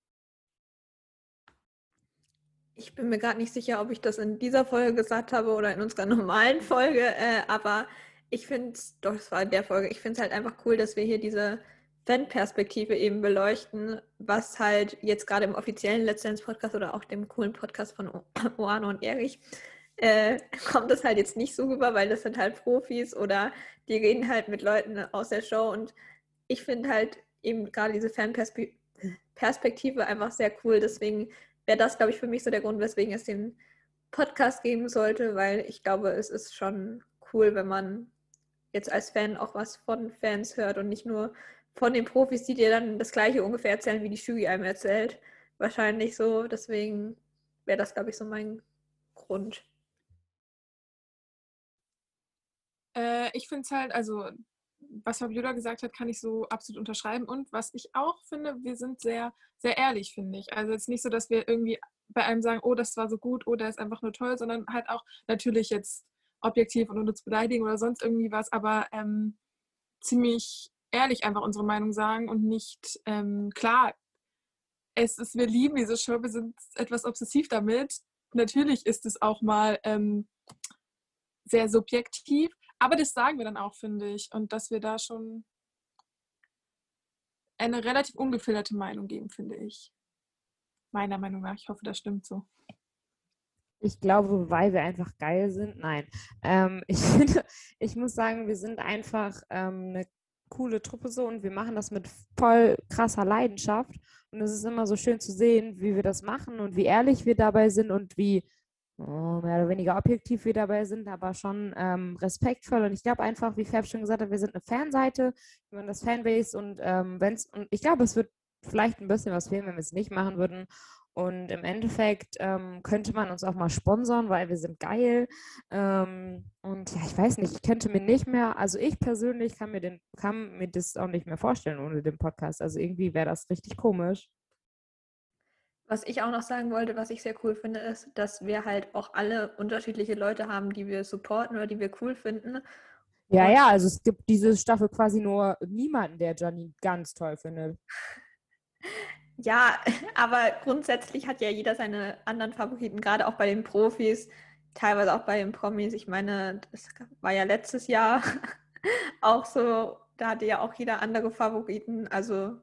Ich bin mir gerade nicht sicher, ob ich das in dieser Folge gesagt habe oder in unserer normalen Folge, äh, aber ich finde, doch, es war in der Folge, ich finde es halt einfach cool, dass wir hier diese Fan-Perspektive eben beleuchten, was halt jetzt gerade im offiziellen Let's Dance Podcast oder auch dem coolen Podcast von *coughs* Oano und Erich äh, *laughs* kommt das halt jetzt nicht so rüber, weil das sind halt Profis oder die reden halt mit Leuten aus der Show und ich finde halt eben gerade diese Fan-Perspektive einfach sehr cool. Deswegen wäre das, glaube ich, für mich so der Grund, weswegen es den Podcast geben sollte, weil ich glaube, es ist schon cool, wenn man jetzt als Fan auch was von Fans hört und nicht nur von den Profis, die dir dann das gleiche ungefähr erzählen, wie die Shugi einem erzählt. Wahrscheinlich so. Deswegen wäre das, glaube ich, so mein Grund. Äh, ich finde es halt, also was Fabiola gesagt hat, kann ich so absolut unterschreiben. Und was ich auch finde, wir sind sehr, sehr ehrlich, finde ich. Also jetzt nicht so, dass wir irgendwie bei einem sagen, oh, das war so gut oder ist einfach nur toll, sondern halt auch natürlich jetzt objektiv und ohne zu beleidigen oder sonst irgendwie was, aber ähm, ziemlich ehrlich einfach unsere Meinung sagen und nicht, ähm, klar, es ist, wir lieben diese Show, wir sind etwas obsessiv damit. Natürlich ist es auch mal ähm, sehr subjektiv, aber das sagen wir dann auch, finde ich. Und dass wir da schon eine relativ ungefilterte Meinung geben, finde ich. Meiner Meinung nach. Ich hoffe, das stimmt so. Ich glaube, weil wir einfach geil sind. Nein. Ähm, *laughs* ich, ich muss sagen, wir sind einfach ähm, eine coole Truppe so und wir machen das mit voll krasser Leidenschaft. Und es ist immer so schön zu sehen, wie wir das machen und wie ehrlich wir dabei sind und wie mehr oder weniger objektiv wir dabei sind, aber schon ähm, respektvoll. Und ich glaube einfach, wie Fab schon gesagt hat, wir sind eine Fanseite, wir sind das Fanbase und ähm, wenn's, und ich glaube, es wird vielleicht ein bisschen was fehlen, wenn wir es nicht machen würden. Und im Endeffekt ähm, könnte man uns auch mal sponsern, weil wir sind geil. Ähm, und ja, ich weiß nicht, ich könnte mir nicht mehr, also ich persönlich kann mir, den, kann mir das auch nicht mehr vorstellen ohne den Podcast. Also irgendwie wäre das richtig komisch. Was ich auch noch sagen wollte, was ich sehr cool finde, ist, dass wir halt auch alle unterschiedliche Leute haben, die wir supporten oder die wir cool finden. Ja, ja, also es gibt diese Staffel quasi nur niemanden, der Janine ganz toll findet. *laughs* Ja, *laughs* aber grundsätzlich hat ja jeder seine anderen Favoriten, gerade auch bei den Profis, teilweise auch bei den Promis. Ich meine, das war ja letztes Jahr *laughs* auch so, da hatte ja auch jeder andere Favoriten. Also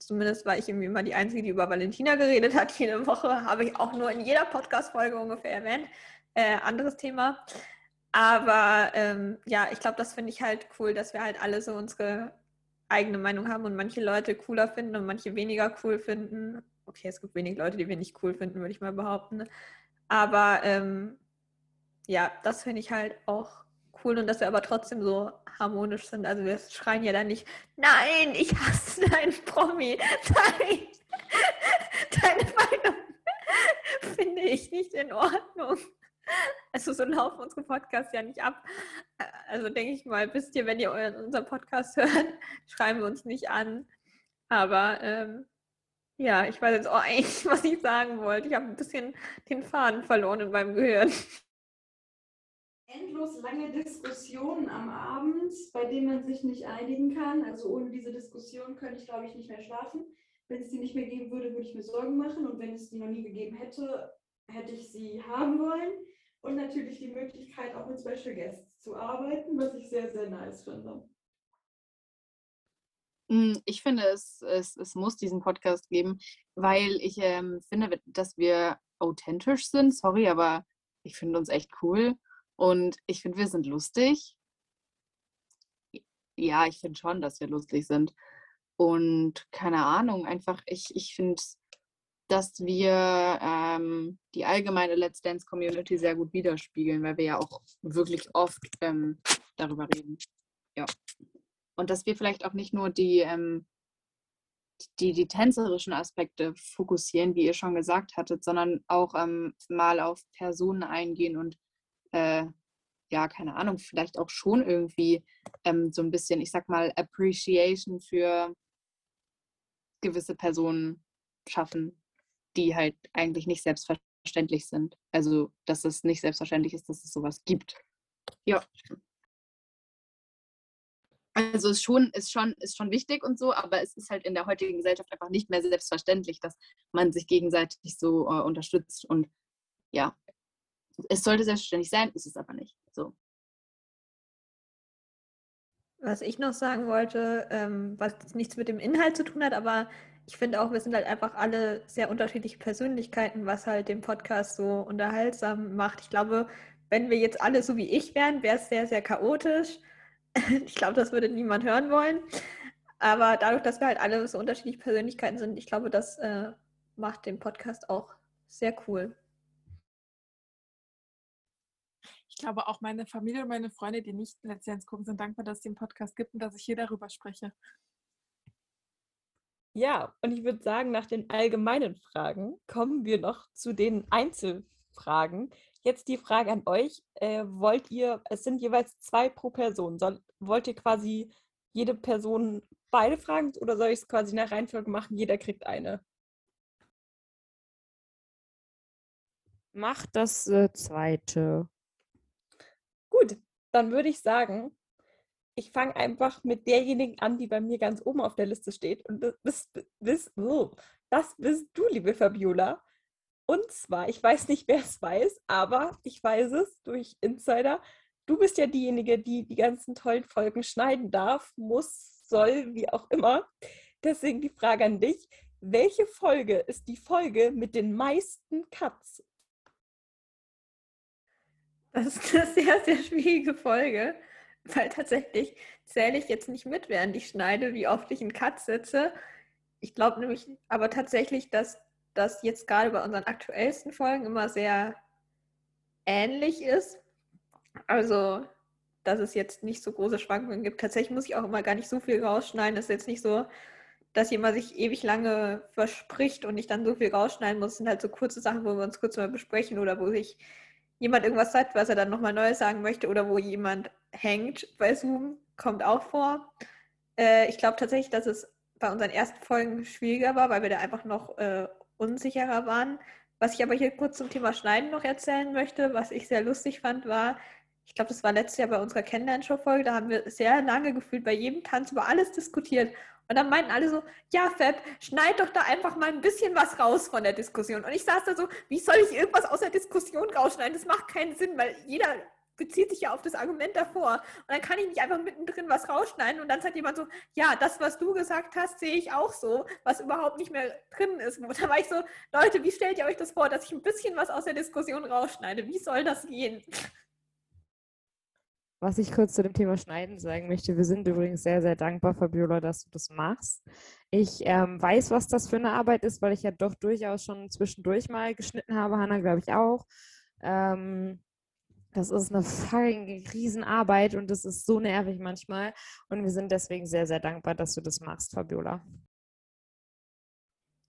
zumindest war ich irgendwie immer die Einzige, die über Valentina geredet hat. Jede Woche habe ich auch nur in jeder Podcast-Folge ungefähr erwähnt. Äh, anderes Thema. Aber ähm, ja, ich glaube, das finde ich halt cool, dass wir halt alle so unsere eigene Meinung haben und manche Leute cooler finden und manche weniger cool finden. Okay, es gibt wenig Leute, die wir nicht cool finden, würde ich mal behaupten. Aber ähm, ja, das finde ich halt auch cool und dass wir aber trotzdem so harmonisch sind. Also wir schreien ja dann nicht, nein, ich hasse deinen Promi, *laughs* nein, *laughs* deine Meinung *laughs* finde ich nicht in Ordnung. Also so laufen unsere Podcasts ja nicht ab. Also denke ich mal, wisst ihr, wenn ihr unseren Podcast hört, schreiben wir uns nicht an. Aber ähm, ja, ich weiß jetzt auch eigentlich, was ich sagen wollte. Ich habe ein bisschen den Faden verloren in meinem Gehirn. Endlos lange Diskussionen am Abend, bei denen man sich nicht einigen kann. Also ohne diese Diskussion könnte ich, glaube ich, nicht mehr schlafen. Wenn es die nicht mehr geben würde, würde ich mir Sorgen machen. Und wenn es die noch nie gegeben hätte, hätte ich sie haben wollen. Und natürlich die Möglichkeit, auch mit Special Guests zu arbeiten, was ich sehr, sehr nice finde. Hm, ich finde, es, es, es muss diesen Podcast geben, weil ich ähm, finde, dass wir authentisch sind. Sorry, aber ich finde uns echt cool. Und ich finde, wir sind lustig. Ja, ich finde schon, dass wir lustig sind. Und keine Ahnung, einfach, ich, ich finde dass wir ähm, die allgemeine Let's Dance Community sehr gut widerspiegeln, weil wir ja auch wirklich oft ähm, darüber reden. Ja. Und dass wir vielleicht auch nicht nur die, ähm, die, die tänzerischen Aspekte fokussieren, wie ihr schon gesagt hattet, sondern auch ähm, mal auf Personen eingehen und äh, ja, keine Ahnung, vielleicht auch schon irgendwie ähm, so ein bisschen, ich sag mal, Appreciation für gewisse Personen schaffen die halt eigentlich nicht selbstverständlich sind. Also, dass es nicht selbstverständlich ist, dass es sowas gibt. Ja. Also ist schon, ist schon, ist schon wichtig und so, aber es ist halt in der heutigen Gesellschaft einfach nicht mehr selbstverständlich, dass man sich gegenseitig so äh, unterstützt. Und ja, es sollte selbstverständlich sein, ist es aber nicht. So. Was ich noch sagen wollte, ähm, was nichts mit dem Inhalt zu tun hat, aber ich finde auch, wir sind halt einfach alle sehr unterschiedliche Persönlichkeiten, was halt den Podcast so unterhaltsam macht. Ich glaube, wenn wir jetzt alle so wie ich wären, wäre es sehr, sehr chaotisch. *laughs* Ich glaube, das würde niemand hören wollen. Aber dadurch, dass wir halt alle so unterschiedliche Persönlichkeiten sind, ich glaube, das äh, macht den Podcast auch sehr cool. Glaube, auch meine Familie und meine Freunde, die nicht letztendlich gucken, sind dankbar, dass es den Podcast gibt und dass ich hier darüber spreche. Ja, und ich würde sagen, nach den allgemeinen Fragen kommen wir noch zu den Einzelfragen. Jetzt die Frage an euch. Äh, wollt ihr, es sind jeweils zwei pro Person. Soll, wollt ihr quasi jede Person beide fragen oder soll ich es quasi nach Reihenfolge machen? Jeder kriegt eine. Macht das äh, zweite. Dann würde ich sagen, ich fange einfach mit derjenigen an, die bei mir ganz oben auf der Liste steht. Und das bist, bist, oh, das bist du, liebe Fabiola. Und zwar, ich weiß nicht, wer es weiß, aber ich weiß es durch Insider. Du bist ja diejenige, die die ganzen tollen Folgen schneiden darf, muss, soll, wie auch immer. Deswegen die Frage an dich. Welche Folge ist die Folge mit den meisten Cuts? Das ist eine sehr, sehr schwierige Folge. Weil tatsächlich zähle ich jetzt nicht mit, während ich schneide, wie oft ich einen Cut setze. Ich glaube nämlich aber tatsächlich, dass das jetzt gerade bei unseren aktuellsten Folgen immer sehr ähnlich ist. Also, dass es jetzt nicht so große Schwankungen gibt. Tatsächlich muss ich auch immer gar nicht so viel rausschneiden. Es ist jetzt nicht so, dass jemand sich ewig lange verspricht und ich dann so viel rausschneiden muss. Es sind halt so kurze Sachen, wo wir uns kurz mal besprechen oder wo sich jemand irgendwas sagt, was er dann nochmal Neues sagen möchte oder wo jemand hängt bei Zoom, kommt auch vor. Äh, ich glaube tatsächlich, dass es bei unseren ersten Folgen schwieriger war, weil wir da einfach noch äh, unsicherer waren. Was ich aber hier kurz zum Thema Schneiden noch erzählen möchte, was ich sehr lustig fand, war, ich glaube, das war letztes Jahr bei unserer Kennenlernshow-Folge, da haben wir sehr lange gefühlt bei jedem Tanz über alles diskutiert. Und dann meinten alle so, ja, Fab, schneid doch da einfach mal ein bisschen was raus von der Diskussion. Und ich saß da so, wie soll ich irgendwas aus der Diskussion rausschneiden? Das macht keinen Sinn, weil jeder bezieht sich ja auf das Argument davor. Und dann kann ich nicht einfach mittendrin was rausschneiden und dann sagt jemand so, ja, das, was du gesagt hast, sehe ich auch so, was überhaupt nicht mehr drin ist. Und da war ich so, Leute, wie stellt ihr euch das vor, dass ich ein bisschen was aus der Diskussion rausschneide? Wie soll das gehen? Was ich kurz zu dem Thema Schneiden sagen möchte, wir sind übrigens sehr, sehr dankbar, Fabiola, dass du das machst. Ich ähm, weiß, was das für eine Arbeit ist, weil ich ja doch durchaus schon zwischendurch mal geschnitten habe, Hanna, glaube ich, auch. Ähm, das ist eine fucking Riesenarbeit und das ist so nervig manchmal. Und wir sind deswegen sehr, sehr dankbar, dass du das machst, Fabiola.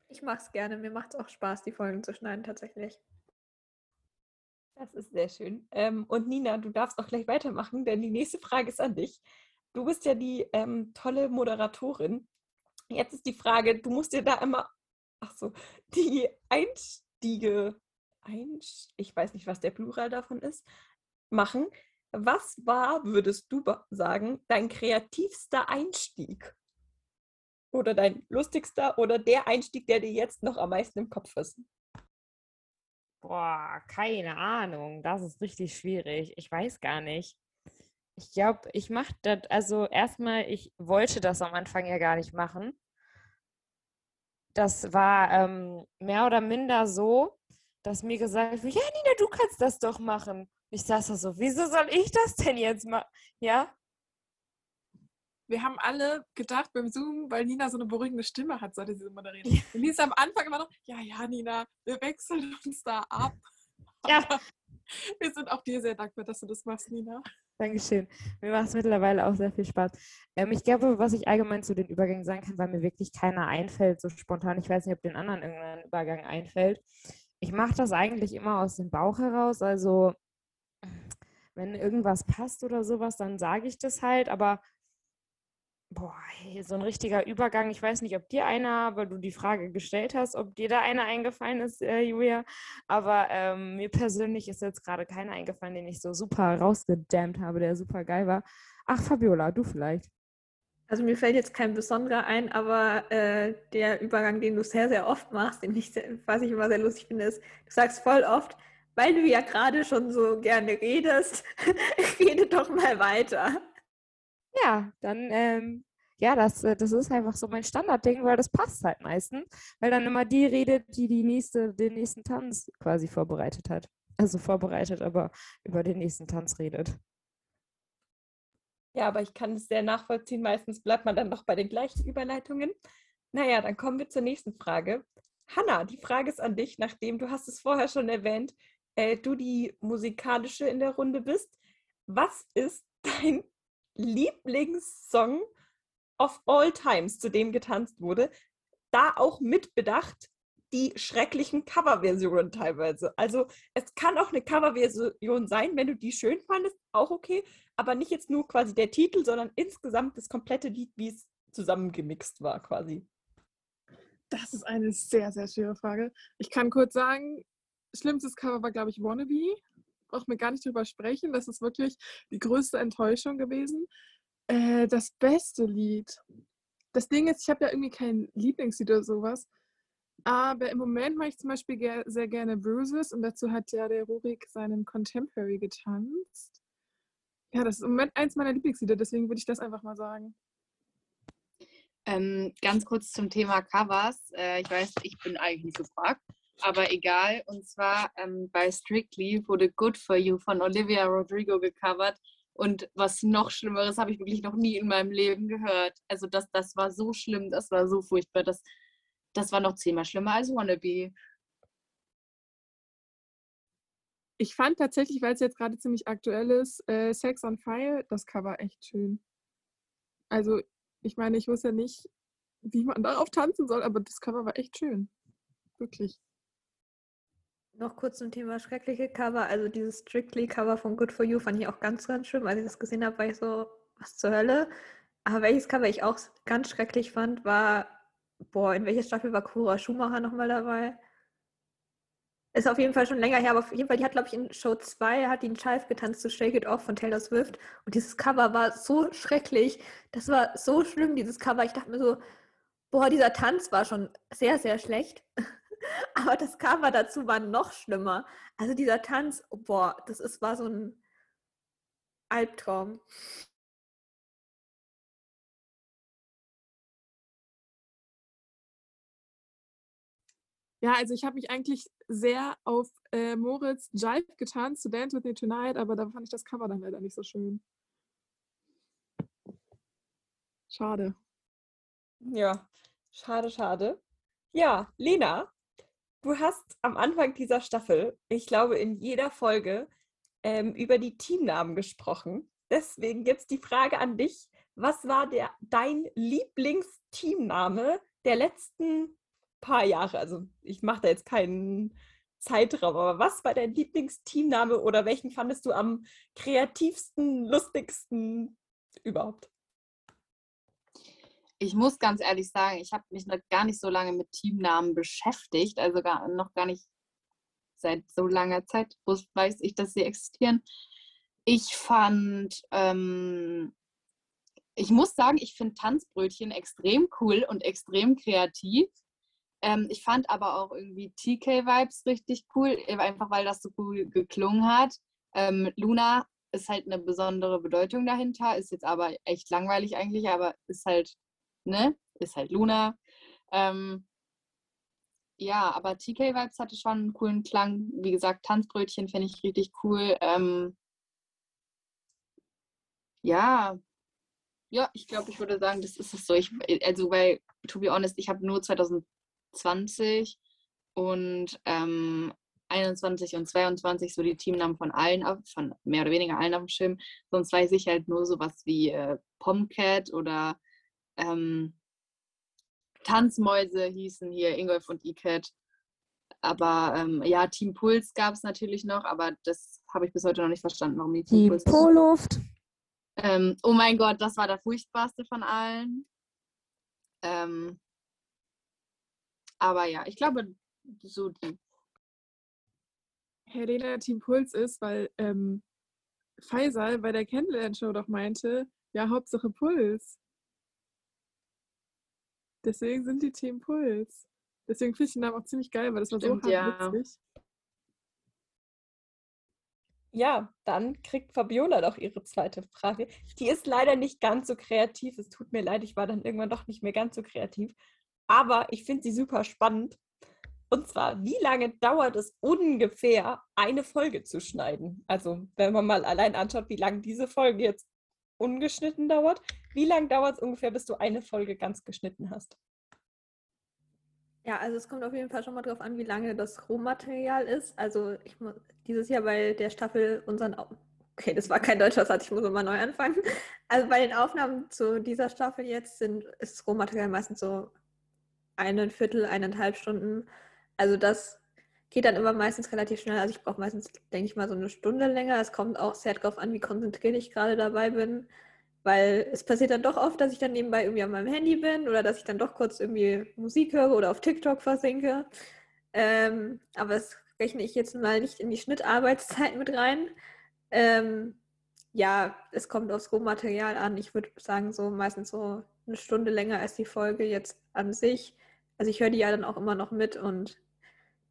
Ich mache es gerne. Mir macht es auch Spaß, die Folgen zu schneiden, tatsächlich. Das ist sehr schön. Ähm, und Nina, du darfst auch gleich weitermachen, denn die nächste Frage ist an dich. Du bist ja die ähm, tolle Moderatorin. Jetzt ist die Frage, du musst dir da immer, ach so, die Einstiege, Einst ich weiß nicht, was der Plural davon ist, machen. Was war, würdest du sagen, dein kreativster Einstieg? Oder dein lustigster oder der Einstieg, der dir jetzt noch am meisten im Kopf ist? Boah, keine Ahnung. Das ist richtig schwierig. Ich weiß gar nicht. Ich glaube, ich mache das, also erstmal, ich wollte das am Anfang ja gar nicht machen. Das war ähm, mehr oder minder so, dass mir gesagt wurde, ja, Nina, du kannst das doch machen. Ich saß da so, wieso soll ich das denn jetzt machen? Ja, wir haben alle gedacht beim Zoom, weil Nina so eine beruhigende Stimme hat, sollte sie moderieren. Ja. Und Lisa am Anfang immer noch, ja, ja, Nina, wir wechseln *laughs* uns da ab. *laughs* Ja. wir sind auch dir sehr dankbar, dass du das machst, Nina. Dankeschön. Mir macht es mittlerweile auch sehr viel Spaß. Ähm, ich glaube, was ich allgemein zu den Übergängen sagen kann, weil mir wirklich keiner einfällt, so spontan. Ich weiß nicht, ob den anderen irgendein Übergang einfällt. Ich mache das eigentlich immer aus dem Bauch heraus. Also, wenn irgendwas passt oder sowas, dann sage ich das halt. Aber Boah, so ein richtiger Übergang. Ich weiß nicht, ob dir einer, weil du die Frage gestellt hast, ob dir da einer eingefallen ist, äh, Julia. Aber ähm, mir persönlich ist jetzt gerade keiner eingefallen, den ich so super rausgedammt habe, der super geil war. Ach, Fabiola, du vielleicht. Also mir fällt jetzt kein besonderer ein, aber äh, der Übergang, den du sehr, sehr oft machst, den ich, was ich immer sehr lustig finde, ist, du sagst voll oft, weil du ja gerade schon so gerne redest, *laughs* rede doch mal weiter. Ja, dann, ähm, ja, das, äh, das ist einfach so mein Standardding, weil das passt halt meistens, weil dann immer die redet, die, die nächste, den nächsten Tanz quasi vorbereitet hat. Also vorbereitet, aber über den nächsten Tanz redet. Ja, aber ich kann es sehr nachvollziehen. Meistens bleibt man dann noch bei den gleichen Überleitungen. Naja, dann kommen wir zur nächsten Frage. Hanna, die Frage ist an dich, nachdem du hast es vorher schon erwähnt, äh, du die musikalische in der Runde bist. Was ist *laughs* dein Lieblingssong of all times, zu dem getanzt wurde, da auch mitbedacht die schrecklichen Coverversionen teilweise. Also es kann auch eine Coverversion sein, wenn du die schön fandest, auch okay, aber nicht jetzt nur quasi der Titel, sondern insgesamt das komplette Lied, wie es zusammengemixt war quasi. Das ist eine sehr, sehr schwere Frage. Ich kann kurz sagen, schlimmstes Cover war, glaube ich, Wannabe braucht mir gar nicht drüber sprechen. Das ist wirklich die größte Enttäuschung gewesen. Äh, das beste Lied. Das Ding ist, ich habe ja irgendwie kein Lieblingslied oder sowas. Aber im Moment mache ich zum Beispiel ger sehr gerne Bruises und dazu hat ja der Rurik seinen Contemporary getanzt. Ja, das ist im Moment eins meiner Lieblingslieder, deswegen würde ich das einfach mal sagen. Ähm, ganz kurz zum Thema Covers. Äh, ich weiß, ich bin eigentlich nicht gefragt aber egal. Und zwar ähm, bei Strictly wurde Good for You von Olivia Rodrigo gecovert. Und was noch Schlimmeres habe ich wirklich noch nie in meinem Leben gehört. Also das, das war so schlimm, das war so furchtbar. Das, das war noch zehnmal schlimmer als Wannabe. Ich fand tatsächlich, weil es jetzt gerade ziemlich aktuell ist, äh, Sex on Fire, das Cover echt schön. Also, ich meine, ich wusste ja nicht, wie man darauf tanzen soll, aber das Cover war echt schön. Wirklich. Noch kurz zum Thema schreckliche Cover. Also dieses Strictly-Cover von Good For You fand ich auch ganz, ganz schlimm. Als ich das gesehen habe, war ich so, was zur Hölle? Aber welches Cover ich auch ganz schrecklich fand, war, boah, in welcher Staffel war Cora Schumacher nochmal dabei? Ist auf jeden Fall schon länger her, aber auf jeden Fall, die hat, glaube ich, in Show 2 hat die einen Scheiß getanzt zu Shake It Off von Taylor Swift. Und dieses Cover war so schrecklich. Das war so schlimm, dieses Cover. Ich dachte mir so, boah, dieser Tanz war schon sehr, sehr schlecht. *laughs* *laughs* aber das Cover dazu war noch schlimmer. Also dieser Tanz, boah, das ist, war so ein Albtraum. Ja, also ich habe mich eigentlich sehr auf äh, Moritz Jive getanzt zu Dance With Me Tonight, aber da fand ich das Cover dann leider nicht so schön. Schade. Ja, schade, schade. Ja, Lena, du hast am Anfang dieser Staffel, ich glaube in jeder Folge, ähm, über die Teamnamen gesprochen. Deswegen jetzt die Frage an dich. Was war der, dein Lieblingsteamname der letzten paar Jahre? Also ich mache da jetzt keinen Zeitraum, aber was war dein Lieblingsteamname oder welchen fandest du am kreativsten, lustigsten überhaupt? Ich muss ganz ehrlich sagen, ich habe mich noch gar nicht so lange mit Teamnamen beschäftigt, also gar, noch gar nicht seit so langer Zeit weiß ich, dass sie existieren. Ich fand, ähm, ich muss sagen, ich finde Tanzbrötchen extrem cool und extrem kreativ. Ähm, ich fand aber auch irgendwie TK-Vibes richtig cool, einfach weil das so cool geklungen hat. Ähm, Luna ist halt eine besondere Bedeutung dahinter, ist jetzt aber echt langweilig eigentlich, aber ist halt, ne, ist halt Luna. Ähm, ja, aber TK-Vibes hatte schon einen coolen Klang. Wie gesagt, Tanzbrötchen finde ich richtig cool. Ähm, ja, ja, ich glaube, ich würde sagen, das ist es so. Ich, also, weil, to be honest, ich habe nur 2000 20 und ähm, 21 und 22 so die Teamnamen von allen, auf, von mehr oder weniger allen auf dem Schirm. Sonst weiß ich halt nur sowas wie äh, Pomcat oder ähm, Tanzmäuse hießen hier Ingolf und Iket. Aber ähm, ja, Team Puls gab es natürlich noch, aber das habe ich bis heute noch nicht verstanden, warum die Team Die Puls. Poluft. Ähm, oh mein Gott, das war der furchtbarste von allen. Ähm, aber ja, ich glaube, so die. Helena Team Puls ist, weil ähm, Faisal bei der Kennenlern-Show doch meinte, ja, Hauptsache Puls. Deswegen sind die Team Puls. Deswegen finde ich den Namen auch ziemlich geil, weil das war Stimmt, so ja. witzig. Ja, dann kriegt Fabiola doch ihre zweite Frage. Die ist leider nicht ganz so kreativ. Es tut mir leid, ich war dann irgendwann doch nicht mehr ganz so kreativ. Aber ich finde sie super spannend. Und zwar, wie lange dauert es ungefähr, eine Folge zu schneiden? Also, wenn man mal allein anschaut, wie lange diese Folge jetzt ungeschnitten dauert, wie lange dauert es ungefähr, bis du eine Folge ganz geschnitten hast? Ja, also es kommt auf jeden Fall schon mal drauf an, wie lange das Rohmaterial ist. Also ich muss dieses Jahr bei der Staffel unseren Au Okay, das war kein deutscher Satz, ich muss immer neu anfangen. Also bei den Aufnahmen zu dieser Staffel jetzt sind, ist das Rohmaterial meistens so eine Viertel, eineinhalb Stunden. Also das geht dann immer meistens relativ schnell. Also ich brauche meistens, denke ich mal, so eine Stunde länger. Es kommt auch sehr darauf an, wie konzentriert ich gerade dabei bin. Weil es passiert dann doch oft, dass ich dann nebenbei irgendwie an meinem Handy bin oder dass ich dann doch kurz irgendwie Musik höre oder auf TikTok versinke. Ähm, aber das rechne ich jetzt mal nicht in die Schnittarbeitszeit mit rein. Ähm, ja, es kommt aufs Rohmaterial an. Ich würde sagen, so meistens so eine Stunde länger als die Folge jetzt an sich. Also ich höre die ja dann auch immer noch mit und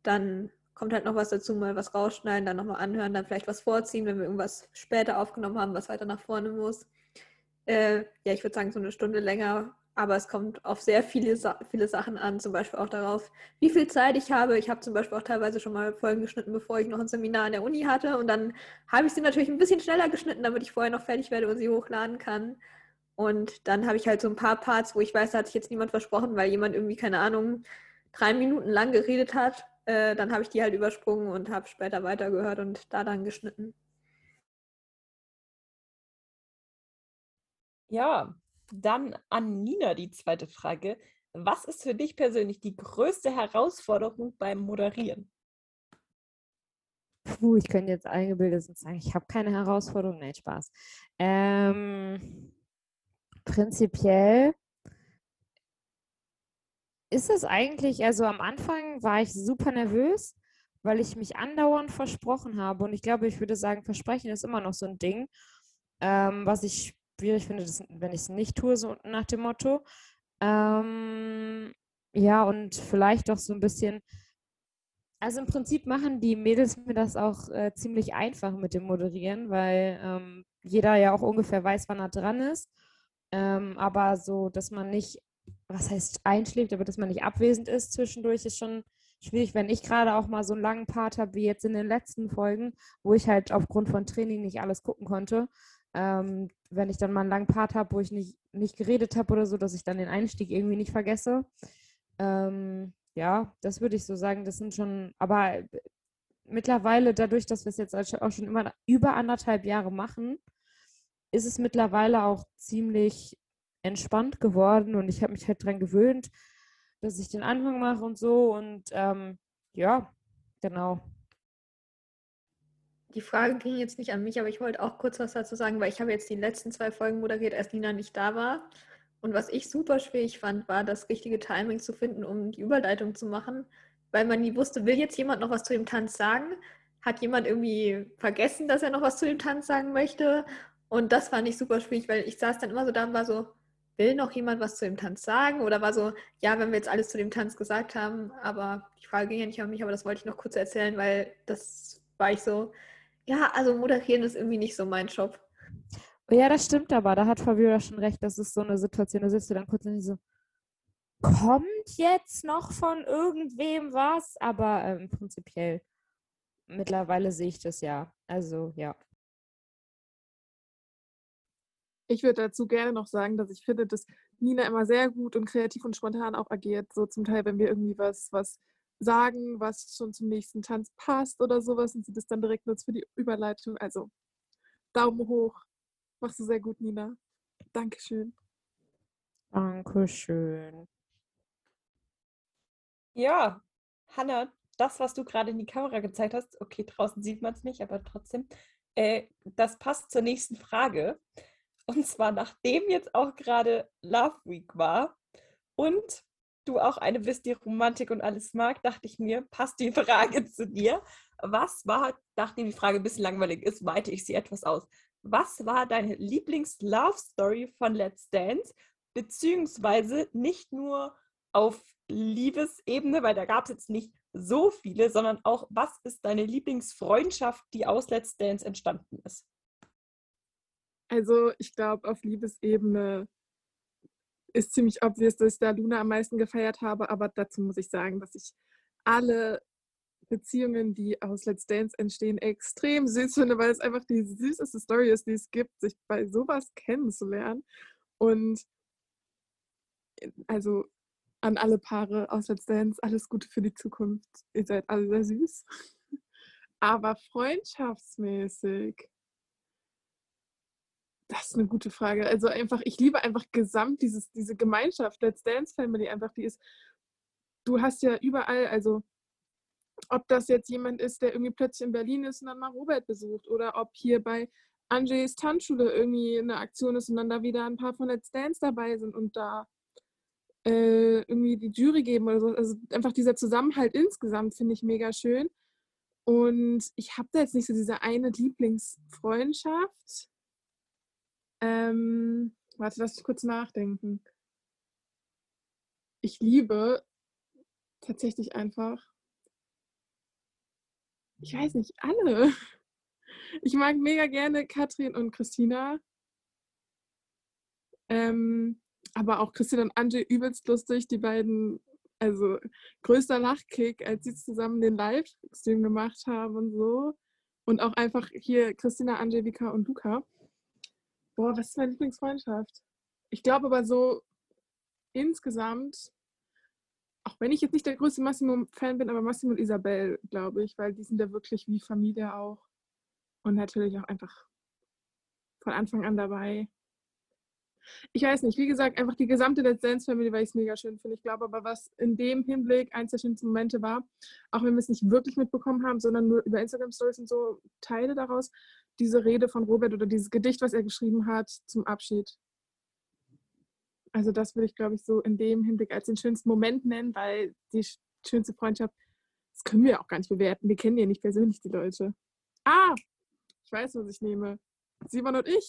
dann kommt halt noch was dazu, mal was rausschneiden, dann nochmal anhören, dann vielleicht was vorziehen, wenn wir irgendwas später aufgenommen haben, was weiter nach vorne muss. Äh, ja, ich würde sagen, so eine Stunde länger, aber es kommt auf sehr viele, viele Sachen an, zum Beispiel auch darauf, wie viel Zeit ich habe. Ich habe zum Beispiel auch teilweise schon mal Folgen geschnitten, bevor ich noch ein Seminar an der Uni hatte und dann habe ich sie natürlich ein bisschen schneller geschnitten, damit ich vorher noch fertig werde und sie hochladen kann. Und dann habe ich halt so ein paar Parts, wo ich weiß, da hat sich jetzt niemand versprochen, weil jemand irgendwie, keine Ahnung, drei Minuten lang geredet hat. Äh, dann habe ich die halt übersprungen und habe später weitergehört und da dann geschnitten. Ja, dann an Nina die zweite Frage. Was ist für dich persönlich die größte Herausforderung beim Moderieren? Puh, ich könnte jetzt eingebildet sagen, ich habe keine Herausforderung. Nein, Spaß. Ähm, prinzipiell ist es eigentlich, also am Anfang war ich super nervös weil ich mich andauernd versprochen habe. Und ich glaube, ich würde sagen, Versprechen ist immer noch so ein Ding, ähm, was ich schwierig finde, das, wenn ich es nicht tue, so nach dem Motto. Ähm, ja, und vielleicht auch so ein bisschen. Also im Prinzip machen die Mädels mir das auch äh, ziemlich einfach mit dem Moderieren, weil ähm, jeder ja auch ungefähr weiß, wann er dran ist. Ähm, aber so, dass man nicht, was heißt einschläft, aber dass man nicht abwesend ist zwischendurch, ist schon schwierig, wenn ich gerade auch mal so einen langen Part habe, wie jetzt in den letzten Folgen, wo ich halt aufgrund von Training nicht alles gucken konnte. Ähm, wenn ich dann mal einen langen Part habe, wo ich nicht, nicht geredet habe oder so, dass ich dann den Einstieg irgendwie nicht vergesse. Ähm, ja, das würde ich so sagen. Das sind schon, aber mittlerweile, dadurch, dass wir es jetzt auch schon immer über anderthalb Jahre machen, ist es mittlerweile auch ziemlich entspannt geworden und ich habe mich halt daran gewöhnt, dass ich den Anfang mache und so und ähm, ja, genau. Die Frage ging jetzt nicht an mich, aber ich wollte auch kurz was dazu sagen, weil ich habe jetzt die letzten zwei Folgen moderiert, als Nina nicht da war. Und was ich super schwierig fand, war das richtige Timing zu finden, um die Überleitung zu machen, weil man nie wusste, will jetzt jemand noch was zu dem Tanz sagen? Hat jemand irgendwie vergessen, dass er noch was zu dem Tanz sagen möchte? Und das fand ich super schwierig, weil ich saß dann immer so da und war so, will noch jemand was zu dem Tanz sagen? Oder war so, ja, wenn wir jetzt alles zu dem Tanz gesagt haben, aber die Frage ging ja nicht an mich, aber das wollte ich noch kurz erzählen, weil das war ich so, ja, also moderieren ist irgendwie nicht so mein Job. Ja, das stimmt aber. Da hat Fabiola schon recht. Das ist so eine Situation, da sitzt du dann kurz und so, kommt jetzt noch von irgendwem was? Aber ähm, prinzipiell, mittlerweile sehe ich das ja. Also, ja. Ich würde dazu gerne noch sagen, dass ich finde, dass Nina immer sehr gut und kreativ und spontan auch agiert. So zum Teil, wenn wir irgendwie was, was sagen, was schon zum nächsten Tanz passt oder sowas und sie das dann direkt nutzt für die Überleitung. Also Daumen hoch. Machst du sehr gut, Nina. Dankeschön. Dankeschön. Ja, Hanna, das, was du gerade in die Kamera gezeigt hast, okay, draußen sieht man es nicht, aber trotzdem, äh, das passt zur nächsten Frage. Und zwar, nachdem jetzt auch gerade Love Week war und du auch eine bist, die Romantik und alles mag, dachte ich mir, passt die Frage *laughs* zu dir. Was war, nachdem die Frage ein bisschen langweilig ist, weite ich sie etwas aus. Was war deine Lieblings-Love-Story von Let's Dance? Beziehungsweise nicht nur auf Liebesebene, weil da gab es jetzt nicht so viele, sondern auch, was ist deine Lieblingsfreundschaft, die aus Let's Dance entstanden ist? Also ich glaube, auf Liebesebene ist ziemlich obvious, dass ich da Luna am meisten gefeiert habe, aber dazu muss ich sagen, dass ich alle Beziehungen, die aus Let's Dance entstehen, extrem süß finde, weil es einfach die süßeste Story ist, die es gibt, sich bei sowas kennenzulernen. Und also an alle Paare aus Let's Dance, alles Gute für die Zukunft. Ihr seid alle sehr süß. *laughs* Aber freundschaftsmäßig das ist eine gute Frage. Also einfach, ich liebe einfach gesamt dieses, diese Gemeinschaft, Let's Dance Family einfach, die ist, du hast ja überall, also ob das jetzt jemand ist, der irgendwie plötzlich in Berlin ist und dann mal Robert besucht oder ob hier bei Anjay's Tanzschule irgendwie eine Aktion ist und dann da wieder ein paar von Let's Dance dabei sind und da äh, irgendwie die Jury geben oder so. Also einfach dieser Zusammenhalt insgesamt finde ich mega schön. Und ich habe da jetzt nicht so diese eine Lieblingsfreundschaft. Ähm, warte, lass mich kurz nachdenken. Ich liebe tatsächlich einfach, ich weiß nicht, alle. *laughs* Ich mag mega gerne Katrin und Christina. Ähm, aber auch Christina und Angie übelst lustig, die beiden, also größter Lachkick, als sie zusammen den Livestream gemacht haben und so. Und auch einfach hier Christina, Angelika und Luca. Boah, was ist meine Lieblingsfreundschaft? Ich glaube aber so insgesamt, auch wenn ich jetzt nicht der größte Massimo-Fan bin, aber Massimo und Isabel, glaube ich, weil die sind ja wirklich wie Familie auch. Und natürlich auch einfach von Anfang an dabei. Ich weiß nicht, wie gesagt, einfach die gesamte Let's Dance Family, weil ich es mega schön finde. Ich glaube aber, was in dem Hinblick eins der schönsten Momente war, auch wenn wir es nicht wirklich mitbekommen haben, sondern nur über Instagram Stories und so Teile daraus, diese Rede von Robert oder dieses Gedicht, was er geschrieben hat zum Abschied. Also das würde ich, glaube ich, so in dem Hinblick als den schönsten Moment nennen, weil die schönste Freundschaft Das können wir auch gar nicht bewerten. Wir kennen ja nicht persönlich die Leute. Ah, ich weiß, was ich nehme. Simon und ich.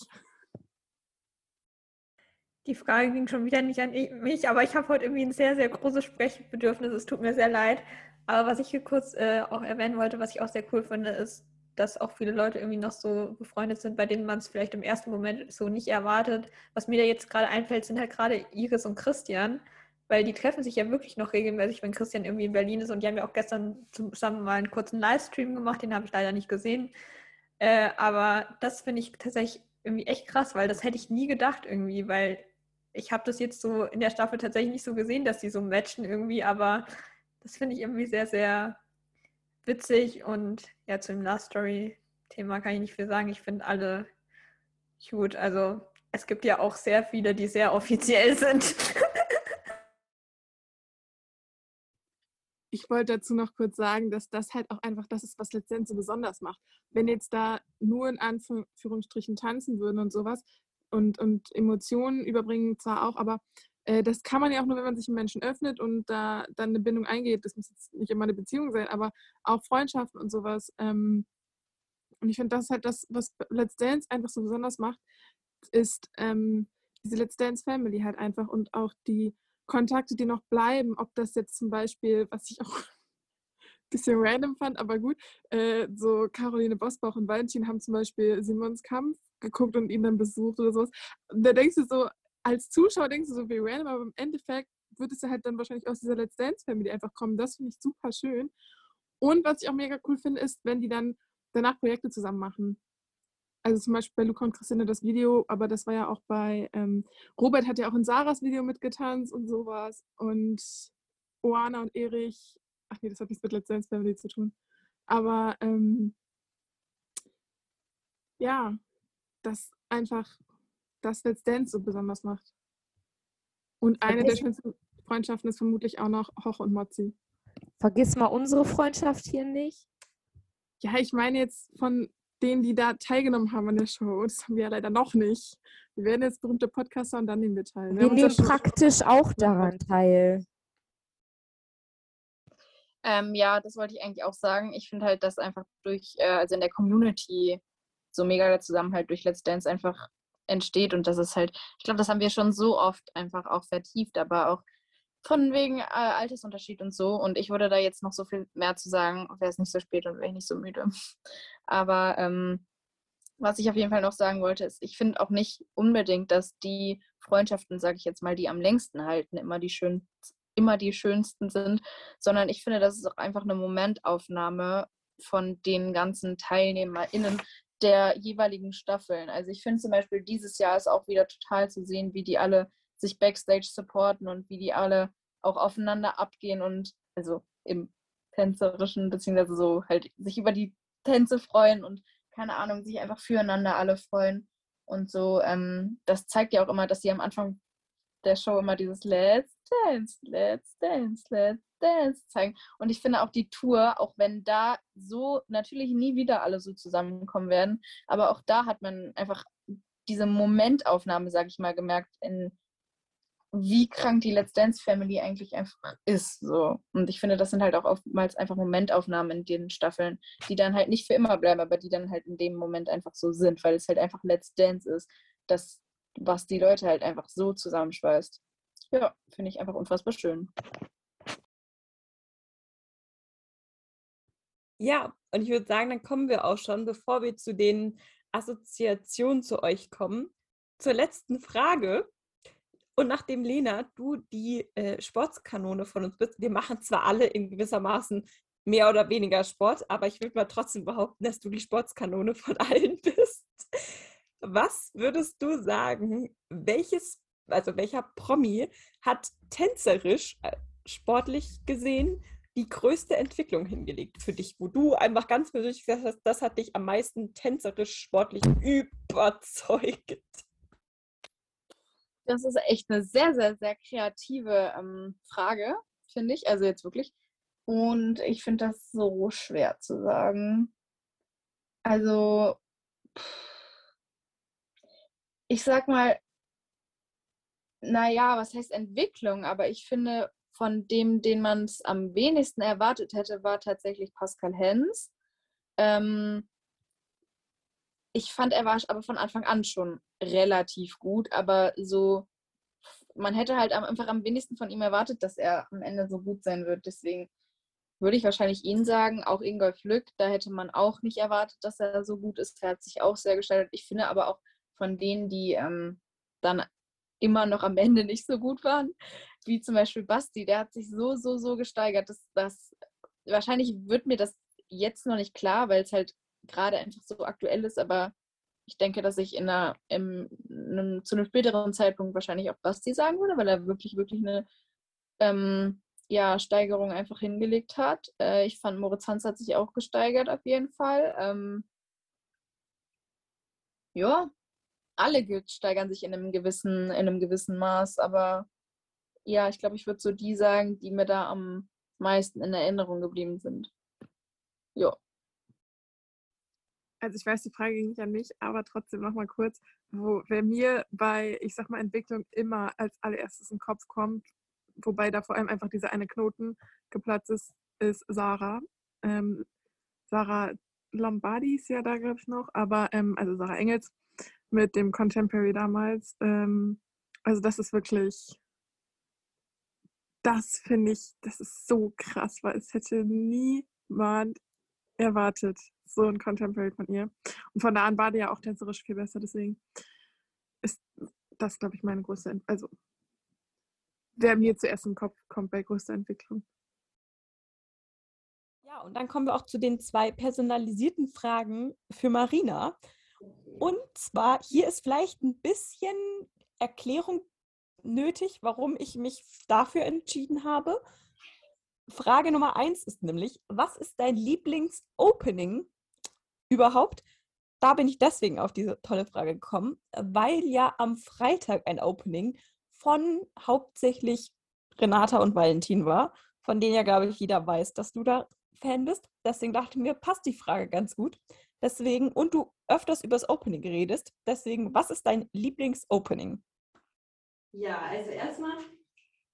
Die Frage ging schon wieder nicht an mich, aber ich habe heute irgendwie ein sehr, sehr großes Sprechbedürfnis. Es tut mir sehr leid. Aber was ich hier kurz äh, auch erwähnen wollte, was ich auch sehr cool finde, ist, dass auch viele Leute irgendwie noch so befreundet sind, bei denen man es vielleicht im ersten Moment so nicht erwartet. Was mir da jetzt gerade einfällt, sind halt gerade Iris und Christian, weil die treffen sich ja wirklich noch regelmäßig, wenn Christian irgendwie in Berlin ist. Und die haben ja auch gestern zusammen mal einen kurzen Livestream gemacht, den habe ich leider nicht gesehen. Äh, aber das finde ich tatsächlich irgendwie echt krass, weil das hätte ich nie gedacht irgendwie, weil ich habe das jetzt so in der Staffel tatsächlich nicht so gesehen, dass die so matchen irgendwie, aber das finde ich irgendwie sehr, sehr witzig und ja, zu dem Last Story-Thema kann ich nicht viel sagen. Ich finde alle gut. Also es gibt ja auch sehr viele, die sehr offiziell *laughs* sind. ich wollte dazu noch kurz sagen, dass das halt auch einfach das ist, was letztendlich so besonders macht. Wenn jetzt da nur in Anführungsstrichen tanzen würden und sowas und, und Emotionen überbringen zwar auch, aber äh, das kann man ja auch nur, wenn man sich einem Menschen öffnet und da dann eine Bindung eingeht. Das muss jetzt nicht immer eine Beziehung sein, aber auch Freundschaften und sowas. Ähm, und ich finde, das ist halt das, was Let's Dance einfach so besonders macht, ist ähm, diese Let's Dance Family halt einfach und auch die Kontakte, die noch bleiben, ob das jetzt zum Beispiel, was ich auch ein *laughs* bisschen random fand, aber gut, äh, so Caroline Bosbach und Valentin haben zum Beispiel Simons Kampf geguckt und ihn dann besucht oder sowas. Und da denkst du so, als Zuschauer denkst du so wie random, aber im Endeffekt wird es ja halt dann wahrscheinlich aus dieser Let's Dance Family einfach kommen. Das finde ich super schön. Und was ich auch mega cool finde, ist, wenn die dann danach Projekte zusammen machen. Also zum Beispiel bei Luca und Christine das Video, aber das war ja auch bei ähm, Robert hat ja auch in Sarahs Video mitgetanzt und sowas. Und Oana und Erich, ach nee, das hat nichts mit Let's Dance Family zu tun. Aber ähm, ja, das einfach das Let's Dance so besonders macht. Und eine der Vergiss- schönsten Freundschaften ist vermutlich auch noch Hoch und Mozzi. Vergiss mal unsere Freundschaft hier nicht. Ja, ich meine jetzt von denen, die da teilgenommen haben an der Show. Das haben wir ja leider noch nicht. Wir werden jetzt berühmte Podcaster und dann nehmen wir teil. Wir uns ja nehmen praktisch auch daran teil. Ähm, ja, das wollte ich eigentlich auch sagen. Ich finde halt, dass einfach durch, äh, also in der Community so mega der Zusammenhalt durch Let's Dance einfach entsteht und das ist halt, ich glaube, das haben wir schon so oft einfach auch vertieft, aber auch von wegen äh, Altersunterschied und so und ich würde da jetzt noch so viel mehr zu sagen, wäre es nicht so spät und wäre ich nicht so müde. *laughs* Aber ähm, was ich auf jeden Fall noch sagen wollte, ist, ich finde auch nicht unbedingt, dass die Freundschaften, sage ich jetzt mal, die am längsten halten, immer die schön, immer die schönsten sind, sondern ich finde, das ist auch einfach eine Momentaufnahme von den ganzen TeilnehmerInnen der jeweiligen Staffeln. Also ich finde zum Beispiel dieses Jahr ist auch wieder total zu sehen, wie die alle sich backstage supporten und wie die alle auch aufeinander abgehen und also im tänzerischen, beziehungsweise so halt sich über die Tänze freuen und keine Ahnung, sich einfach füreinander alle freuen. Und so, ähm, das zeigt ja auch immer, dass sie am Anfang der Show immer dieses Let's Dance, Let's Dance, Let's Dance zeigen. Und ich finde auch die Tour, auch wenn da so natürlich nie wieder alle so zusammenkommen werden, aber auch da hat man einfach diese Momentaufnahme, sag ich mal, gemerkt, in wie krank die Let's Dance Family eigentlich einfach ist. So. Und ich finde, das sind halt auch oftmals einfach Momentaufnahmen in den Staffeln, die dann halt nicht für immer bleiben, aber die dann halt in dem Moment einfach so sind, weil es halt einfach Let's Dance ist, das, was die Leute halt einfach so zusammenschweißt. Ja, finde ich einfach unfassbar schön. Ja, und ich würde sagen, dann kommen wir auch schon, bevor wir zu den Assoziationen zu euch kommen, zur letzten Frage. Und nachdem Lena, du die äh, Sportskanone von uns bist, wir machen zwar alle in gewissermaßen mehr oder weniger Sport, aber ich würde mal trotzdem behaupten, dass du die Sportskanone von *laughs* allen bist. Was würdest du sagen, welches, also welcher Promi hat tänzerisch, äh, sportlich gesehen, die größte Entwicklung hingelegt für dich, wo du einfach ganz persönlich gesagt hast, das hat dich am meisten tänzerisch, sportlich überzeugt? Das ist echt eine sehr, sehr, sehr kreative ähm, Frage, finde ich. Also jetzt wirklich. Und ich finde das so schwer zu sagen. Also, ich sag mal, naja, was heißt Entwicklung? Aber ich finde, von dem, den man es am wenigsten erwartet hätte, war tatsächlich Pascal Hens. Ähm, ich fand, er war aber von Anfang an schon relativ gut, aber so, man hätte halt einfach am wenigsten von ihm erwartet, dass er am Ende so gut sein wird. Deswegen würde ich wahrscheinlich ihn sagen, auch Ingolf Lück, da hätte man auch nicht erwartet, dass er so gut ist. Er hat sich auch sehr gestaltet. Ich finde aber auch von denen, die ähm, dann immer noch am Ende nicht so gut waren, wie zum Beispiel Basti, der hat sich so, so, so gesteigert, dass das wahrscheinlich wird mir das jetzt noch nicht klar, weil es halt gerade einfach so aktuell ist, aber ich denke, dass ich in einer, im, einem, zu einem späteren Zeitpunkt wahrscheinlich auch Basti sagen würde, weil er wirklich, wirklich eine ähm, ja, Steigerung einfach hingelegt hat. Äh, ich fand, Moritz Hans hat sich auch gesteigert auf jeden Fall. Ähm, ja, alle steigern sich in einem gewissen, in einem gewissen Maß, aber ja, ich glaube, ich würde so die sagen, die mir da am meisten in Erinnerung geblieben sind. Ja. Also ich weiß, die Frage ging nicht an mich, aber trotzdem nochmal kurz, wo wer mir bei, ich sag mal, Entwicklung immer als allererstes in den Kopf kommt, wobei da vor allem einfach dieser eine Knoten geplatzt ist, ist Sarah. Ähm, Sarah Lombardi ist ja da, glaube ich, noch, aber ähm, also Sarah Engels mit dem Contemporary damals. Ähm, also das ist wirklich, das finde ich, das ist so krass, weil es hätte niemand erwartet, so ein Contemporary von ihr. Und von da an war die ja auch tänzerisch viel besser, deswegen ist das, glaube ich, meine größte, Ent also wer mir zuerst im Kopf kommt bei größter Entwicklung. Ja, und dann kommen wir auch zu den zwei personalisierten Fragen für Marina. Und zwar, hier ist vielleicht ein bisschen Erklärung nötig, warum ich mich dafür entschieden habe. Frage Nummer eins ist nämlich, was ist dein Lieblings-Opening überhaupt? Da bin ich deswegen auf diese tolle Frage gekommen, weil ja am Freitag ein Opening von hauptsächlich Renata und Valentin war, von denen ja, glaube ich, jeder weiß, dass du da Fan bist. Deswegen dachte ich mir, passt die Frage ganz gut. Deswegen, und du öfters über das Opening redest. Deswegen, was ist dein Lieblings-Opening? Ja, also erstmal,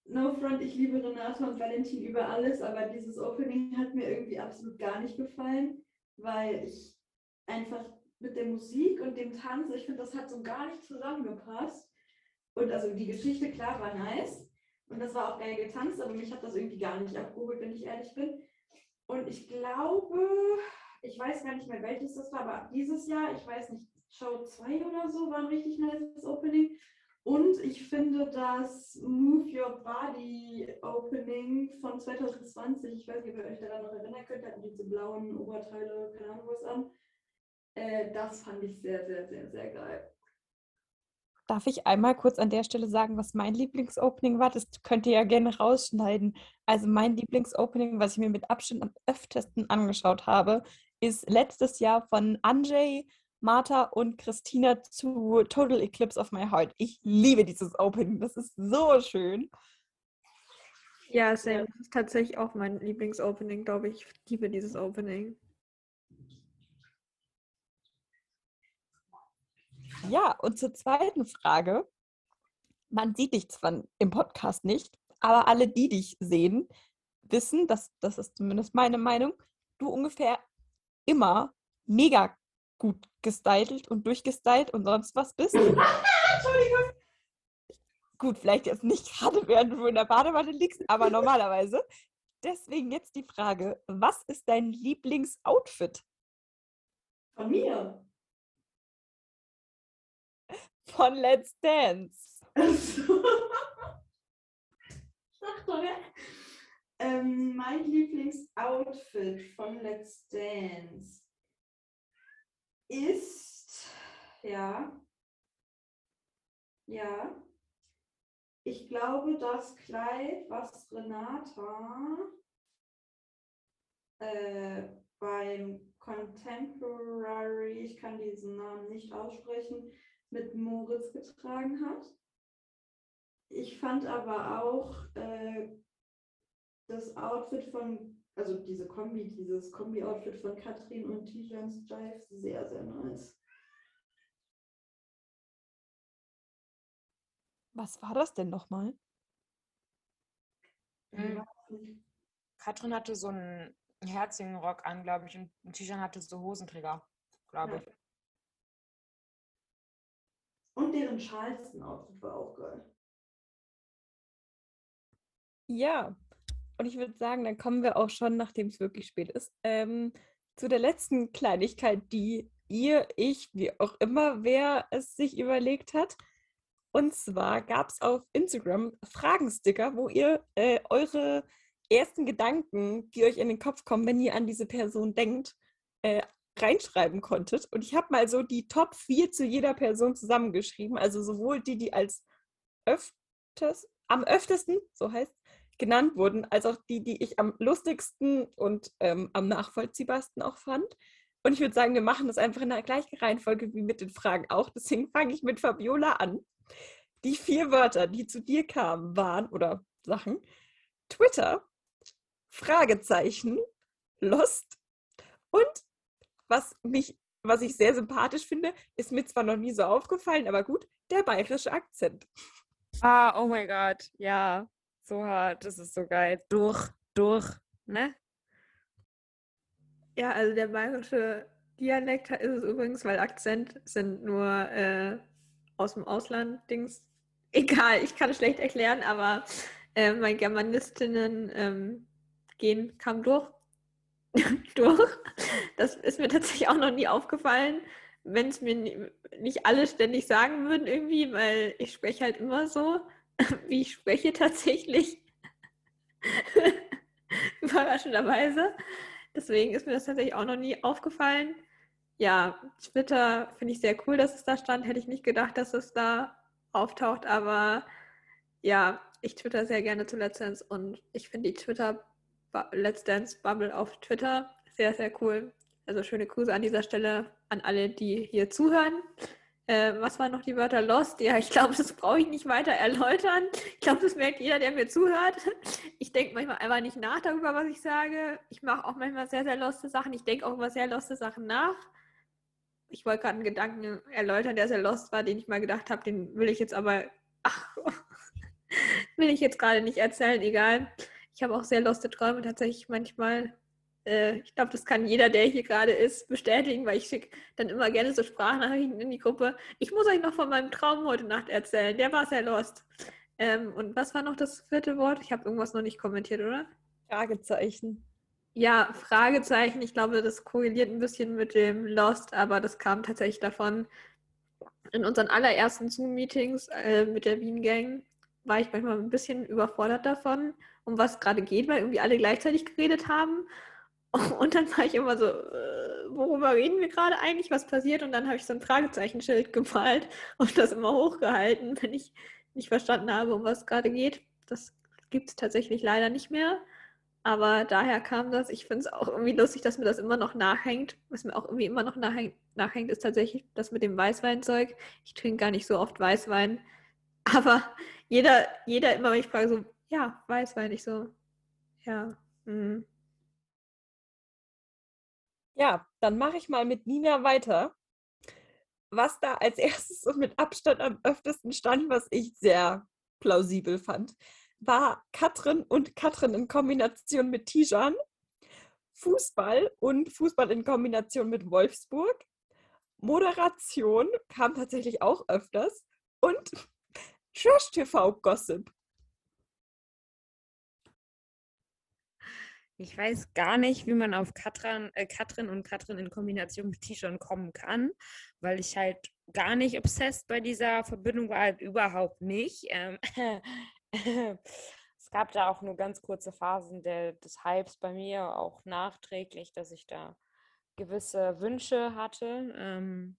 no front, ich liebe Renata und Valentin über alles, aber dieses Opening hat mir irgendwie absolut gar nicht gefallen, weil ich einfach mit der Musik und dem Tanz, ich finde, das hat so gar nicht zusammengepasst. Und also die Geschichte, klar, war nice. Und das war auch geil getanzt, aber mich hat das irgendwie gar nicht abgeholt, wenn ich ehrlich bin. Und ich glaube, ich weiß gar nicht mehr, welches das war, aber dieses Jahr, ich weiß nicht, Show 2 oder so, war ein richtig nice Opening. Und ich finde das Move Your Body Opening von 2020, ich weiß nicht, ob ihr euch daran noch erinnern könnt, hatten diese blauen Oberteile, keine Ahnung was an. Äh, das fand ich sehr, sehr, sehr, sehr geil. Darf ich einmal kurz an der Stelle sagen, was mein Lieblingsopening war? Das könnt ihr ja gerne rausschneiden. Also mein Lieblingsopening, was ich mir mit Abstand am öftesten angeschaut habe, ist letztes Jahr von Anjay, Martha und Christina zu Total Eclipse of My Heart. Ich liebe dieses Opening. Das ist so schön. Ja, same. Das ist tatsächlich auch mein Lieblingsopening, glaube ich. Ich liebe dieses Opening. Ja, und zur zweiten Frage. Man sieht dich zwar im Podcast nicht, aber alle, die dich sehen, wissen, dass, das ist zumindest meine Meinung, du ungefähr immer mega gut gestylt und durchgestylt und sonst was bist. *laughs* Entschuldigung. Gut, vielleicht jetzt nicht gerade, während du in der Badewanne liegst, aber normalerweise. Deswegen jetzt die Frage, was ist dein Lieblingsoutfit? Von mir? von Let's Dance. *laughs* Sag doch, ja. Ähm, mein Lieblingsoutfit von Let's Dance ist, ja, ja, ich glaube, das Kleid, was Renata äh, beim Contemporary, ich kann diesen Namen nicht aussprechen, mit Moritz getragen hat. Ich fand aber auch äh, das Outfit von, also diese Kombi, dieses Kombi-Outfit von Katrin und Tijans Jive sehr, sehr nice. Was war das denn nochmal? Mhm. Katrin hatte so einen herzigen Rock an, glaube ich, und Tijan hatte so Hosenträger, glaube Ja. ich. Und deren Charleston-Outfit war auch geil. Ja, und ich würde sagen, dann kommen wir auch schon, nachdem es wirklich spät ist, ähm, zu der letzten Kleinigkeit, die ihr, ich, wie auch immer, wer es sich überlegt hat. Und zwar gab es auf Instagram Fragensticker, wo ihr äh, eure ersten Gedanken, die euch in den Kopf kommen, wenn ihr an diese Person denkt, äh, reinschreiben konntet. Und ich habe mal so die Top 4 zu jeder Person zusammengeschrieben. Also sowohl die, die als öfters, am öftesten, so heißt genannt wurden, als auch die, die ich am lustigsten und ähm, am nachvollziehbarsten auch fand. Und ich würde sagen, wir machen das einfach in der gleichen Reihenfolge wie mit den Fragen auch. Deswegen fange ich mit Fabiola an. Die vier Wörter, die zu dir kamen, waren, oder Sachen, Twitter, Fragezeichen, Lost und was mich, was ich sehr sympathisch finde, ist mir zwar noch nie so aufgefallen, aber gut, der bayerische Akzent. Ah, oh mein Gott, ja, so hart, das ist so geil. Durch, durch, ne? Ja, also der bayerische Dialekt ist es übrigens, weil Akzent sind nur äh, aus dem Ausland Dings. *laughs* Egal, ich kann es schlecht erklären, aber äh, mein Germanistinnen ähm, gehen kam durch. *laughs* durch. Das ist mir tatsächlich auch noch nie aufgefallen, wenn es mir ni- nicht alle ständig sagen würden irgendwie, weil ich spreche halt immer so, *laughs* wie ich spreche tatsächlich. *laughs* Überraschenderweise. Deswegen ist mir das tatsächlich auch noch nie aufgefallen. Ja, Twitter finde ich sehr cool, dass es da stand. Hätte ich nicht gedacht, dass es da auftaucht, aber ja, ich twitter sehr gerne zu Let's Dance und ich finde die Twitter Let's Dance Bubble auf Twitter sehr, sehr cool. Also schöne Grüße an dieser Stelle an alle, die hier zuhören. Äh, was waren noch die Wörter Lost? Ja, ich glaube, das brauche ich nicht weiter erläutern. Ich glaube, das merkt jeder, der mir zuhört. Ich denke manchmal einfach nicht nach darüber, was ich sage. Ich mache auch manchmal sehr, sehr loste Sachen. Ich denke auch über sehr loste Sachen nach. Ich wollte gerade einen Gedanken erläutern, der sehr lost war, den ich mal gedacht habe. Den will ich jetzt aber, ach, *laughs* will ich jetzt gerade nicht erzählen. Egal. Ich habe auch sehr loste Träume tatsächlich manchmal. Äh, ich glaube, das kann jeder, der hier gerade ist, bestätigen, weil ich schicke dann immer gerne so Sprachnachrichten in die Gruppe. Ich muss euch noch von meinem Traum heute Nacht erzählen. Der war sehr lost. Ähm, und was war noch das vierte Wort? Ich habe irgendwas noch nicht kommentiert, oder? Fragezeichen. Ja, Fragezeichen. Ich glaube, das korreliert ein bisschen mit dem Lost, aber das kam tatsächlich davon. In unseren allerersten Zoom-Meetings äh, mit der Wien-Gang war ich manchmal ein bisschen überfordert davon, um was gerade geht, weil irgendwie alle gleichzeitig geredet haben. *laughs* Und dann war ich immer so, äh, worüber reden wir gerade eigentlich? Was passiert? Und dann habe ich so ein Fragezeichenschild *laughs* gemalt und das immer hochgehalten, wenn ich nicht verstanden habe, um was gerade geht. Das gibt es tatsächlich leider nicht mehr. Aber daher kam das. Ich finde es auch irgendwie lustig, dass mir das immer noch nachhängt. Was mir auch irgendwie immer noch nachhängt, nachhängt ist tatsächlich das mit dem Weißweinzeug. Ich trinke gar nicht so oft Weißwein. *laughs* Aber jeder, jeder immer, wenn ich frage, so, ja, Weißwein, ich so, ja, hm. Ja, dann mache ich mal mit Nina weiter. Was da als *laughs* erstes und mit Abstand am öftesten stand, was ich sehr plausibel fand, war Katrin und Katrin in Kombination mit Tijan, Fußball und Fußball in Kombination mit Wolfsburg, Moderation kam tatsächlich auch öfters und *laughs* Trash-TV-Gossip. Ich weiß gar nicht, wie man auf Katrin, äh, Katrin und Katrin in Kombination mit T-Shirt kommen kann, weil ich halt gar nicht obsessed bei dieser Verbindung war, halt überhaupt nicht. Ähm, *laughs* es gab da auch nur ganz kurze Phasen der, des Hypes bei mir, auch nachträglich, dass ich da gewisse Wünsche hatte, ähm,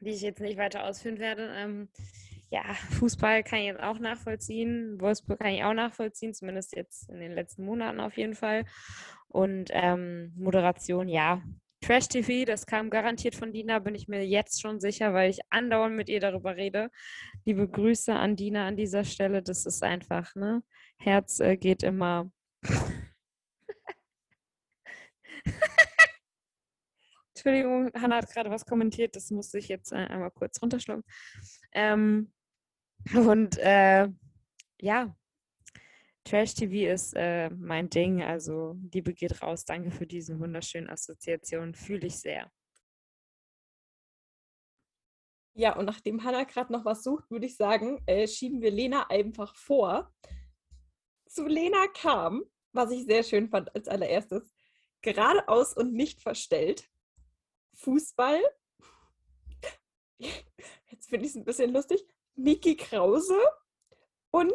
die ich jetzt nicht weiter ausführen werde. Ähm, ja, Fußball kann ich jetzt auch nachvollziehen. Wolfsburg kann ich auch nachvollziehen, zumindest jetzt in den letzten Monaten auf jeden Fall. Und ähm, Moderation, ja. Trash TV, das kam garantiert von Dina, bin ich mir jetzt schon sicher, weil ich andauernd mit ihr darüber rede. Liebe Grüße an Dina an dieser Stelle. Das ist einfach, ne? Herz äh, geht immer. *laughs* Entschuldigung, Hannah hat gerade was kommentiert, das musste ich jetzt äh, einmal kurz runterschlucken. Ähm, *laughs* und äh, ja, Trash-TV ist äh, mein Ding, also Liebe geht raus. Danke für diese wunderschönen Assoziationen, fühle ich sehr. Ja, und nachdem Hannah gerade noch was sucht, würde ich sagen, äh, schieben wir Lena einfach vor. Zu Lena kam, was ich sehr schön fand als allererstes, geradeaus und nicht verstellt. Fußball. *laughs* Jetzt finde ich es ein bisschen lustig. Niki Krause und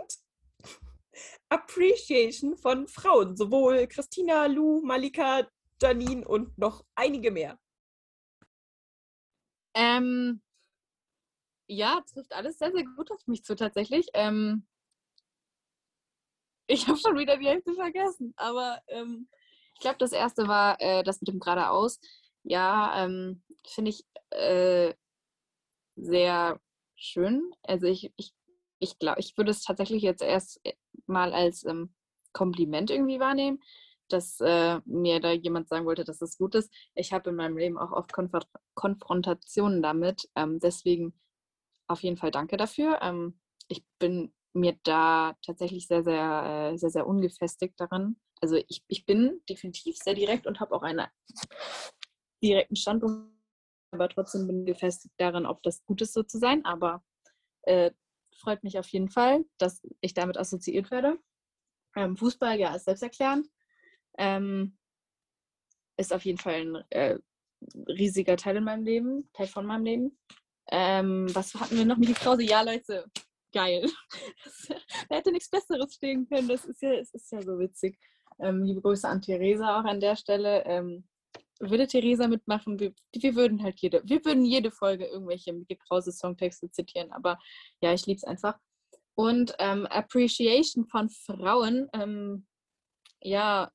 *laughs* Appreciation von Frauen, sowohl Christina, Lou, Malika, Janine und noch einige mehr. Ähm, ja, trifft alles sehr, sehr gut auf mich zu tatsächlich. Ähm, ich habe schon wieder die Hälfte vergessen, aber ähm, ich glaube, das erste war äh, das mit dem geradeaus. Ja, ähm, finde ich äh, sehr schön. Also ich, ich, ich glaube, ich würde es tatsächlich jetzt erst äh, mal als ähm, Kompliment irgendwie wahrnehmen, dass äh, mir da jemand sagen wollte, dass es gut ist. Ich habe in meinem Leben auch oft Konf Konfrontationen damit. Ähm, deswegen auf jeden Fall danke dafür. Ähm, ich bin mir da tatsächlich sehr, sehr, äh, sehr, sehr ungefestigt darin. Also ich, ich bin definitiv sehr direkt und habe auch einen direkten Standpunkt, aber trotzdem bin ich gefestigt darin, ob das gut ist, so zu sein. Aber äh, freut mich auf jeden Fall, dass ich damit assoziiert werde. Ähm, Fußball, ja, ist selbsterklärend. Ähm, ist auf jeden Fall ein äh, riesiger Teil in meinem Leben, Teil von meinem Leben. Ähm, was hatten wir noch mit die Krause? Ja, Leute, geil. *laughs* da hätte nichts Besseres stehen können. Das ist ja, es ist ja so witzig. Ähm, liebe Grüße an Theresa auch an der Stelle. Ähm, würde Theresa mitmachen, wir, wir, würden halt jede, wir würden jede Folge irgendwelche Mickey Krause Songtexte zitieren, aber ja, ich liebe es einfach. Und ähm, Appreciation von Frauen, ähm, ja,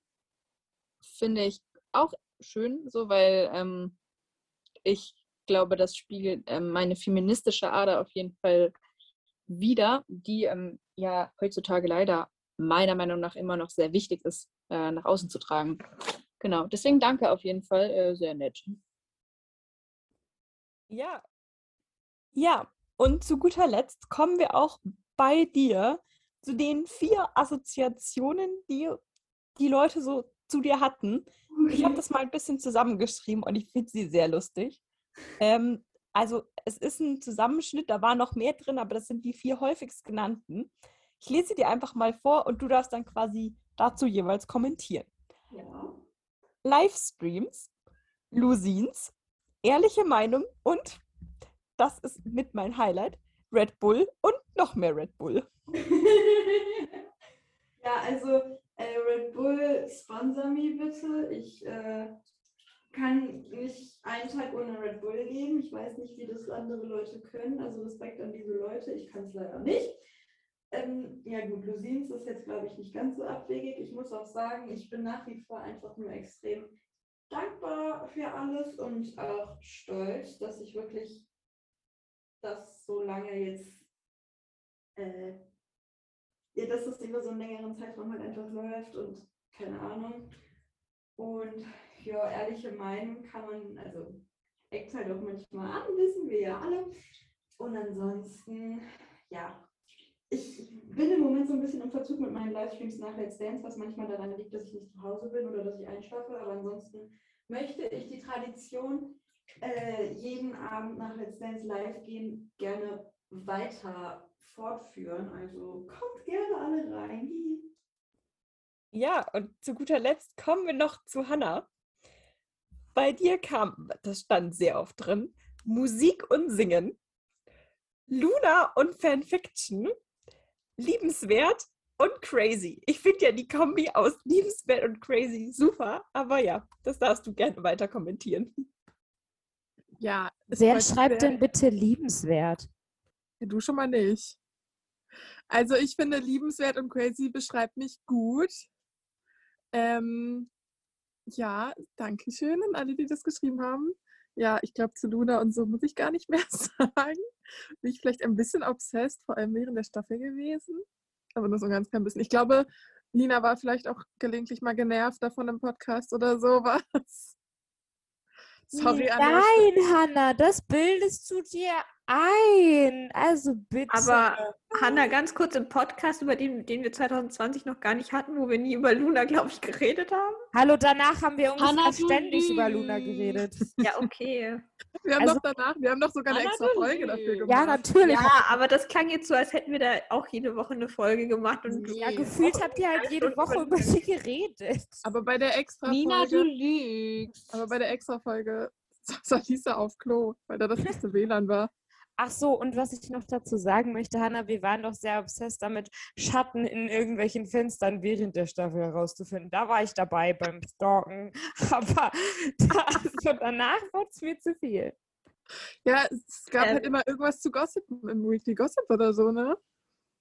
finde ich auch schön, so weil ähm, ich glaube, das spiegelt ähm, meine feministische Ader auf jeden Fall wieder, die ähm, ja heutzutage leider meiner Meinung nach immer noch sehr wichtig ist, äh, nach außen zu tragen. Genau, deswegen danke auf jeden Fall, äh, sehr nett. Ja. Ja, und zu guter Letzt kommen wir auch bei dir zu den vier Assoziationen, die die Leute so zu dir hatten. Ich habe das mal ein bisschen zusammengeschrieben und ich finde sie sehr lustig. Ähm, also es ist ein Zusammenschnitt, da war noch mehr drin, aber das sind die vier häufigst genannten. Ich lese sie dir einfach mal vor und du darfst dann quasi dazu jeweils kommentieren. Ja. Livestreams, Lusins, ehrliche Meinung und, das ist mit mein Highlight, Red Bull und noch mehr Red Bull. *laughs* ja, also äh, Red Bull, sponsor me bitte. Ich äh, kann nicht einen Tag ohne Red Bull leben. Ich weiß nicht, wie das andere Leute können. Also Respekt an diese Leute. Ich kann es leider nicht. Ähm, ja gut, Lusins ist jetzt, glaube ich, nicht ganz so abwegig. Ich muss auch sagen, ich bin nach wie vor einfach nur extrem dankbar für alles und auch stolz, dass ich wirklich das so lange jetzt, äh, ja, dass das über so einen längeren Zeitraum halt einfach läuft und keine Ahnung. Und für ehrliche Meinung kann man, also eckt halt auch manchmal an, wissen wir ja alle. Und ansonsten, ja, ich bin im Moment so ein bisschen im Verzug mit meinen Livestreams nach Let's Dance, was manchmal daran liegt, dass ich nicht zu Hause bin oder dass ich einschlafe. Aber ansonsten möchte ich die Tradition, äh, jeden Abend nach Let's Dance live gehen, gerne weiter fortführen. Also kommt gerne alle rein. Ja, und zu guter Letzt kommen wir noch zu Hannah. Bei dir kam, das stand sehr oft drin, Musik und Singen, Luna und Fanfiction, liebenswert und crazy. Ich finde ja die Kombi aus liebenswert und crazy super, aber ja, das darfst du gerne weiter kommentieren. Ja. Wer schreibt sehr. denn bitte liebenswert? Du schon mal nicht. Also ich finde, liebenswert und crazy beschreibt mich gut. Ähm, ja, danke schön an alle, die das geschrieben haben. Ja, ich glaube, zu Luna und so muss ich gar nicht *laughs* mehr sagen. Bin ich vielleicht ein bisschen obsessed, vor allem während der Staffel gewesen. Aber nur so ein ganz klein bisschen. Ich glaube, Lina war vielleicht auch gelegentlich mal genervt davon im Podcast oder sowas. Sorry. Nein, Hanna, das bildest du dir ein. Also bitte. Aber Hanna, ganz kurz im Podcast, über den, den wir 2020 noch gar nicht hatten, wo wir nie über Luna, glaube ich, geredet haben. Hallo, danach haben wir ungefähr Hanna, ständig über Luna geredet. Ja, okay. *laughs* Wir haben Also- doch danach, wir haben doch sogar eine extra Folge dafür gemacht. Ja, natürlich. Ja, aber das klang jetzt so, als hätten wir da auch jede Woche eine Folge gemacht. Und Ja, Nee. gefühlt habt ihr halt jede Woche über sie geredet. Aber bei der extra Nina, du Folge, lügst. aber bei der extra Folge *laughs* saß Lisa auf Klo, weil da das beste WLAN war. Ach so, und was ich noch dazu sagen möchte, Hanna, wir waren doch sehr obsessed damit, Schatten in irgendwelchen Fenstern während der Staffel herauszufinden. Da war ich dabei beim Stalken. *laughs* Aber da, also danach war es mir zu viel. Ja, es gab Ähm. halt immer irgendwas zu gossipen im Weekly Gossip oder so, ne?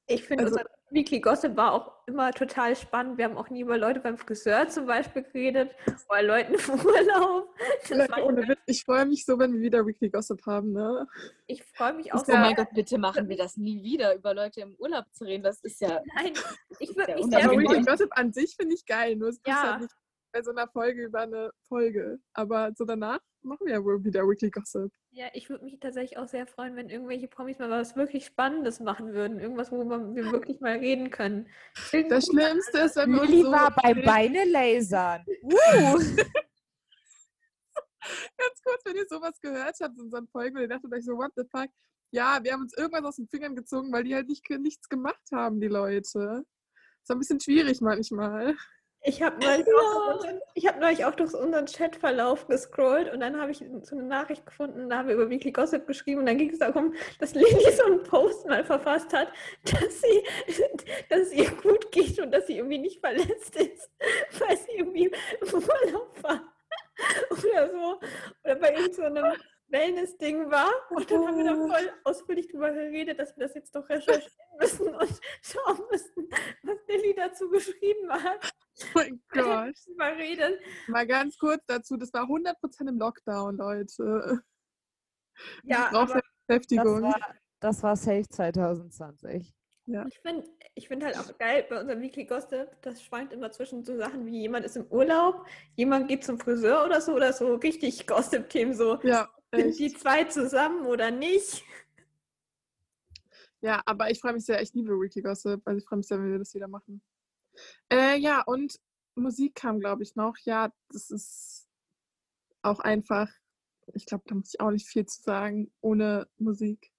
Ich finde, Also- unser Weekly Gossip war auch immer total spannend. Wir haben auch nie über Leute beim Friseur zum Beispiel geredet, oder Leuten im *laughs* Urlaub. Das Leute, ohne Witz, ich freue mich so, wenn wir wieder Weekly Gossip haben, ne? ich freue mich auch Ist Oh mein Gott, bitte machen wir das nie wieder, über Leute im Urlaub zu reden. Das ist ja. Nein, ich würde mich sehr Weekly. Gossip an sich finde ich geil, nur es ist Ja. halt nicht bei so einer Folge über eine Folge. Aber so danach machen wir ja wohl wieder Weekly Gossip. Ja, ich würde mich tatsächlich auch sehr freuen, wenn irgendwelche Promis mal was wirklich Spannendes machen würden. Irgendwas, worüber wir wirklich mal reden können. Irgendwo- Das Schlimmste ist, wenn wir uns so war beim Beine lasern. *laughs* Uh. ganz kurz, wenn ihr sowas gehört habt in unseren Folgen und ihr dachtet euch so, what the fuck? Ja, wir haben uns irgendwas aus den Fingern gezogen, weil die halt nicht, nichts gemacht haben, die Leute. Ist ein bisschen schwierig manchmal. Ich habe *laughs* neulich, auch durch unseren- ich hab neulich auch durch unseren Chatverlauf gescrollt und dann habe ich so eine Nachricht gefunden, da haben wir über Weekly Gossip geschrieben und dann ging es darum, dass Lilly so einen Post mal verfasst hat, *laughs* dass, sie, *laughs* dass es ihr gut geht und dass sie irgendwie nicht verletzt ist, weil sie irgendwie im Urlaub war oder so. Oder bei irgendeinem Wellness-Ding war. Und dann haben wir da voll ausführlich drüber geredet, dass wir das jetzt doch recherchieren müssen und schauen müssen, was Lilly dazu geschrieben hat. Oh mein *laughs* Gott. Mal reden. Mal ganz kurz dazu, das war 100% im Lockdown, Leute. *laughs* Ja, ich brauche aber Das Beschäftigung. war, das war Safe 2020. ich finde ich find halt auch geil bei unserem Weekly Gossip, das schwankt immer zwischen so Sachen wie jemand ist im Urlaub, jemand geht zum Friseur oder so, oder so richtig Gossip-Themen, so Ja, sind echt. die zwei zusammen oder nicht? Ja, aber ich freue mich sehr, ich liebe Weekly Gossip. Also ich freue mich sehr, wenn wir das wieder machen. Äh, ja, und Musik kam, glaube ich, noch. Ja, das ist auch einfach, ich glaube, da muss ich auch nicht viel zu sagen, ohne Musik.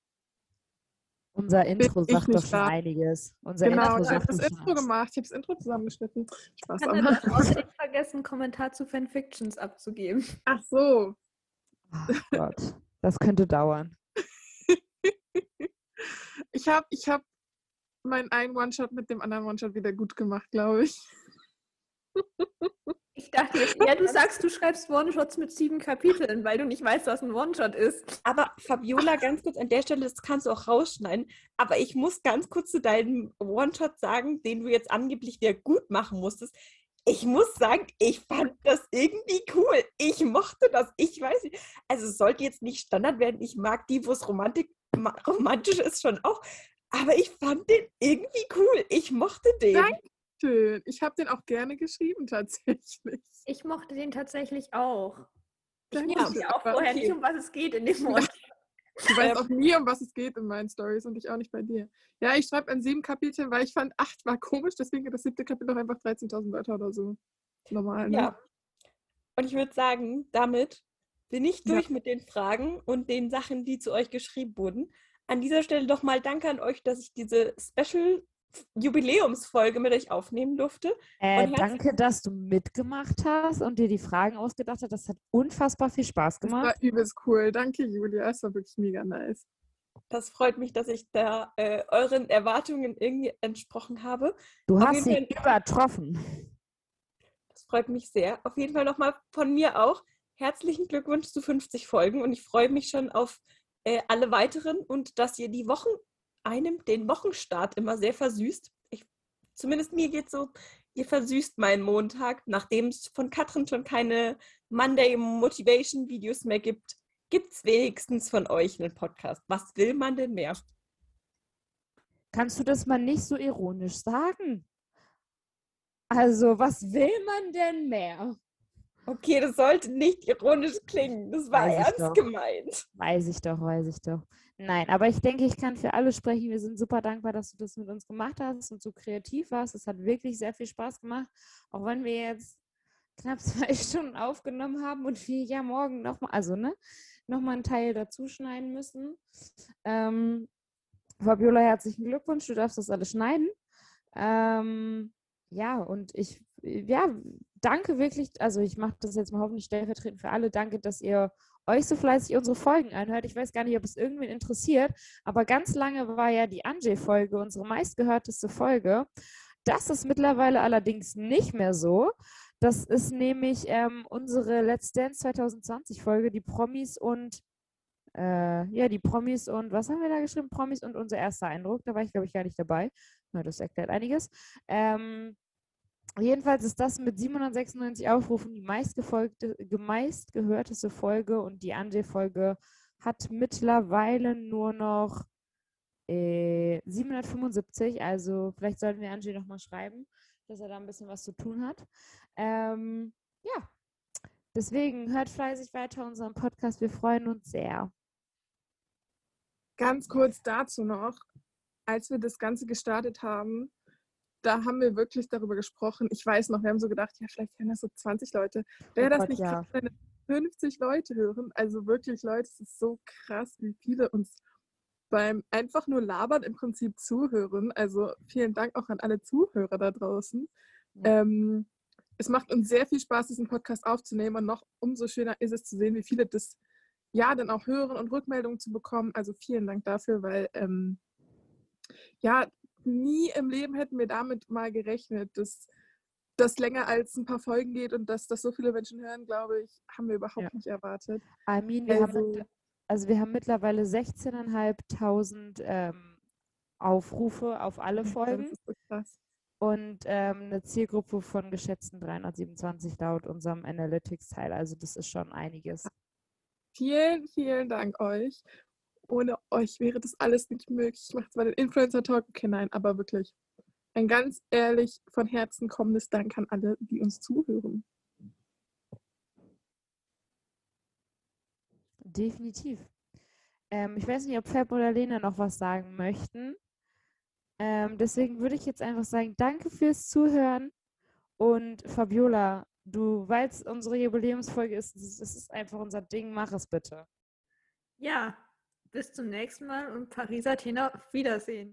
Unser Intro ich sagt doch schon da. einiges. Unser Genau, Intro ich habe das Intro schon gemacht. Ich habe das Intro zusammengeschnitten. Spaß aber. er außerdem vergessen, einen Kommentar zu Fanfictions abzugeben. Ach so. Ach Gott, das könnte dauern. Ich *laughs* habe ich hab meinen einen One-Shot mit dem anderen One-Shot wieder gut gemacht, glaube ich. *laughs* Ich dachte jetzt eher, du sagst, du schreibst One-Shots mit sieben Kapiteln, weil du nicht weißt, was ein One-Shot ist. Aber Fabiola, ganz kurz an der Stelle, das kannst du auch rausschneiden. Aber ich muss ganz kurz zu deinem One-Shot sagen, den du jetzt angeblich wieder gut machen musstest. Ich muss sagen, ich fand das irgendwie cool. Ich mochte das. Ich weiß nicht. Also es sollte jetzt nicht Standard werden. Ich mag die, wo es romantisch ist schon auch. Aber ich fand den irgendwie cool. Ich mochte den. Danke. Schön. Ich habe den auch gerne geschrieben, *laughs* tatsächlich. Ich mochte den tatsächlich auch. Ich wusste ja auch vorher okay. nicht, um was es geht in dem *laughs* One. Du weißt auch nie, um was es geht in meinen Stories und ich auch nicht bei dir. Ja, ich schreibe an sieben Kapiteln, weil ich fand, acht war komisch, deswegen geht das siebte Kapitel auch einfach 13.000 Wörter oder so. Normal, ne? Ja. Und ich würde sagen, damit bin ich Ja. durch mit den Fragen und den Sachen, die zu euch geschrieben wurden. An dieser Stelle doch mal danke an euch, dass ich diese Special Jubiläumsfolge mit euch aufnehmen durfte. Äh, danke, dass du mitgemacht hast und dir die Fragen ausgedacht hast. Das hat unfassbar viel Spaß Das gemacht. war übelst cool. Danke, Julia. Es war wirklich mega nice. Das freut mich, dass ich da äh, euren Erwartungen irgendwie entsprochen habe. Du Auf hast sie übertroffen. Das freut mich sehr. Auf jeden Fall nochmal von mir auch herzlichen Glückwunsch zu 50 Folgen und ich freue mich schon auf äh, alle weiteren und dass ihr die Wochen einem den Wochenstart immer sehr versüßt. Ich, zumindest mir geht so, ihr versüßt meinen Montag, nachdem es von Katrin schon keine Monday Motivation Videos mehr gibt. Gibt es wenigstens von euch einen Podcast? Was will man denn mehr? Kannst du das mal nicht so ironisch sagen? Also, was will man denn mehr? Okay, das sollte nicht ironisch klingen. Das war Weiß ernst doch. gemeint. Weiß ich doch, weiß ich doch. Nein, aber ich denke, ich kann für alle sprechen. Wir sind super dankbar, dass du das mit uns gemacht hast und so kreativ warst. Es hat wirklich sehr viel Spaß gemacht. Auch wenn wir jetzt knapp *laughs* zwei Stunden aufgenommen haben und wir ja morgen nochmal, also ne, nochmal einen Teil dazu schneiden müssen. Ähm, Fabiola, herzlichen Glückwunsch, du darfst das alles schneiden. Ähm, ja, und ich, ja, danke wirklich, also ich mache das jetzt mal hoffentlich stellvertretend für alle. Danke, dass ihr euch so fleißig unsere Folgen anhört. Ich weiß gar nicht, ob es irgendwen interessiert, aber ganz lange war ja die Anjay-Folge unsere meistgehörteste Folge. Das ist mittlerweile allerdings nicht mehr so. Das ist nämlich ähm, unsere Let's Dance 2020 Folge, die Promis und äh, ja, die Promis und was haben wir da geschrieben? Promis und unser erster Eindruck. Da war ich, glaube ich, gar nicht dabei. Na, das erklärt einiges. Ähm, jedenfalls ist das mit 796 Aufrufen die meistgefolgte, meistgehörteste Folge und die Anjay-Folge hat mittlerweile nur noch äh, 775. Also vielleicht sollten wir Anjay nochmal schreiben, dass er da ein bisschen was zu tun hat. Ähm, ja, deswegen hört fleißig weiter unseren Podcast. Wir freuen uns sehr. Ganz kurz dazu noch, als wir das Ganze gestartet haben, da haben wir wirklich darüber gesprochen. Ich weiß noch, wir haben so gedacht, ja, vielleicht hören das so 20 Leute. Wäre Oh das Gott, nicht ja. krass, wenn es 50 Leute hören? Also wirklich, Leute, es ist so krass, wie viele uns beim einfach nur labern im Prinzip zuhören. Also vielen Dank auch an alle Zuhörer da draußen. Ja. Ähm, es macht uns sehr viel Spaß, diesen Podcast aufzunehmen und noch umso schöner ist es zu sehen, wie viele das ja dann auch hören und Rückmeldungen zu bekommen. Also vielen Dank dafür, weil ähm, ja, nie im Leben hätten wir damit mal gerechnet, dass das länger als ein paar Folgen geht und dass das so viele Menschen hören, glaube ich, haben wir überhaupt Ja. nicht erwartet. Armin, wir haben, Also- mittler- also wir haben mittlerweile 16.500 ähm, Aufrufe auf alle Das Folgen so und ähm, eine Zielgruppe von geschätzten 327 laut unserem Analytics-Teil. Also das ist schon einiges. Vielen, vielen Dank euch. Ohne euch wäre das alles nicht möglich. Ich mache zwar den Influencer-Talk, okay, nein, aber wirklich ein ganz ehrlich von Herzen kommendes Dank an alle, die uns zuhören. Definitiv. Ähm, ich weiß nicht, ob Fab oder Lena noch was sagen möchten. Ähm, deswegen würde ich jetzt einfach sagen, danke fürs Zuhören. Und Fabiola, du, weil es unsere Jubiläumsfolge ist, das ist einfach unser Ding, mach es bitte. Ja, bis zum nächsten Mal und Paris, Athen, auf Wiedersehen.